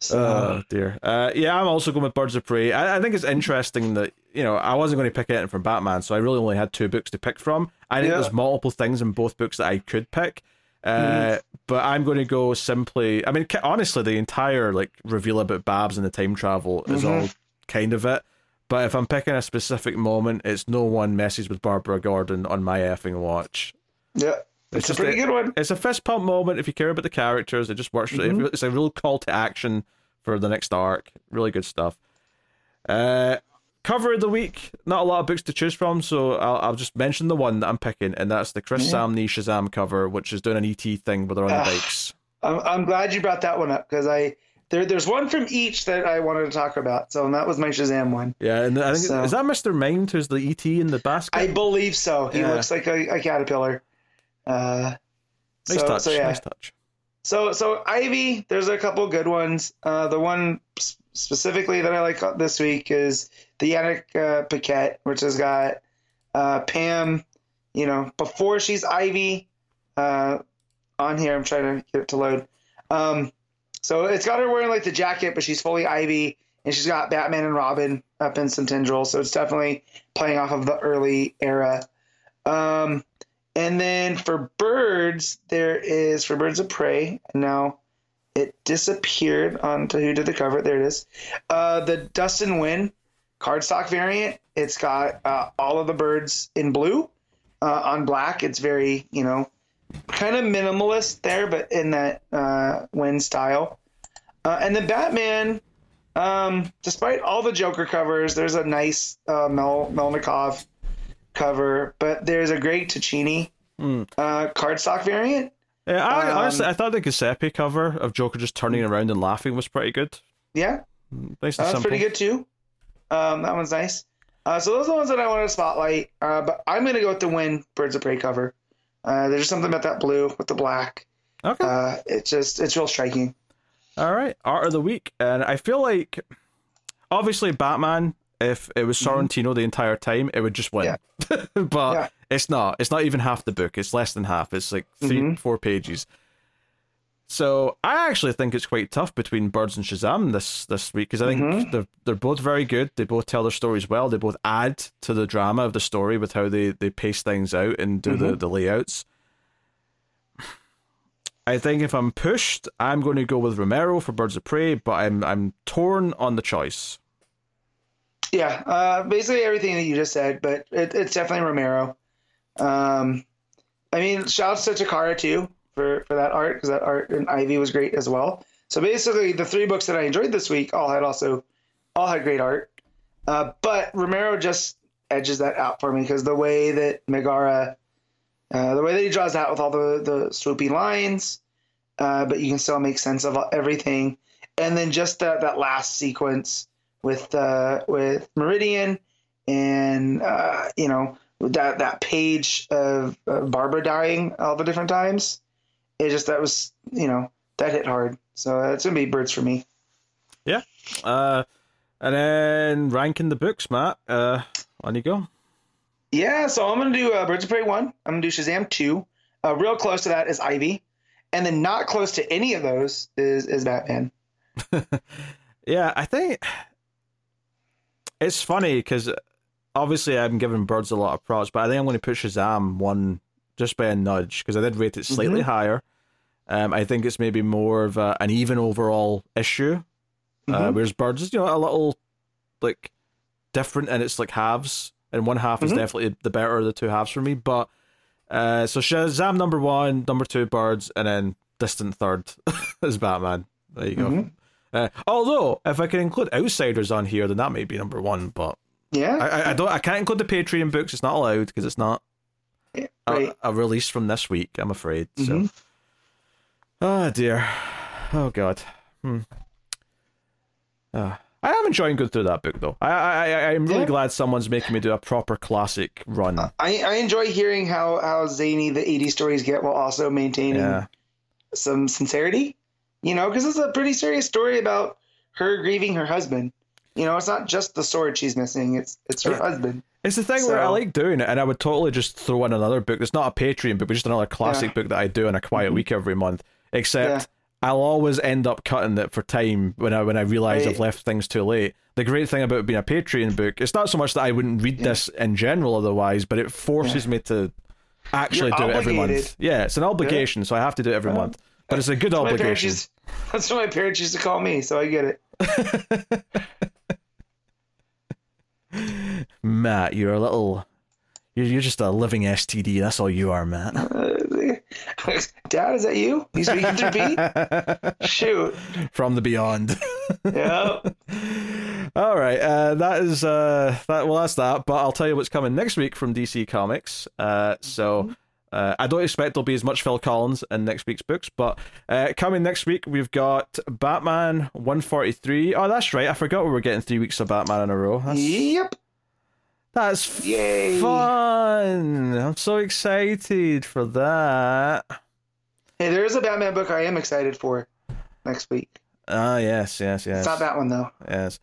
So Oh dear. Uh, yeah, I'm also going with Birds of Prey. I, I think it's interesting that you know I wasn't going to pick anything from Batman, so I really only had two books to pick from. I think Yeah. there's multiple things in both books that I could pick. Uh, Mm-hmm. But I'm going to go simply. I mean, honestly, the entire like reveal about Babs and the time travel is Mm-hmm. all kind of it. But if I'm picking a specific moment, it's no one messes with Barbara Gordon on my effing watch. yeah, it's, just a pretty a- good one. It's a fist pump moment if you care about the characters. It just works. Mm-hmm. It's a real call to action for the next arc. Really good stuff. Uh, cover of the week. Not a lot of books to choose from, so I'll, I'll just mention the one that I'm picking, and that's the Chris Samnee Shazam cover, which is doing an ET thing where they're on the Ah. bikes. I'm, I'm glad you brought that one up because I there there's one from each that I wanted to talk about. So and that was my Shazam one. Yeah, and I think So- is that Mr. Mind who's the ET in the basket. I believe so. He Yeah. looks like a, a caterpillar. Uh, nice so, touch. So yeah. Nice touch. So so Ivy, there's a couple good ones. Uh, the one specifically that I like this week is the Yannick uh, Paquette, which has got uh, Pam. You know, before she's Ivy. Uh, on here, I'm trying to get it to load. Um, so it's got her wearing like the jacket, but she's fully Ivy, and she's got Batman and Robin up in some tendrils. So it's definitely playing off of the early era. Um, and then for birds, there is for birds of prey. Now it disappeared onto who did the cover. There it is. Uh, the Dustin Nguyen cardstock variant. It's got uh, all of the birds in blue. Uh, on black, it's very you know kind of minimalist there, but in that uh, Win style. Uh, and then Batman. Um, despite all the Joker covers, there's a nice uh, Mel Melnikov cover, but there's a great Ticini Hmm. uh, cardstock variant. Yeah, I, Um, honestly, I thought the Giuseppe cover of Joker just turning around and laughing was pretty good. Yeah, Nice and that's simple. pretty good too. Um, that one's nice. Uh, so those are the ones that I wanted to spotlight. Uh, but I'm gonna go with the Nguyen Birds of Prey cover. Uh, there's something about that blue with the black. Okay. Uh, it's just it's real striking. All right, art of the week, and I feel like obviously Batman. If it was Sorrentino the entire time, it would just win. but Mm-hmm. Yeah. it's not. It's not even half the book. It's less than half. It's like 3 Mhm. four pages. So I actually think it's quite tough between Birds and Shazam this this week because I think Mhm. they're they're both very good. They both tell their stories well. They both add to the drama of the story with how they they pace things out and do the the layouts. I think if I'm pushed, I'm going to go with Romero for Birds of Prey, but I'm I'm torn on the choice. Yeah, uh, basically everything that you just said, but it, it's definitely Romero. Um, I mean, shouts to Takara too for, for that art because that art in Ivy was great as well. So basically, the three books that I enjoyed this week all had also all had great art, uh, but Romero just edges that out for me because the way that Megaera, uh, the way that he draws out with all the the swoopy lines, uh, but you can still make sense of everything, and then just that that last sequence with uh, with Meridian and uh, you know that that page of Barbara dying all the different times. It just that was you know that hit hard. So uh, it's gonna be birds for me. Yeah. Uh, and then ranking the books, Matt. Uh, on you go. Yeah, so I'm gonna do uh, Birds of Prey one. I'm gonna do Shazam two. Uh, real close to that is Ivy, and then not close to any of those is is Batman. Yeah, I think it's funny because obviously I'm giving Birds a lot of props, but I think I'm going to put Shazam one just by a nudge because I did rate it slightly higher. Um, I think it's maybe more of a, an even overall issue, uh, Mhm. whereas Birds is you know a little like different and it's like halves, and one half is Mhm. definitely the better of the two halves for me. But uh, so Shazam number one, number two Birds, and then distant third is Batman. There you go. Mhm. Uh, although, if I can include Outsiders on here, then that may be number one. But Yeah, I, I, I don't. I can't include the Patreon books. It's not allowed because it's not Yeah, a, a release from this week. I'm afraid. So, Mhm. oh dear, oh god. Hmm. Uh, I am enjoying going through that book though. I I I I'm really Yeah. glad someone's making me do a proper classic run. I, I enjoy hearing how how zany the 80 stories get while also maintaining yeah. some sincerity. You know, because it's a pretty serious story about her grieving her husband. You know, it's not just the sword she's missing; it's it's her Yeah. husband. It's the thing where I like doing it, and I would totally just throw in another book. It's not a Patreon book, but just another classic Yeah. book that I do in a quiet Mhm. week every month. Except Yeah. I'll always end up cutting it for time when I when I realize Right. I've left things too late. The great thing about being a Patreon book, it's not so much that I wouldn't read Yeah. this in general otherwise, but it forces me to actually You're do it every month. Yeah, it's an obligation, so I have to do it every Yeah. month. But it's a good obligation. used, that's what my parents used to call me, so I get it. Matt, you're a little. You're, you're just a living STD. That's all you are, Matt. Dad, is that you? You speaking to me? Shoot. From the beyond. Yeah. All right, uh, that is uh, that. Well, that's that. But I'll tell you what's coming next week from DC Comics. Uh, so uh, I don't expect there'll be as much Phil Collins in next week's books, but uh, coming next week we've got Batman 143. Oh, that's right. I forgot we were getting three weeks of Batman in a row. That's, Yep. that's Yay. fun. I'm so excited for that. Hey, there is a Batman book I am excited for next week. Ah, yes, yes, yes. It's not that one though. Yes.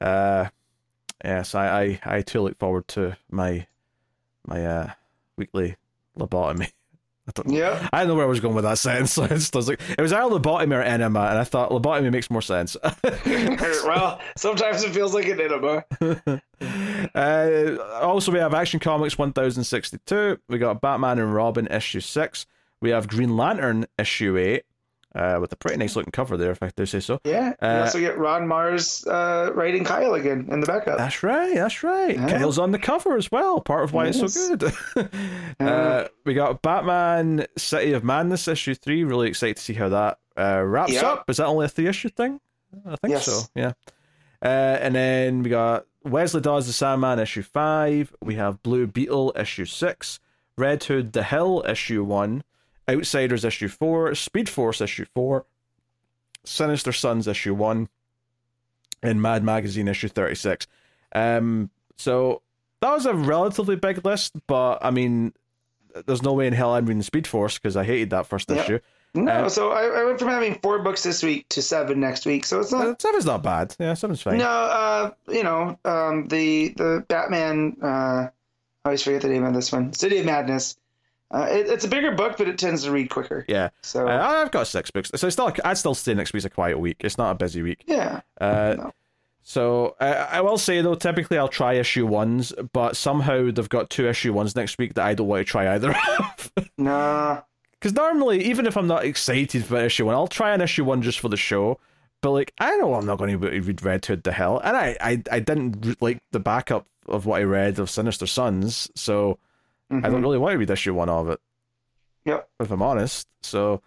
Uh, yes, I, I, I too look forward to my my uh, weekly lobotomy. I don't, Yep. I don't know where I was going with that sentence. I was like, it was either lobotomy or enema, and I thought lobotomy makes more sense. well, sometimes it feels like an enema. uh, also, we have Action Comics 1062. We got Batman and Robin issue 6. We have Green Lantern issue 8, uh, with a pretty nice looking cover there, if I do say so. Yeah. You Uh, also get Ron Marz uh, writing Kyle again in the backup. That's right. That's right. Yeah. Kyle's on the cover as well. Part of why it's so good. uh, we got Batman: City of Madness issue three. Really excited to see how that uh, wraps Yeah. up. Is that only a three issue thing? I think Yes. so. Yeah. Uh, and then we got Wesley Dodds the Sandman issue five. We have Blue Beetle issue six. Red Hood the Hill issue one. Outsiders issue four. Speed Force issue four. Sinister Sons issue one and Mad Magazine issue 36. Um, so that was a relatively big list, but I mean, there's no way in hell I'm reading Speed Force because I hated that first Yeah. issue. No, Uh, so I, I went from having four books this week to seven next week. So it's not Uh, Seven's not bad. Yeah, seven's fine. No, uh, you know, um, the the Batman. Uh, I always forget the name of this one. City of Madness Uh, it, it's a bigger book, but it tends to read quicker. Yeah. So Uh, I've got six books, so it's still I'd still say next week's a quiet week. It's not a busy week. yeah, Uh, No. So I, I will say though, typically I'll try issue ones, but somehow they've got two issue ones next week that I don't want to try either of. nah. Because normally, even if I'm not excited for issue one, I'll try an issue one just for the show. But like, I know I'm not going to read Red Hood to the hell, and I, I, I didn't like the backup of what I read of Sinister Sons, so I don't Mhm. really want to read issue one of it. Yep. If I'm honest, so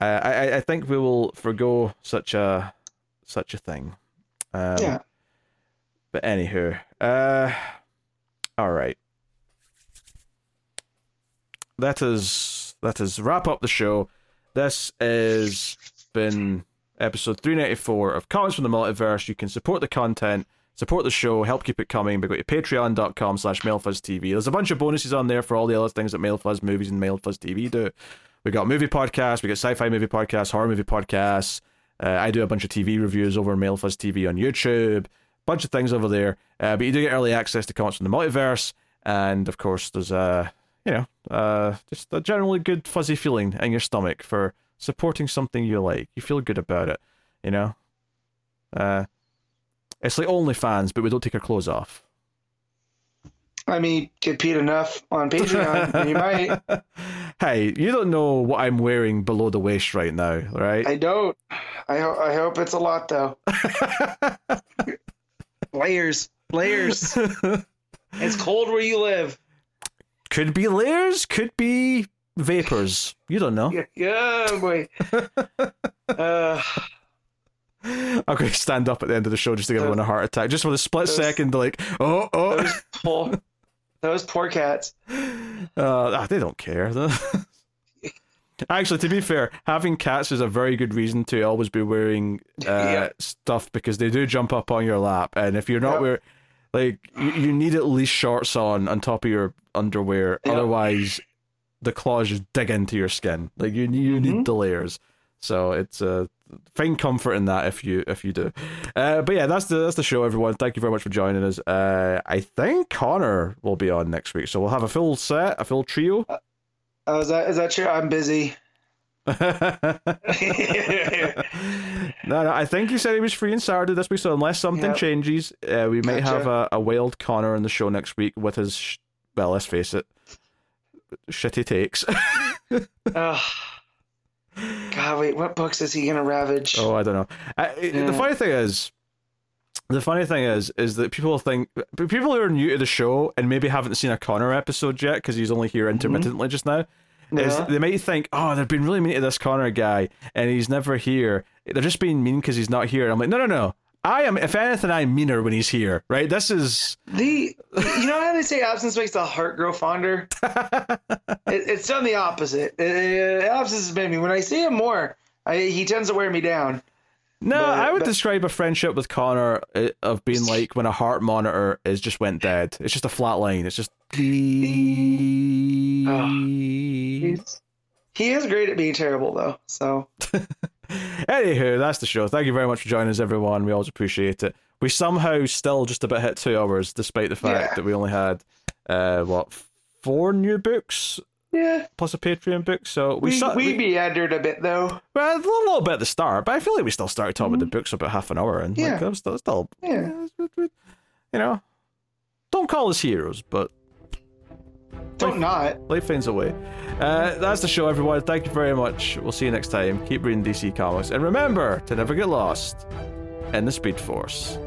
uh, I, I, I think we will forego such a, such a thing. Um, Yeah. But anywho, uh, all right. That is that is wrap up the show. This has been episode three ninety four of Comics from the Multiverse. You can support the content, support the show, help keep it coming by going to patreon.com slash mildfuzztv. There's a bunch of bonuses on there for all the other things that Mildfuzz movies and Mildfuzz TV do. We got movie podcasts, we got sci-fi movie podcasts, horror movie podcasts. Uh, I do a bunch of TV reviews over Mildfuzz TV on YouTube. Bunch of things over there. Uh, but you do get early access to comics from the multiverse, and of course, there's a you know uh, just a generally good fuzzy feeling in your stomach for supporting something you like. You feel good about it, you know. Uh, it's like OnlyFans, but we don't take our clothes off. I mean, get paid enough on Patreon, you might. hey, you don't know what I'm wearing below the waist right now, right? I don't. I ho- I hope it's a lot though. Layers, layers. it's cold where you live. could be layers, could be vapors. You don't know. Yeah, yeah boy. Uh, I'm going to stand up at the end of the show just to give everyone a heart attack, just for the split Those- second. Like, oh, oh, those poor, those poor cats. uh, they don't care. Actually, to be fair, having cats is a very good reason to always be wearing uh, Yeah. stuff because they do jump up on your lap, and if you're not Yep. wearing, like, you, you need at least shorts on on top of your underwear, Yep. otherwise, the claws just dig into your skin. Like you, you need Mhm. the layers. So it's uh, find comfort in that if you if you do. Uh, but yeah, that's the that's the show, everyone. Thank you very much for joining us. Uh, I think Connor will be on next week, so we'll have a full set, a full trio. Oh, is that is that true? I'm busy. no, no, I think he said he was free on Saturday this week, so unless something Yep. changes, uh, we might have a, a wild Connor on the show next week with his, sh- well, let's face it, shitty takes. Ugh. God, wait, what books is he gonna ravage? oh, I don't know. I, it- The funny thing is, the funny thing is, is that people think people who are new to the show and maybe haven't seen a Connor episode yet because he's only here mm-hmm. intermittently just now. is Yeah. they might think, oh, they've been really mean to this Connor guy, and he's never here. They're just being mean because he's not here. I'm like, no, no, no. I am. If anything, I'm meaner when he's here. Right? This is. The you know how they say absence makes the heart grow fonder. it, it's done the opposite. Uh, absence has made me. When I see him more, I, he tends to wear me down. No, But- I would but- describe a friendship with Connor uh, of being like when a heart monitor is just went dead. It's just a flat line. It's just. He's, he is great at being terrible though. So Anywho, that's the show. Thank you very much for joining us, everyone. We always appreciate it. We somehow still just about hit two hours, despite the fact Yeah. that we only had, uh, what, four new books yeah, plus a Patreon book. So we we saw, we, meandered a bit though. well, a little bit at the start, but I feel like we still started talking about the books about half an hour, and like Mm-hmm. Yeah. that was still, still Yeah. you know, don't call us heroes, but Don't not. life finds a way. Uh, that's the show, everyone. Thank you very much. We'll see you next time. Keep reading DC Comics, and remember to never get lost in the Speed Force.